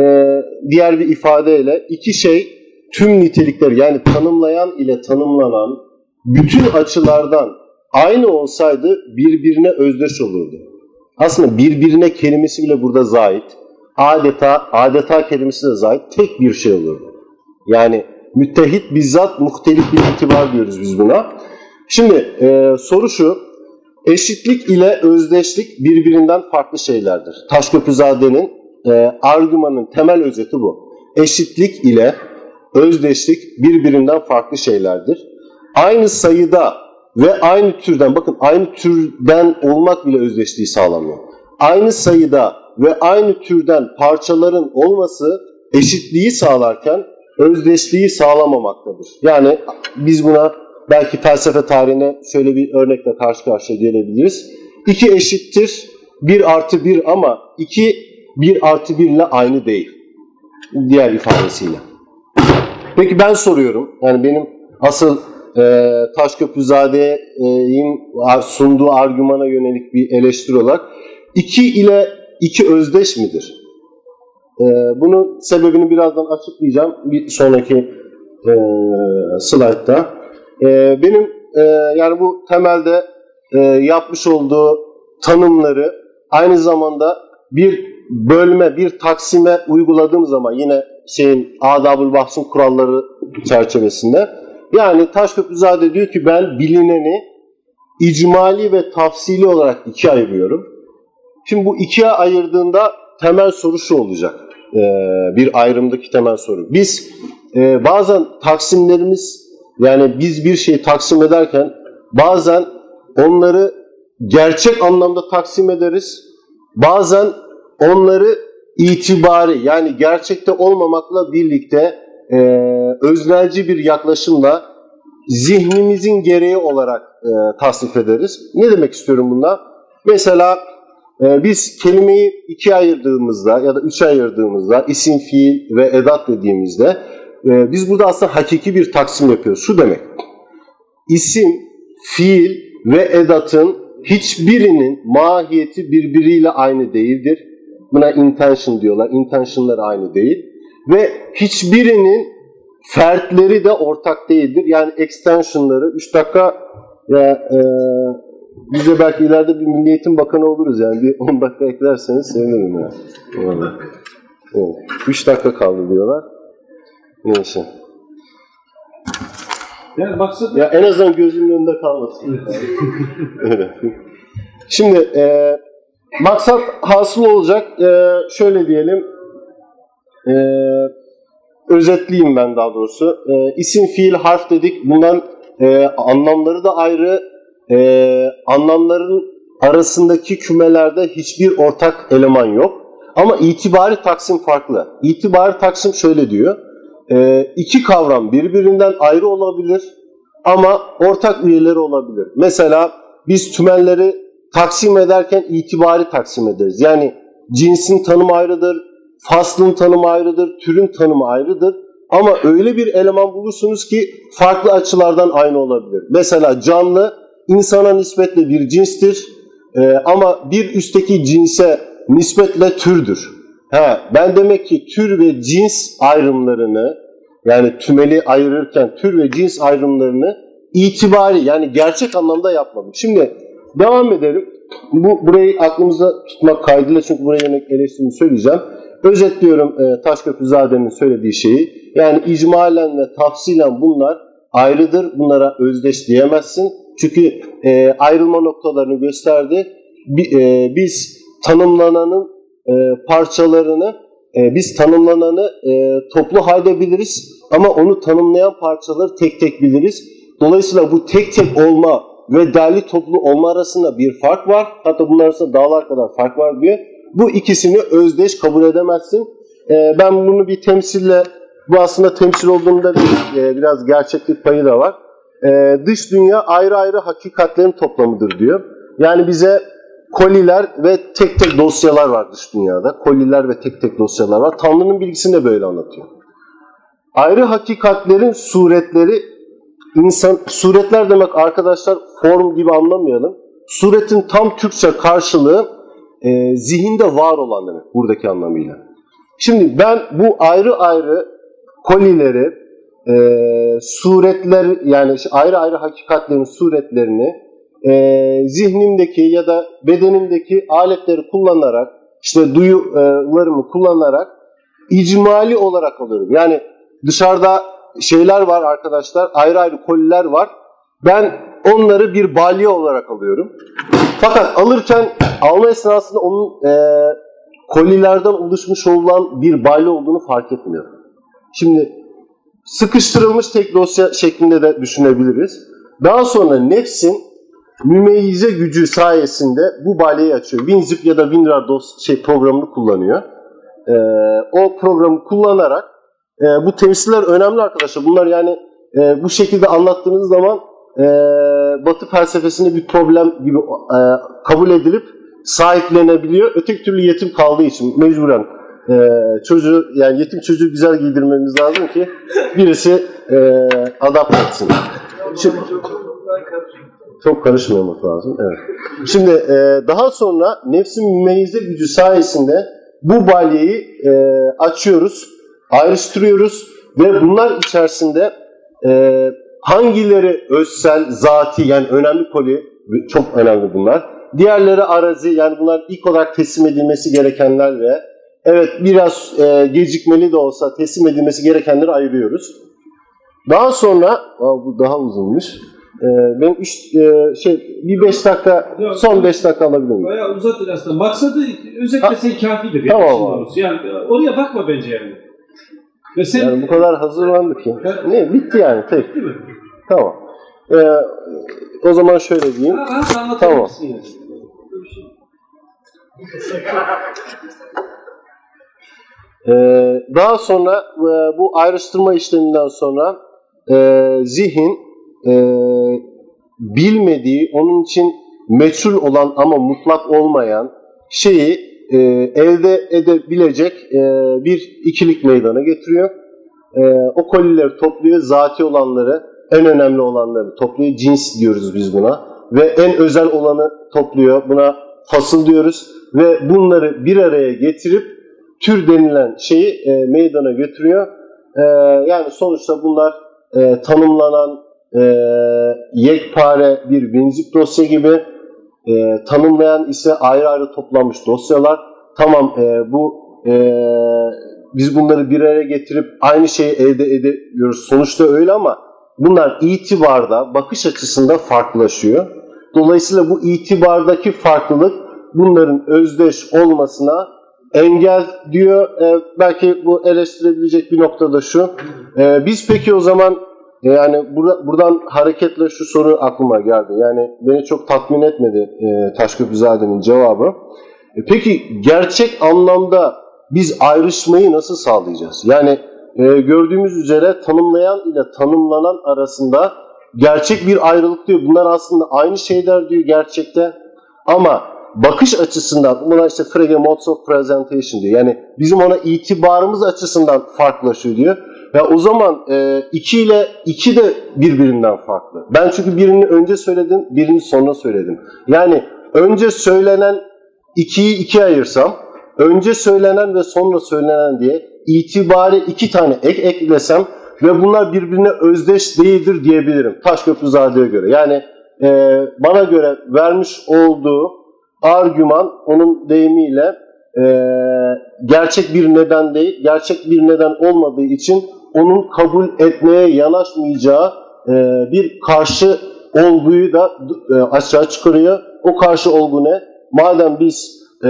e, diğer bir ifadeyle iki şey tüm nitelikleri yani tanımlayan ile tanımlanan bütün açılardan aynı olsaydı birbirine özdeş olurdu. Aslında birbirine kelimesi bile burada zahit. Adeta, adeta kelimesi de zahit tek bir şey olurdu. Yani müttehit bizzat muhtelif bir itibar diyoruz biz buna. Şimdi e, soru şu, eşitlik ile özdeşlik birbirinden farklı şeylerdir. Taşköprüzade'nin e, argümanın temel özeti bu. Eşitlik ile özdeşlik birbirinden farklı şeylerdir. Aynı sayıda ve aynı türden, bakın aynı türden olmak bile özdeşliği sağlamıyor. Aynı sayıda ve aynı türden parçaların olması eşitliği sağlarken özdeşliği sağlamamaktadır. Yani biz buna belki felsefe tarihine şöyle bir örnekle karşı karşıya gelebiliriz. İki eşittir bir artı bir ama iki bir artı bir ile aynı değil. Diğer ifadesiyle. Peki ben soruyorum. Yani benim asıl e, Taşköprüzade'nin sunduğu argümana yönelik bir eleştiri olarak iki ile iki özdeş midir? E, bunun sebebini birazdan açıklayacağım bir sonraki e, slaytta. E, benim e, yani bu temelde e, yapmış olduğu tanımları aynı zamanda bir bölme, bir taksime uyguladığım zaman yine şeyin adab-ül bahsın kuralları çerçevesinde yani Taşköprüzade diyor ki ben bilineni icmali ve tafsili olarak ikiye ayırıyorum. Şimdi bu ikiye ayırdığında temel soru şu olacak. Ee, bir ayrımdaki temel soru. Biz e, bazen taksimlerimiz yani biz bir şeyi taksim ederken bazen onları gerçek anlamda taksim ederiz. Bazen onları itibari yani gerçekte olmamakla birlikte e, öznelci bir yaklaşımla zihnimizin gereği olarak e, tasnif ederiz. Ne demek istiyorum bundan? Mesela e, biz kelimeyi ikiye ayırdığımızda ya da üçe ayırdığımızda isim, fiil ve edat dediğimizde e, biz burada aslında hakiki bir taksim yapıyoruz. Şu demek. İsim, fiil ve edatın hiçbirinin mahiyeti birbiriyle aynı değildir. Buna intention diyorlar. Intention'lar aynı değil. Ve hiçbirinin fertleri de ortak değildir. Yani extension'ları 3 dakika ya, e, biz de belki ileride bir Milli Eğitim Bakanı oluruz yani. Bir 10 dakika eklerseniz sevinirim yani. Evet. Evet. 3 dakika kaldı diyorlar. Neyse. Yani maksat Ya en azından gözümün önünde kalmasın. Öyle. Şimdi e, maksat hasıl olacak. E, şöyle diyelim. E, özetleyeyim ben daha doğrusu. E, isim, fiil, harf dedik. Bundan e, anlamları da ayrı. E, anlamların arasındaki kümelerde hiçbir ortak eleman yok. Ama itibari taksim farklı. İtibari taksim şöyle diyor. E, iki kavram birbirinden ayrı olabilir ama ortak üyeleri olabilir. Mesela biz tümenleri taksim ederken itibari taksim ederiz. Yani cinsin tanımı ayrıdır, faslın tanımı ayrıdır, türün tanımı ayrıdır. Ama öyle bir eleman bulursunuz ki farklı açılardan aynı olabilir. Mesela canlı insana nispetle bir cinstir Ee, ama bir üstteki cinse nispetle türdür. Ha, ben demek ki tür ve cins ayrımlarını yani tümeli ayırırken tür ve cins ayrımlarını itibari yani gerçek anlamda yapmadım. Şimdi devam edelim. Bu burayı aklımızda tutmak kaydıyla çünkü buraya yönelik eleştirimi söyleyeceğim. Özetliyorum e, Taşköprüzade'nin söylediği şeyi. Yani icmalen ve tafsilen bunlar ayrıdır. Bunlara özdeş diyemezsin. Çünkü e, ayrılma noktalarını gösterdi. Bi, e, biz tanımlananın e, parçalarını e, biz tanımlananı e, toplu halde biliriz ama onu tanımlayan parçaları tek tek biliriz. Dolayısıyla bu tek tek olma ve derli toplu olma arasında bir fark var. Hatta bunlar arasında dağlar kadar fark var diyor. Bu ikisini özdeş kabul edemezsin. E, ben bunu bir temsille, bu aslında temsil olduğunda bir, e, biraz gerçeklik payı da var. E, dış dünya ayrı ayrı hakikatlerin toplamıdır diyor. Yani bize koliler ve tek tek dosyalar var dış dünyada. Koliler ve tek tek dosyalar var. Tanrı'nın bilgisini de böyle anlatıyor. Ayrı hakikatlerin suretleri insan suretler demek arkadaşlar form gibi anlamayalım. Suretin tam Türkçe karşılığı e, zihinde var olan demek buradaki anlamıyla. Şimdi ben bu ayrı ayrı kolileri e, suretler yani ayrı ayrı hakikatlerin suretlerini e, zihnimdeki ya da bedenimdeki aletleri kullanarak işte duyularımı kullanarak icmali olarak alıyorum. Yani dışarıda şeyler var arkadaşlar, ayrı ayrı koliler var. Ben onları bir balya olarak alıyorum. Fakat alırken alma esnasında onun e, kolilerden oluşmuş olan bir balya olduğunu fark etmiyorum. Şimdi sıkıştırılmış tek dosya şeklinde de düşünebiliriz. Daha sonra nefsin mümeyyize gücü sayesinde bu balyayı açıyor. WinZip ya da WinRAR dos şey programını kullanıyor. Ee, o programı kullanarak e, bu temsiller önemli arkadaşlar. Bunlar yani e, bu şekilde anlattığınız zaman e, Batı felsefesinde bir problem gibi e, kabul edilip sahiplenebiliyor. Öteki türlü yetim kaldığı için mecburen e, çocuğu yani yetim çocuğu güzel giydirmemiz lazım ki birisi e, adapte etsin. Şimdi, çok karışmamak lazım. Evet. Şimdi e, daha sonra nefsin mümeyize gücü sayesinde bu balyayı e, açıyoruz, ayrıştırıyoruz ve bunlar içerisinde e, hangileri özsel, zati yani önemli koli, çok önemli bunlar. diğerleri arazi yani bunlar ilk olarak teslim edilmesi gerekenler ve evet biraz e, gecikmeli de olsa teslim edilmesi gerekenleri ayırıyoruz. Daha sonra aa, bu daha uzunmuş. E, benim üç, e, şey bir 5 dakika Yok. son 5 dakika alabilir miyim? Bayağı uzatır aslında. Maksadı özetlesen kafidir. Tamam doğrusu. Yani oraya bakma bence yani. Ve sen Yani bu kadar hazırlandık ki. Ne bitti yani tek. değil mi? Tamam. E, o zaman şöyle diyeyim. Ha, rahat anlatabilirsin yani. Şey. Ee, daha sonra e, bu ayrıştırma işleminden sonra e, zihin e, bilmediği, onun için meçhul olan ama mutlak olmayan şeyi e, elde edebilecek e, bir ikilik meydana getiriyor. E, o kolileri topluyor, zati olanları, en önemli olanları topluyor. Cins diyoruz biz buna. Ve en özel olanı topluyor. Buna fasıl diyoruz. Ve bunları bir araya getirip tür denilen şeyi e, meydana getiriyor. E, yani sonuçta bunlar e, tanımlanan e, yekpare bir WinZip dosya gibi e, tanımlayan ise ayrı ayrı toplanmış dosyalar. Tamam e, bu e, biz bunları bir araya getirip aynı şeyi elde ediyoruz. Sonuçta öyle ama bunlar itibarda, bakış açısında farklılaşıyor. Dolayısıyla bu itibardaki farklılık bunların özdeş olmasına engel diyor. E, belki bu eleştirebilecek bir nokta da şu. E, biz peki o zaman yani burada, buradan hareketle şu soru aklıma geldi. Yani beni çok tatmin etmedi e, Taşköprüzade'nin cevabı. E, peki gerçek anlamda biz ayrışmayı nasıl sağlayacağız? Yani e, gördüğümüz üzere tanımlayan ile tanımlanan arasında gerçek bir ayrılık diyor. Bunlar aslında aynı şeyler diyor gerçekte. Ama bakış açısından buna işte Frege Modes of Presentation diyor. Yani bizim ona itibarımız açısından farklılaşıyor diyor. Ya o zaman 2 ile 2 de birbirinden farklı. Ben çünkü birini önce söyledim, birini sonra söyledim. Yani önce söylenen 2'yi 2 ayırsam, önce söylenen ve sonra söylenen diye itibari iki tane ek eklesem ve bunlar birbirine özdeş değildir diyebilirim. Taşköprüzade'ye göre. Yani e, bana göre vermiş olduğu argüman onun deyimiyle e, gerçek bir neden değil, gerçek bir neden olmadığı için onun kabul etmeye yanaşmayacağı e, bir karşı olguyu da e, aşağı çıkarıyor. O karşı olgu ne? Madem biz e,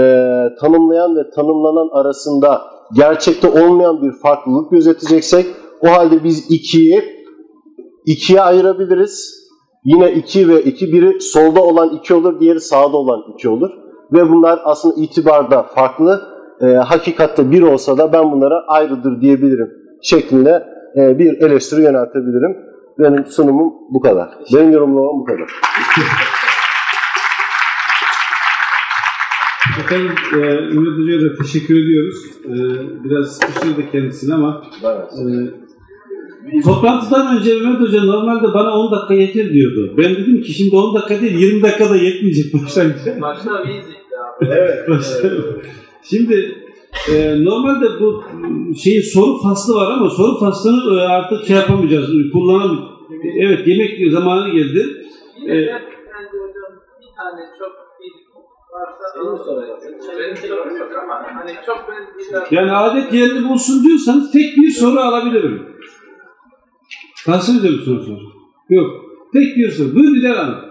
tanımlayan ve tanımlanan arasında gerçekte olmayan bir farklılık gözeteceksek o halde biz ikiyi ikiye ayırabiliriz. Yine 2 ve 2 biri solda olan 2 olur, diğeri sağda olan 2 olur. Ve bunlar aslında itibarda farklı. E, hakikatte bir olsa da ben bunlara ayrıdır diyebilirim şeklinde e, bir eleştiri yöneltebilirim. Benim sunumum bu kadar. Benim yorumlamam bu kadar. Efendim, e, Ümit Hoca'ya da teşekkür ediyoruz. E, biraz sıkıştırdı kendisini ama e, toplantıdan önce Mehmet Hoca normalde bana 10 dakika yeter diyordu. Ben dedim ki şimdi 10 dakika değil 20 dakika da yetmeyecek başlangıçta. Başta Winzip'ti abi. Evet. Şimdi e, normalde bu şeyin soru faslı var ama soru faslını e, artık şey yapamayacağız. Kullanam Evet yemek zamanı geldi. Yine Ee, Yani adet yerini bulsun diyorsanız tek bir soru alabilirim. Tahsil ediyor musunuz soru? Yok. Tek bir soru. Buyurun Bilal Hanım.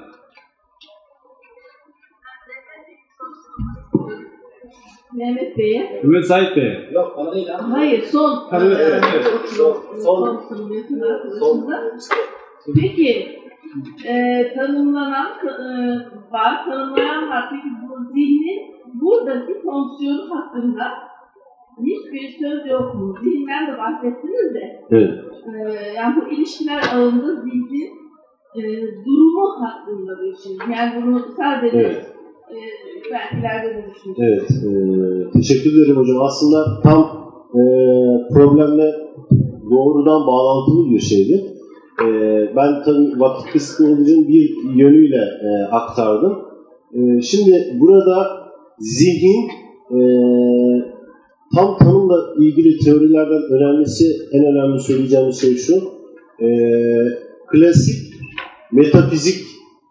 Mehmet Bey'e. Mehmet Sait Bey. Yok bana değil ama. Hayır son. Ha, evet, evet, evet. Son. Son. Son. arkadaşımıza. Peki e, tanımlanan e, var, tanımlayan var. Peki bu zihnin buradaki fonksiyonu hakkında hiçbir söz yok mu? Zihinden de bahsettiniz de. Evet. E, yani bu ilişkiler ağında zihnin e, durumu hakkında bir şey. Yani bunu sadece Evet. E, belki ileride de düşünürüz. Evet, e, teşekkür ederim hocam. Aslında tam e, problemle doğrudan bağlantılı bir şeydi. E, ben tabii vakit kısıtlı olduğu bir yönüyle e, aktardım. E, şimdi burada zihin e, tam tanımla ilgili teorilerden önemlisi, en önemli söyleyeceğim şey şu. E, klasik metafizik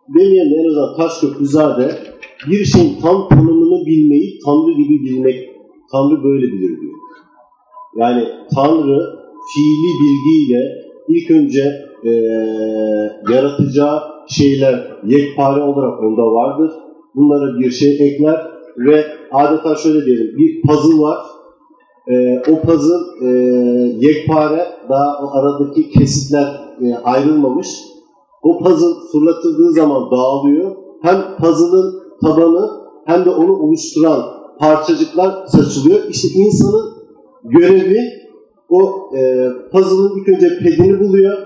demeyelim en azından Taşköprüzade bir şeyin tam tanımını bilmeyi Tanrı gibi bilmek, Tanrı böyle bilir diyor. Yani Tanrı fiili bilgiyle ilk önce eee yaratacağı şeyler yekpare olarak onda vardır. Bunlara bir şey ekler ve adeta şöyle diyelim bir puzzle var. Eee, o puzzle eee, yekpare daha o aradaki kesitler eee, ayrılmamış. O puzzle fırlatıldığı zaman dağılıyor. Hem puzzle'ın tabanı hem de onu oluşturan parçacıklar saçılıyor. İşte insanın görevi o e, puzzle'ın ilk önce pedini buluyor.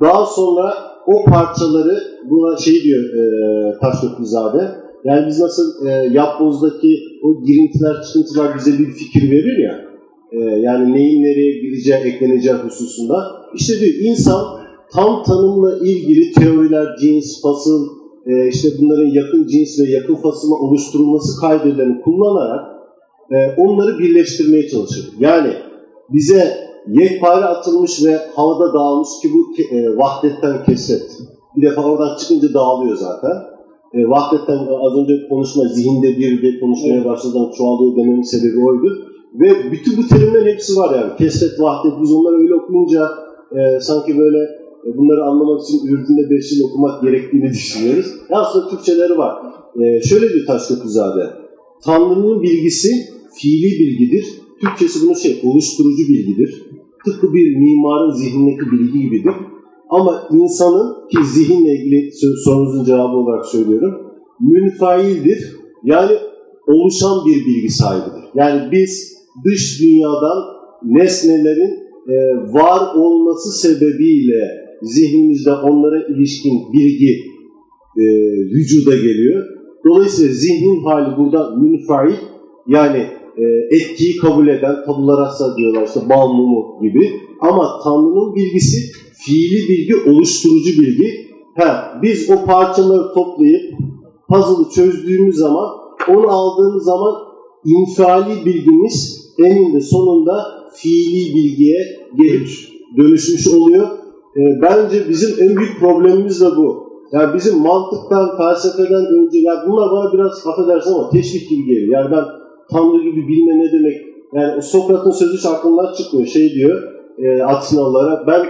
Daha sonra o parçaları buna şey diyor e, Taşköprüzade. Yani biz nasıl e, yapbozdaki o girintiler çıkıntılar bize bir fikir verir ya. e, yani neyin nereye gideceği, ekleneceği hususunda. İşte diyor insan tam tanımla ilgili teoriler, cins, fasıl, e, işte bunların yakın cins ve yakın fasıla oluşturulması kaydelerini kullanarak e, onları birleştirmeye çalışır. Yani bize yekpare atılmış ve havada dağılmış ki bu e, vahdetten keset. Bir defa oradan çıkınca dağılıyor zaten. E, vahdetten az önce konuşma zihinde bir de konuşmaya başladan çoğalıyor dememin sebebi oydu. Ve bütün bu terimlerin hepsi var yani. Kesret, vahdet biz onları öyle okuyunca e, sanki böyle bunları anlamak için Ürdün'de 5 yıl okumak gerektiğini düşünüyoruz. Ya aslında Türkçeleri var. E, şöyle bir Taşköprüzade. Tanrı'nın bilgisi fiili bilgidir. Türkçesi bunun şey oluşturucu bilgidir. Tıpkı bir mimarın zihnindeki bilgi gibidir. Ama insanın ki zihinle ilgili sorunuzun cevabı olarak söylüyorum. Münfaildir. Yani oluşan bir bilgi sahibidir. Yani biz dış dünyadan nesnelerin e, var olması sebebiyle zihnimizde onlara ilişkin bilgi e, vücuda geliyor. Dolayısıyla zihnin hali burada münfail yani e, etkiyi kabul eden tabular rasa diyorlar işte mumu gibi. Ama Tanrı'nın bilgisi fiili bilgi, oluşturucu bilgi. Ha, biz o parçaları toplayıp puzzle'ı çözdüğümüz zaman onu aldığımız zaman infiali bilgimiz eninde sonunda fiili bilgiye gelip dönüşmüş oluyor. E, bence bizim en büyük problemimiz de bu. Yani bizim mantıktan, felsefeden önce, yani bunlar bana biraz affedersin ama teşvik gibi geliyor. Yani ben Tanrı gibi bilme ne demek? Yani Sokrat'ın sözü hiç aklımdan çıkmıyor. Şey diyor e, Atinalılara, ben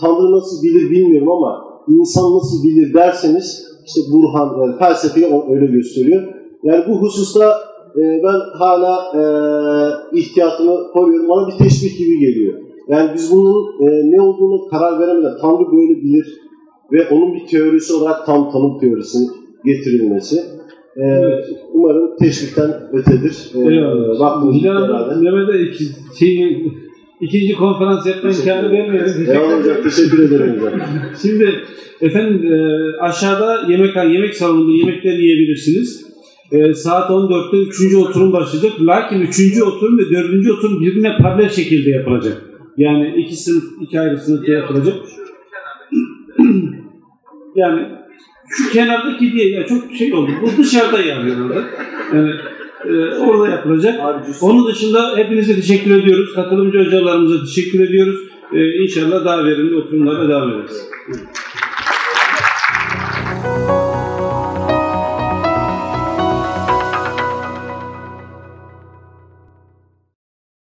Tanrı nasıl bilir bilmiyorum ama insan nasıl bilir derseniz işte Burhan, yani felsefeyi öyle gösteriyor. Yani bu hususta e, ben hala e, ihtiyatımı koruyorum. Bana bir teşvik gibi geliyor. Yani biz bunun e, ne olduğunu karar veremeden Tanrı böyle bilir ve onun bir teorisi olarak tam tanım teorisinin getirilmesi. E, Umarım teşvikten ötedir. E, vaktimiz herhalde. Mehmet'e iki, şey, ikinci konferans yapma imkanı vermeyelim. Eyvallah hocam. Teşekkür ederim hocam. Şimdi efendim e, aşağıda yemek yemek salonunda yemekleri yiyebilirsiniz. E, saat 14'te üçüncü oturum başlayacak. Lakin üçüncü oturum ve dördüncü oturum birbirine paralel şekilde yapılacak. Yani iki sınıf, iki ayrı sınıfta yapılacak. Yani şu kenardaki diye ya çok şey oldu. Bu dışarıda yani orada. Yani, e, orada yapılacak. Onun dışında hepinize teşekkür ediyoruz. Katılımcı hocalarımıza teşekkür ediyoruz. E, inşallah daha verimli oturumlara devam ederiz.